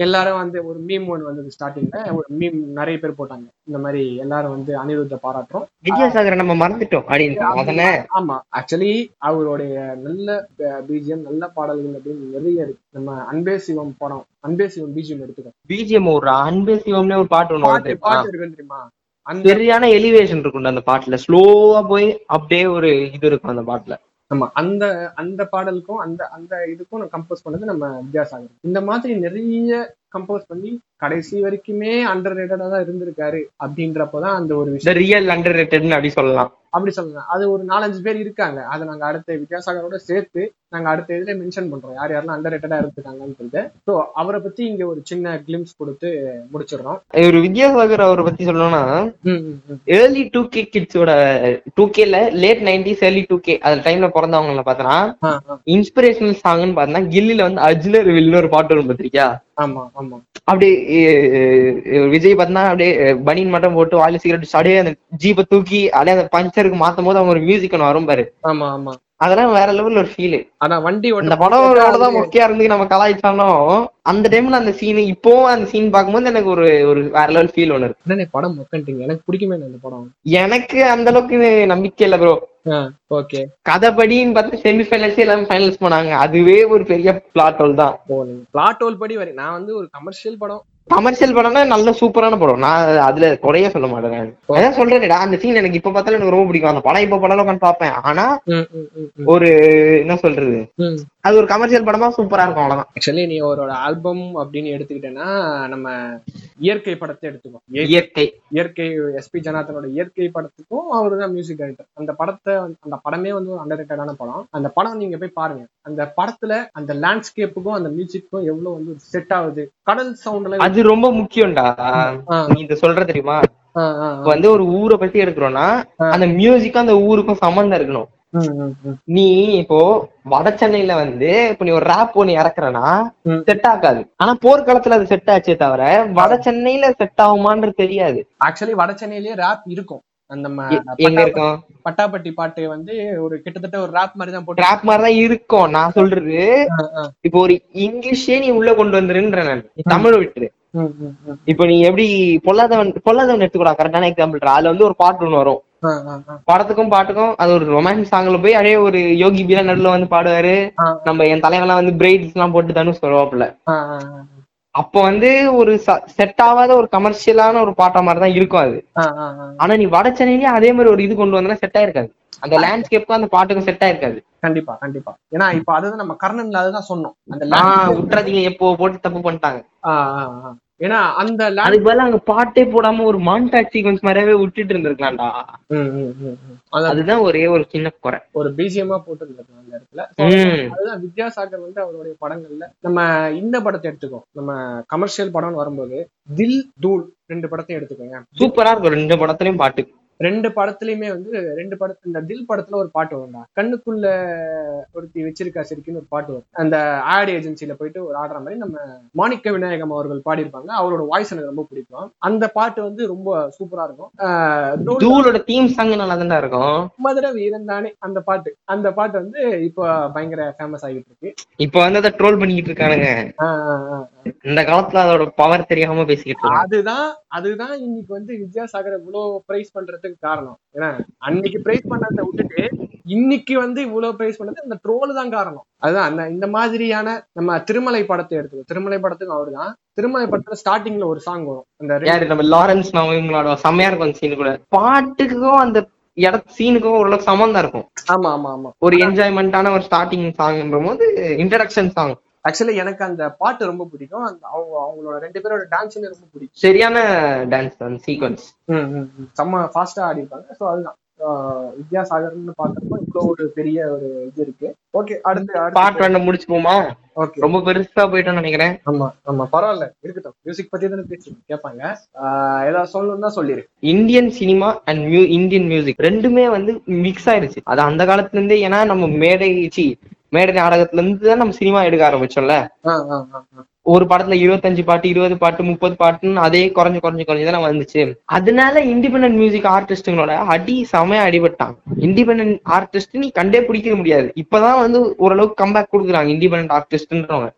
எல்லாரும் வந்து ஒரு மீம் ஒன்று வந்தது ஸ்டார்டிங்ல ஒரு மீம் நிறைய பேர் போட்டாங்க. இந்த மாதிரி எல்லாரும் வந்து அனிருத்த பாராட்டுறோம். வித்யாசாகரை நம்ம மறந்துட்டோம் அப்படின்னு. ஆமா ஆக்சுவலி அவருடைய நல்ல பிஜிஎம் நல்ல பாடல்கள் அப்படின்னு நிறைய இருக்கு. நம்ம அன்பே சிவம் படம் அன்பே சிவம் பிஜிஎம் எடுத்துக்கோ. பிஜிஎம் ஒரு அன்பே சிவம்னே ஒரு பாட்டு வருது பாட்டு இருக்கு தெரியுமா? அந்த சரியான எலிவேஷன் இருக்கும் அந்த பாட்டுல. ஸ்லோவா போய் அப்படியே ஒரு இது இருக்கும் அந்த பாட்டுல. ஆமா அந்த அந்த பாடலுக்கும் அந்த அந்த இதுக்கும் நான் கம்போஸ் பண்ணது நம்ம வித்யாசாகர். இந்த மாதிரி நிறைய கம்போஸ் பண்ணி கடைசி வரைக்குமே அண்டர் ரேட்டடா தான் இருந்திருக்காரு அப்படின்றப்பதான் அந்த ஒரு விஷயம். ரியல் அண்டர் ரேட்டட்னு அப்படி சொல்லலாம். அப்படி சொல்லலாம். அது ஒரு நாலஞ்சு பேர் இருக்காங்க. அதை நாங்க அடுத்த வித்யாசாகரோட சேர்த்து நாங்க அடுத்த இதுல மென்ஷன் பண்றோம். யார் யாரெல்லாம் அண்டர் ரேட்டடா இருந்திருக்காங்கன்னு சொல்லிட்டு. ஸோ அவரை பத்தி இங்க ஒரு சின்ன கிளிம்ஸ் கொடுத்து முடிச்சிடுறோம். ஒரு வித்யாசாகர் அவரை பத்தி சொல்லணும்னா. ஏர்லி டூ கே கிட்ஸோட டூ கேல late nineties early two K அந்த டைம்ல பிறந்தவங்கள ஆ. இன்ஸ்பிரேஷனல் சாங்னு பார்த்தா கில்லில வந்து அஜ்லர் வில்னு ஒரு பாட்டு வரும் பார்த்திருக்கியா ஆமா ஆமா. எ, விஜய் பார்த்தா அப்படியே பனியன் மட்டும் போட்டு வாயில சிகரெட் அப்படியே அந்த ஜீப்பை தூக்கி அப்படியே அந்த பஞ்சருக்கு மாத்தும் போது அவங்க ஒரு மியூசிக் ஒன்று வரும் பாரு. ஆமா ஆமா. அதெல்லாம் வேற லெவல்ல ஒரு ஃபீல் ஆனா வண்டி அந்த படம் தான் மொக்கையா இருந்து நம்ம கலாய்ச்சாலும் அந்த டைம்ல அந்த சீன் இப்போவும் அந்த சீன் பார்க்கும்போது எனக்கு ஒரு ஒரு வேற லெவல் ஃபீல் ஒன்று இருக்கு. படம் மொக்கன்ட்டீங்க எனக்கு பிடிக்குமே அந்த படம். எனக்கு அந்த அளவுக்கு நம்பிக்கை இல்லை ப்ரோ ஓகே கதைப்படின்னு பார்த்து செமிஃபைனல்ஸ் எல்லாமே ஃபைனல்ஸ் பண்ணாங்க அதுவே ஒரு பெரிய பிளாட் ஹோல் தான். பிளாட் ஹோல் படி வரை நான் வந்து ஒரு கமர்ஷியல் படம் கமர்ஷியல் படம்னா நல்ல சூப்பரான படம் நான் அதுல குறைய சொல்ல மாட்டேன். அதான் சொல்றேன்டா அந்த சீன் எனக்கு இப்ப பார்த்தாலும் எனக்கு ரொம்ப பிடிக்கும் அந்த படம் இப்ப படம் உட்காந்து பார்ப்பேன் ஆனா. ஒரு என்ன சொல்றது. அது ஒரு கமர்ஷியல் படமா சூப்பரா இருக்கும் அவ்வளவுதான். ஆக்சுவலி நீ அவரோட ஆல்பம் அப்படின்னு எடுத்துக்கிட்டேன்னா நம்ம இயற்கை படத்தை எடுத்துக்கோ. இய- இயற்கை. இயற்கை எஸ்பி ஜனார்த்தனோட இயற்கை படத்துக்கும் அவரு தான் மியூசிக் டைரக்டர் அந்த படத்தை அந்த படமே வந்து ஒரு அண்டர் படம். அந்த படம் நீங்க போய் பாருங்க. அந்த படத்துல அந்த லேண்ட்ஸ்கேப்புக்கும் அந்த மியூசிக்கும் எவ்வளவு வந்து செட் ஆகுது. கடல் சவுண்ட்ல அது ரொம்ப முக்கியம்டா. நீ இத சொல்ற தெரியுமா? வந்து ஒரு ஊரை பத்தி எடுக்கிறோம்னா அந்த மியூசிக்கும் அந்த ஊருக்கும் சம்மந்தம் இருக்கணும். நீ இப்போ வட சென்னையில வந்து இப்ப நீ ஒரு ரேப் ஒண்ணு இறக்குறனா. செட் ஆகாது. ஆனா போர்க்காலத்துல அது செட் ஆச்சே தவிர வட சென்னையில செட் ஆகுமான்றது தெரியாது. ஆக்சுவலி வட சென்னையிலேயே ரேப் இருக்கும். அந்த எங்க இருக்கும்? பட்டாப்பட்டி பாட்டு வந்து ஒரு கிட்டத்தட்ட ஒரு ரேப் மாதிரி தான் போட்டு ரேப் மாதிரிதான் இருக்கும். நான் சொல்றது இப்போ ஒரு இங்கிலீஷே நீ உள்ள கொண்டு வந்துருன்ற நான். தமிழ் விட்டுரு. ம். இப்போ நீ எப்படி பொல்லாதவன் பொல்லாதவன் எடுத்துக்கூடா. கரெக்டான எக்ஸாம்பிள் அதுல வந்து ஒரு பாட்டு ஒண்ணு வரும். படத்துக்கும் பாட்டுக்கும் அது ஒரு ரொமான்ஸ் சாங்ல போய் அப்படியே ஒரு யோகி பீலா நடுல வந்து பாடுவாரு. நம்ம என் தலைவெல்லாம் வந்து பிரைட்ஸ் எல்லாம் போட்டு ஆ, ஆ. அப்போ வந்து ஒரு செட் ஆகாத ஒரு கமர்ஷியலான ஒரு பாட்டா மாதிரி தான் இருக்கும் அது. ஆனா நீ வட சென்னையிலேயே அதே மாதிரி ஒரு இது கொண்டு வந்தா செட் ஆயிருக்காது. அந்த லேண்ட்ஸ்கேப்புக்கும் அந்த பாட்டுக்கும் செட் ஆயிருக்காது. கண்டிப்பா கண்டிப்பா. ஏன்னா இப்ப அதுதான் நம்ம கர்ணன்ல அதுதான் சொன்னோம். அந்த விட்டுறாதீங்க எப்போ போட்டு தப்பு பண்ணிட்டாங்க. ஏன்னா அந்த அதுக்கு பதிலா அங்க பாட்டே போடாம ஒரு மான்டாக் சீக்வன்ஸ் மாதிரியாவே விட்டுட்டு இருந்திருக்கலாம்டா. அதுதான் ஒரே ஒரு சின்ன குறை. ஒரு பிஜிஎம்மா போட்டு இருந்திருக்கலாம் அந்த இடத்துல. அதுதான் வித்யாசாகர் வந்து அவருடைய படங்கள்ல. நம்ம இந்த படத்தை எடுத்துக்கோ. நம்ம கமர்ஷியல் படம்னு வரும்போது தில் தூள் ரெண்டு படத்தையும் எடுத்துக்கோங்க. சூப்பரா இருக்கும். ரெண்டு படத்துலயும் பாட்டு. ரெண்டு படத்துலயுமே வந்து ரெண்டு படத்து இந்த தில் படத்துல ஒரு பாட்டு வரும்டா. கண்ணுக்குள்ள ஒருத்தி வச்சிருக்கா சிரிக்குன்னு ஒரு பாட்டு வரும். அந்த ஆட் ஏஜென்சில போயிட்டு ஒரு ஆடுற மாதிரி நம்ம மாணிக்க விநாயகம் அவர்கள் பாடியிருப்பாங்க. அவரோட வாய்ஸ் எனக்கு ரொம்ப பிடிக்கும். அந்த பாட்டு வந்து ரொம்ப சூப்பரா இருக்கும். தூளோட தீம் சாங் நல்லா தான் இருக்கும். மதுரை வீரன் தானே அந்த பாட்டு. அந்த பாட்டு வந்து இப்போ பயங்கர ஃபேமஸ் ஆகிட்டு இருக்கு. இப்ப வந்து அதை ட்ரோல் பண்ணிக்கிட்டு இருக்கானுங்க. இந்த காலத்துல அதோட பவர் தெரியாம பேசிக்கிட்டு அதுதான் அதுதான் இன்னைக்கு வந்து வித்யாசாகர் இவ்வளவு பிரைஸ் பண்றதுக்கு வரதுக்கு காரணம். ஏன்னா அன்னைக்கு பிரைஸ் பண்ணதை விட்டுட்டு இன்னைக்கு வந்து இவ்வளவு பிரைஸ் பண்ணது அந்த ட்ரோல் தான் காரணம். அதுதான் அந்த இந்த மாதிரியான நம்ம திருமலை படத்தை எடுத்துக்கோ. திருமலை படத்துக்கு அவர்தான். திருமலை படத்துல ஸ்டார்டிங்ல ஒரு சாங் வரும். அந்த நம்ம லாரன்ஸ் இவங்களோட செம்மையா இருக்கும் அந்த சீன் கூட. பாட்டுக்கும் அந்த இட சீனுக்கும் ஓரளவுக்கு சம்மந்தம் இருக்கும். ஆமா ஆமா ஆமா. ஒரு என்ஜாய்மெண்டான ஒரு ஸ்டார்டிங் சாங்ன்ற போது இன்ட்ரடக்ஷன் சாங் ஆக்சுவலி எனக்கு அந்த பாட்டு ரொம்ப பிடிக்கும். அந்த அவங்க அவங்களோட ரெண்டு பேரோட டான்ஸுமே ரொம்ப பிடிக்கும். சரியான டான்ஸ் அந்த சீக்வன்ஸ். செம்ம ஃபாஸ்டா ஆடி இருப்பாங்க ஸோ அதுதான். வித்யாசாகர்னு பாக்குறப்போ இவ்வளவு ஒரு பெரிய ஒரு இது இருக்கு. ஓகே அடுத்து பார்ட் ரெண்டு முடிச்சுப்போமா ஓகே ரொம்ப பெருசா போயிட்டோம்னு நினைக்கிறேன். ஆமா ஆமா. பரவாயில்ல. இருக்கட்டும். மியூசிக் பத்தி தானே பேசி கேட்பாங்க. ஏதாவது சொல்லணும்னா சொல்லிரு. Indian cinema and mu Indian music ரெண்டுமே வந்து மிக்ஸ் ஆயிருச்சு. அது அந்த காலத்துல இருந்தே ஏன்னா நம்ம மேடை சி மேடை நாடகத்துல இருந்து தான் நம்ம சினிமா எடுக்க ஆரம்பிச்சோம்ல. ஒரு படத்துல இருபத்தஞ்சு பாட்டு இருபது பாட்டு முப்பது பாட்டுன்னு அதே குறைஞ்சு குறைஞ்சு குறைஞ்சு தானே வந்துச்சு. அதனால இண்டிபெண்டன்ட் மியூசிக் ஆர்டிஸ்டுங்களோட அடி செமையா அடிபட்டான் இண்டிபெண்டன்ட் ஆர்டிஸ்ட் நீ கண்டே பிடிக்க முடியாது. இப்பதான் வந்து ஓரளவுக்கு கம்பேக் கொடுக்குறாங்க இண்டிபெண்டன்ட் ஆர்டிஸ்ட்ன்றவங்க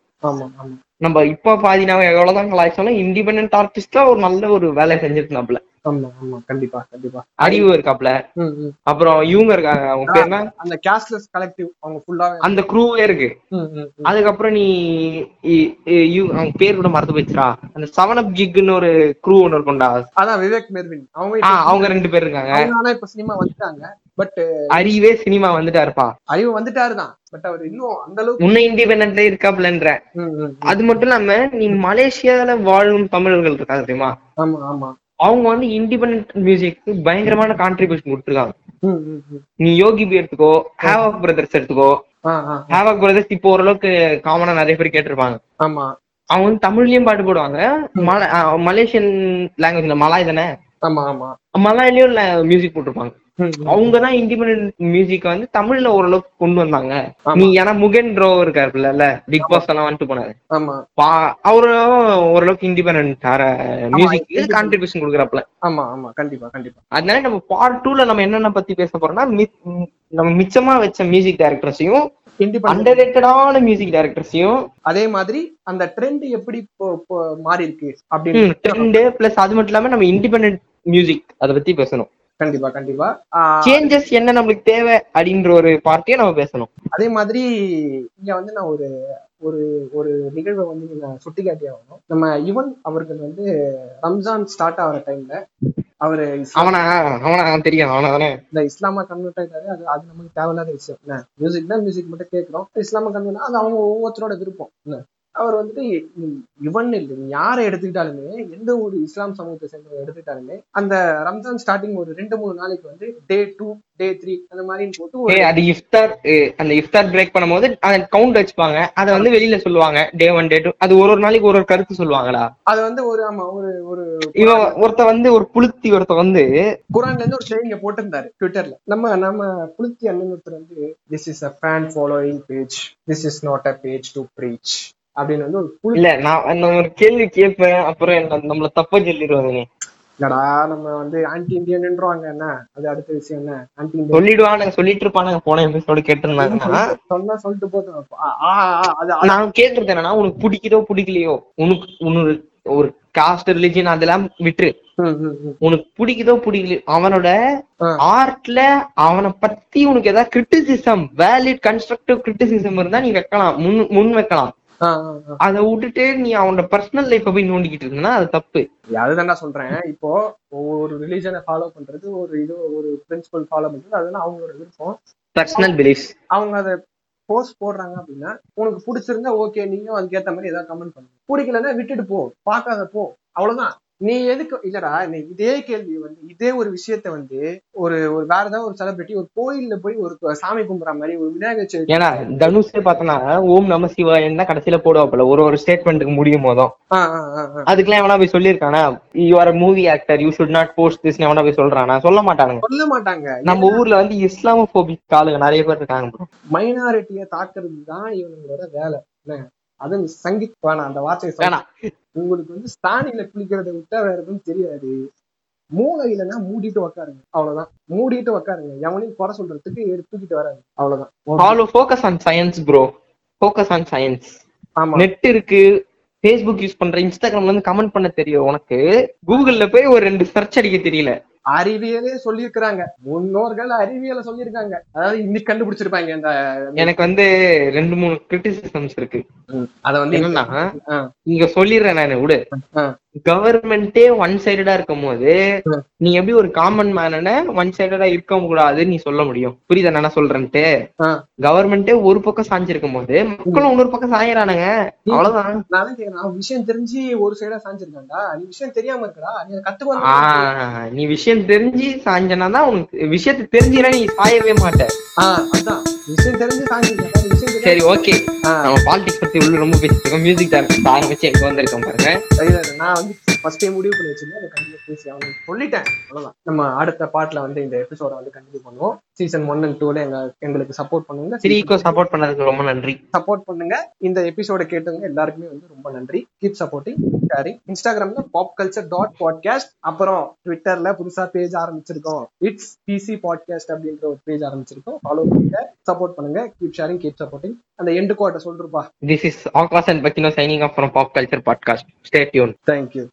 நம்ம இப்ப பாதி நாம எவ்வளவுதான் கலாய்ச்சாலும் இண்டிபெண்டன்ட் ஆர்டிஸ்டா ஒரு நல்ல ஒரு வேலை செஞ்சிருந்தாப்ல ஆமா ஆமா கண்டிப்பா கண்டிப்பா. அறிவு இருக்காப்ல. அப்புறம் இவங்க இருக்காங்க அவங்க பேர் என்ன? அந்த கேஷ்லெஸ் கலெக்டிவ் அவங்க ஃபுல்லாவே அந்த குரூவே இருக்கு. அதுக்கப்புறம் நீ அவங்க பேர் கூட மறந்து போச்சுடா அந்த செவன் அப் கிக்னு ஒரு குரூ ஒன்று இருக்கும்டா. அதான் விவேக் மெர்வின். அவங்க அவங்க ரெண்டு பேர் இருக்காங்க. ஆனா இப்ப சினிமா வந்துட்டாங்க பட் அறிவே சினிமா வந்துட்டாருப்பா. அறிவு வந்துட்டாரு தான் பட் அவர் இன்னும் அந்த அளவுக்கு உன்னை இண்டிபெண்டன்ட்ல இருக்காப்லன்ற. அது மட்டும் இல்லாம நீ மலேசியால வாழும் தமிழர்கள் இருக்காங்க தெரியுமா? ஆமா ஆமா. அவங்க வந்து இண்டிபெண்டன்ட் மியூசிக்கு பயங்கரமான கான்ட்ரிபியூஷன் கொடுத்துருக்காங்க. நீ யோகி பி எடுத்துக்கோ ஹேவாக் பிரதர்ஸ் எடுத்துக்கோ. ஹேவாக் பிரதர்ஸ் இப்போ ஓரளவுக்கு காமனா நிறைய பேர் கேட்டிருப்பாங்க. ஆமா. அவங்க வந்து தமிழ்லயும் பாட்டு போடுவாங்க. மலேசியன் லாங்குவேஜ்ல மலாய் தானே? ஆமா ஆமா. மலாயிலயும் மியூசிக் போட்டிருப்பாங்க. ம், ம். அவங்க தான் இண்டிபெண்டன்ட் மியூசிக் வந்து தமிழ்ல ஓரளவுக்கு கொண்டு வந்தாங்க. நீ ஏன்னா முகன் ட்ரோ இருக்காருல்ல பிக் பாஸ் எல்லாம் வந்துட்டு போனாரு. ஆமா. அவரும் ஓரளவுக்கு இண்டிபெண்டன்ட் மியூசிக். கான்ட்ரிபியூஷன் கொடுக்குறாப்ல ஆமா ஆமா. கண்டிப்பா கண்டிப்பா. அதனால நம்ம பார்ட் டூல நம்ம என்னென்ன பத்தி பேச போறோம்னா நம்ம மிச்சமா வச்ச மியூசிக் டைரக்டர்ஸையும் இண்டிபெண்டன்ட் அண்டர் மியூசிக் டைரக்டர்ஸையும் அதே மாதிரி அந்த ட்ரெண்ட் எப்படி மாறி இருக்கு அப்படின்னு ட்ரெண்டு பிளஸ் அது மட்டும் இல்லாம நம்ம இண்டிபெண்டன்ட் மியூசிக் அதை பத்தி பேசணும். கண்டிப்பா கண்டிப்பா. சேஞ்சஸ் என்ன நம்மளுக்கு தேவை அப்படின்ற ஒரு பார்ட்டியை நம்ம பேசணும். அதே மாதிரி இங்க வந்து நான் ஒரு ஒரு ஒரு நிகழ்வை வந்து இங்க நான் சுட்டிக்காட்டி ஆகணும். நம்ம இவன் அவர்கள் வந்து ரம்ஜான் ஸ்டார்ட் ஆகிற டைம்ல அவரு அவனா அவனா தெரியும் அவனா தானே இந்த இஸ்லாமா கன்வெர்ட் ஆயிட்டாரு. அது அது நமக்கு தேவையில்லாத விஷயம். என்ன? மியூசிக் தான் மியூசிக் மட்டும் கேட்கிறோம். இஸ்லாமா கன்வெர்ட் அது அவங்க ஒவ்வொருத்தரோட விருப்பம். என்ன? அவர் வந்துட்டு இவன் இல்லை யாரை எடுத்துக்கிட்டாலுமே எந்த ஒரு இஸ்லாம் சமூகத்தை சேர்ந்தவங்க எடுத்துக்கிட்டாலுமே அந்த ரம்ஜான் ஸ்டார்டிங் ஒரு ரெண்டு மூணு நாளைக்கு வந்து டே டூ டே த்ரீ அந்த மாதிரின்னு போட்டு அது இஃப்தார் அந்த இஃப்தார் பிரேக் பண்ணும்போது அந்த கவுண்ட் வச்சுப்பாங்க. அதை வந்து வெளியில சொல்லுவாங்க டே ஒன் டே டூ அது ஒரு ஒரு நாளைக்கு ஒரு ஒரு கருத்து சொல்லுவாங்கடா அது வந்து ஒரு ஆமா ஒரு ஒரு இவன் ஒருத்த வந்து ஒரு புளுத்தி ஒருத்த வந்து குரான்ல இருந்து ஒரு செய்திங்க போட்டிருந்தாரு ட்விட்டர்ல நம்ம நம்ம புளுத்தி அண்ணன் ஒருத்தர் வந்து this is a fan following page this is not a page to preach அப்படின்னு வந்து ஒரு இல்ல நான் ஒரு கேள்வி கேட்பேன் அப்புறம் நம்மள தப்பா சொல்லிடுவாங்க இல்லடா நம்ம வந்து ஆன்டி இந்தியன்ன்றவாங்க என்ன? அது அடுத்த விஷயம் என்ன? ஆன்டி இந்தியன் சொல்லிடுவானுங்க சொல்லிட்டு இருப்பானுங்க போன எபிசோடு கேட்டிருந்தாங்கன்னா சொன்னா சொல்லிட்டு போதும். நான் என்னன்னா உனக்கு பிடிக்குதோ பிடிக்கலையோ உனக்கு உன்னோட ஒரு காஸ்ட் ரிலிஜன் அதெல்லாம் விட்டுரு. உனக்கு பிடிக்குதோ பிடிக்கலையோ அவனோட. ஆர்ட்ல அவனை பத்தி உனக்கு ஏதாவது கிரிட்டிசிசம் வேலிட் கன்ஸ்ட்ரக்டிவ் கிரிட்டிசிசம் இருந்தா நீ வைக்கலாம் முன் முன் வைக்கலாம். அதை விட்டுட்டு நீ அவனோட பர்சனல் லைஃப போய் நோண்டிக்கிட்டு இருந்தனா அது தப்பு. அதுதான் நான் சொல்றேன். இப்போ ஒவ்வொரு ரிலீஜனை ஃபாலோ பண்றது ஒரு இது ஒரு பிரின்சிபல் ஃபாலோ பண்றது அதெல்லாம் அவங்களோட விருப்பம். பர்சனல் பிலீஃப்ஸ் அவங்க அதை போஸ்ட் போடுறாங்க அப்படின்னா உனக்கு பிடிச்சிருந்தா ஓகே நீயும் அதுக்கேத்த மாதிரி ஏதாவது கமெண்ட் பண்ணு. பிடிக்கலன்னா விட்டுட்டு போ. பார்க்காத போ. அவ்வளவுதான். நீ எதுக்கு இல்லடா நீ இதே கேள்வி வந்து இதே ஒரு விஷயத்த வந்து ஒரு ஒரு வேற ஏதாவது ஒரு செலிபிரிட்டி ஒரு கோயில்ல போய் ஒரு சாமி கும்பிடுற மாதிரி ஒரு விநாயகர் சதுர்த்தி ஏன்னா தனுஷே பார்த்தனா ஓம் நம சிவாயன் தான் கடைசியில போடுவாப்புல ஒரு ஒரு ஸ்டேட்மெண்ட்டுக்கு முடியும் போதும். அதுக்கெல்லாம் எவனா போய் சொல்லியிருக்கானா you are movie actor you should not post this எவனா போய் சொல்றானா? சொல்ல மாட்டானுங்க. சொல்ல மாட்டாங்க. நம்ம ஊர்ல வந்து இஸ்லாமோபிக் ஆளுங்க நிறைய பேர் இருக்காங்க. மைனாரிட்டியை தாக்குறது தான் இவங்களோட வேலை என்ன அது சங்கீத் வேணாம் அந்த வார்த்தையை வேணாம். உங்களுக்கு வந்து ஸ்தானில குளிக்கிறத விட்டா வேற எதுவும் தெரியாது. மூளை இல்லைன்னா மூடிட்டு உக்காருங்க. அவ்வளவுதான். மூடிட்டு உக்காருங்க. எவனையும் குறை சொல்றதுக்கு எடுத்து தூக்கிட்டு வராது. அவ்வளவுதான். Follow focus on science bro focus on science ஆமா. நெட் இருக்கு. ஃபேஸ்புக் யூஸ் பண்ற இன்ஸ்டாகிராம்ல இருந்து கமெண்ட் பண்ண தெரியும் உனக்கு. கூகுள்ல போய் ஒரு ரெண்டு சர்ச் அடிக்க தெரியல. அறிவியலே சொல்லியிருக்கிறாங்க. முன்னோர்கள் அறிவியலை சொல்லியிருக்காங்க. அதாவது இன்னைக்கு கண்டுபிடிச்சிருப்பாங்க இந்த எனக்கு வந்து ரெண்டு மூணு கிரிட்டிசிசம்ஸ் இருக்கு. அத வந்து என்னன்னா. இங்க சொல்லிடுறேன் நானு விடு. கவர்மெண்டே ஒன் சைடடா இருக்கும் போது. நீ எப்படி ஒரு காமன் மேன ஒன் சைடடா இருக்க கூடாதுன்னு நீ சொல்ல முடியும். புரியுதா நான் சொல்றேன்ட்டு. கவர்மெண்டே ஒரு பக்கம் சாஞ்சிருக்கும் போது மக்களும் இன்னொரு பக்கம் சாயறானுங்க. அவ்வளவுதான். நான் கேக்குறேன் விஷயம் தெரிஞ்சு ஒரு சைடா சாஞ்சிருக்கான்டா நீ விஷயம் தெரியாம இருக்கடா. நீ கத்துக்கு நீ விஷயம் தெரிஞ்சு சாஞ்சனா தான் உனக்கு விஷயத்தை தெரிஞ்சுனா நீ சாயவே மாட்ட. ஆஹ் அதான். விஷயம் தெரிஞ்சு விஷயம் தெரியாது சரி ஓகே. நம்ம பாலிடிக்ஸ் பத்தி உள்ள ரொம்ப பேசிட்டு மியூசிக் டைரக்டர் ஆரம்பிச்சு எங்க வந்திருக்கோம் பாருங்க. நான் வந்து ஃபர்ஸ்ட் டைம் முடிவு பண்ணி வச்சிருந்தேன். அதை பேசி அவனுக்கு சொல்லிட்டேன். அவ்வளவுதான். நம்ம அடுத்த பாட்டுல வந்து இந்த எபிசோட வந்து கண்டினியூ பண்ணுவோம். சீசன் ஒன் அண்ட் டூல எங்க எங்களுக்கு சப்போர்ட் பண்ணுங்க. த்ரீக்கோ சப்போர்ட் பண்ணதுக்கு ரொம்ப நன்றி. சப்போர்ட் பண்ணுங்க. இந்த எபிசோட கேட்டவங்க எல்லாருக்குமே வந்து ரொம்ப நன்றி. கீப் சப்போர்ட்டிங் ஷேரிங் இன்ஸ்டாகிராம்ல பாப் கல்ச்சர் டாட் பாட்காஸ்ட் அப்புறம் ட்விட்டர்ல புதுசா பேஜ் ஆரம்பிச்சிருக்கோம். இட்ஸ் பிசி பாட்காஸ்ட் அப்படின்ற ஒரு பேஜ் ஆரம்பிச்சிருக்கோம். ஃபாலோ பண்ணுங்க சப்போர்ட் பண்ணுங்க. கீப் ஷேரிங் கீப் சப்போர்ட்டிங் அந்த எண்டு கோட்டை சொல்றப்பா. This is Akash and Pacino signing off from pop culture podcast stay tuned thank you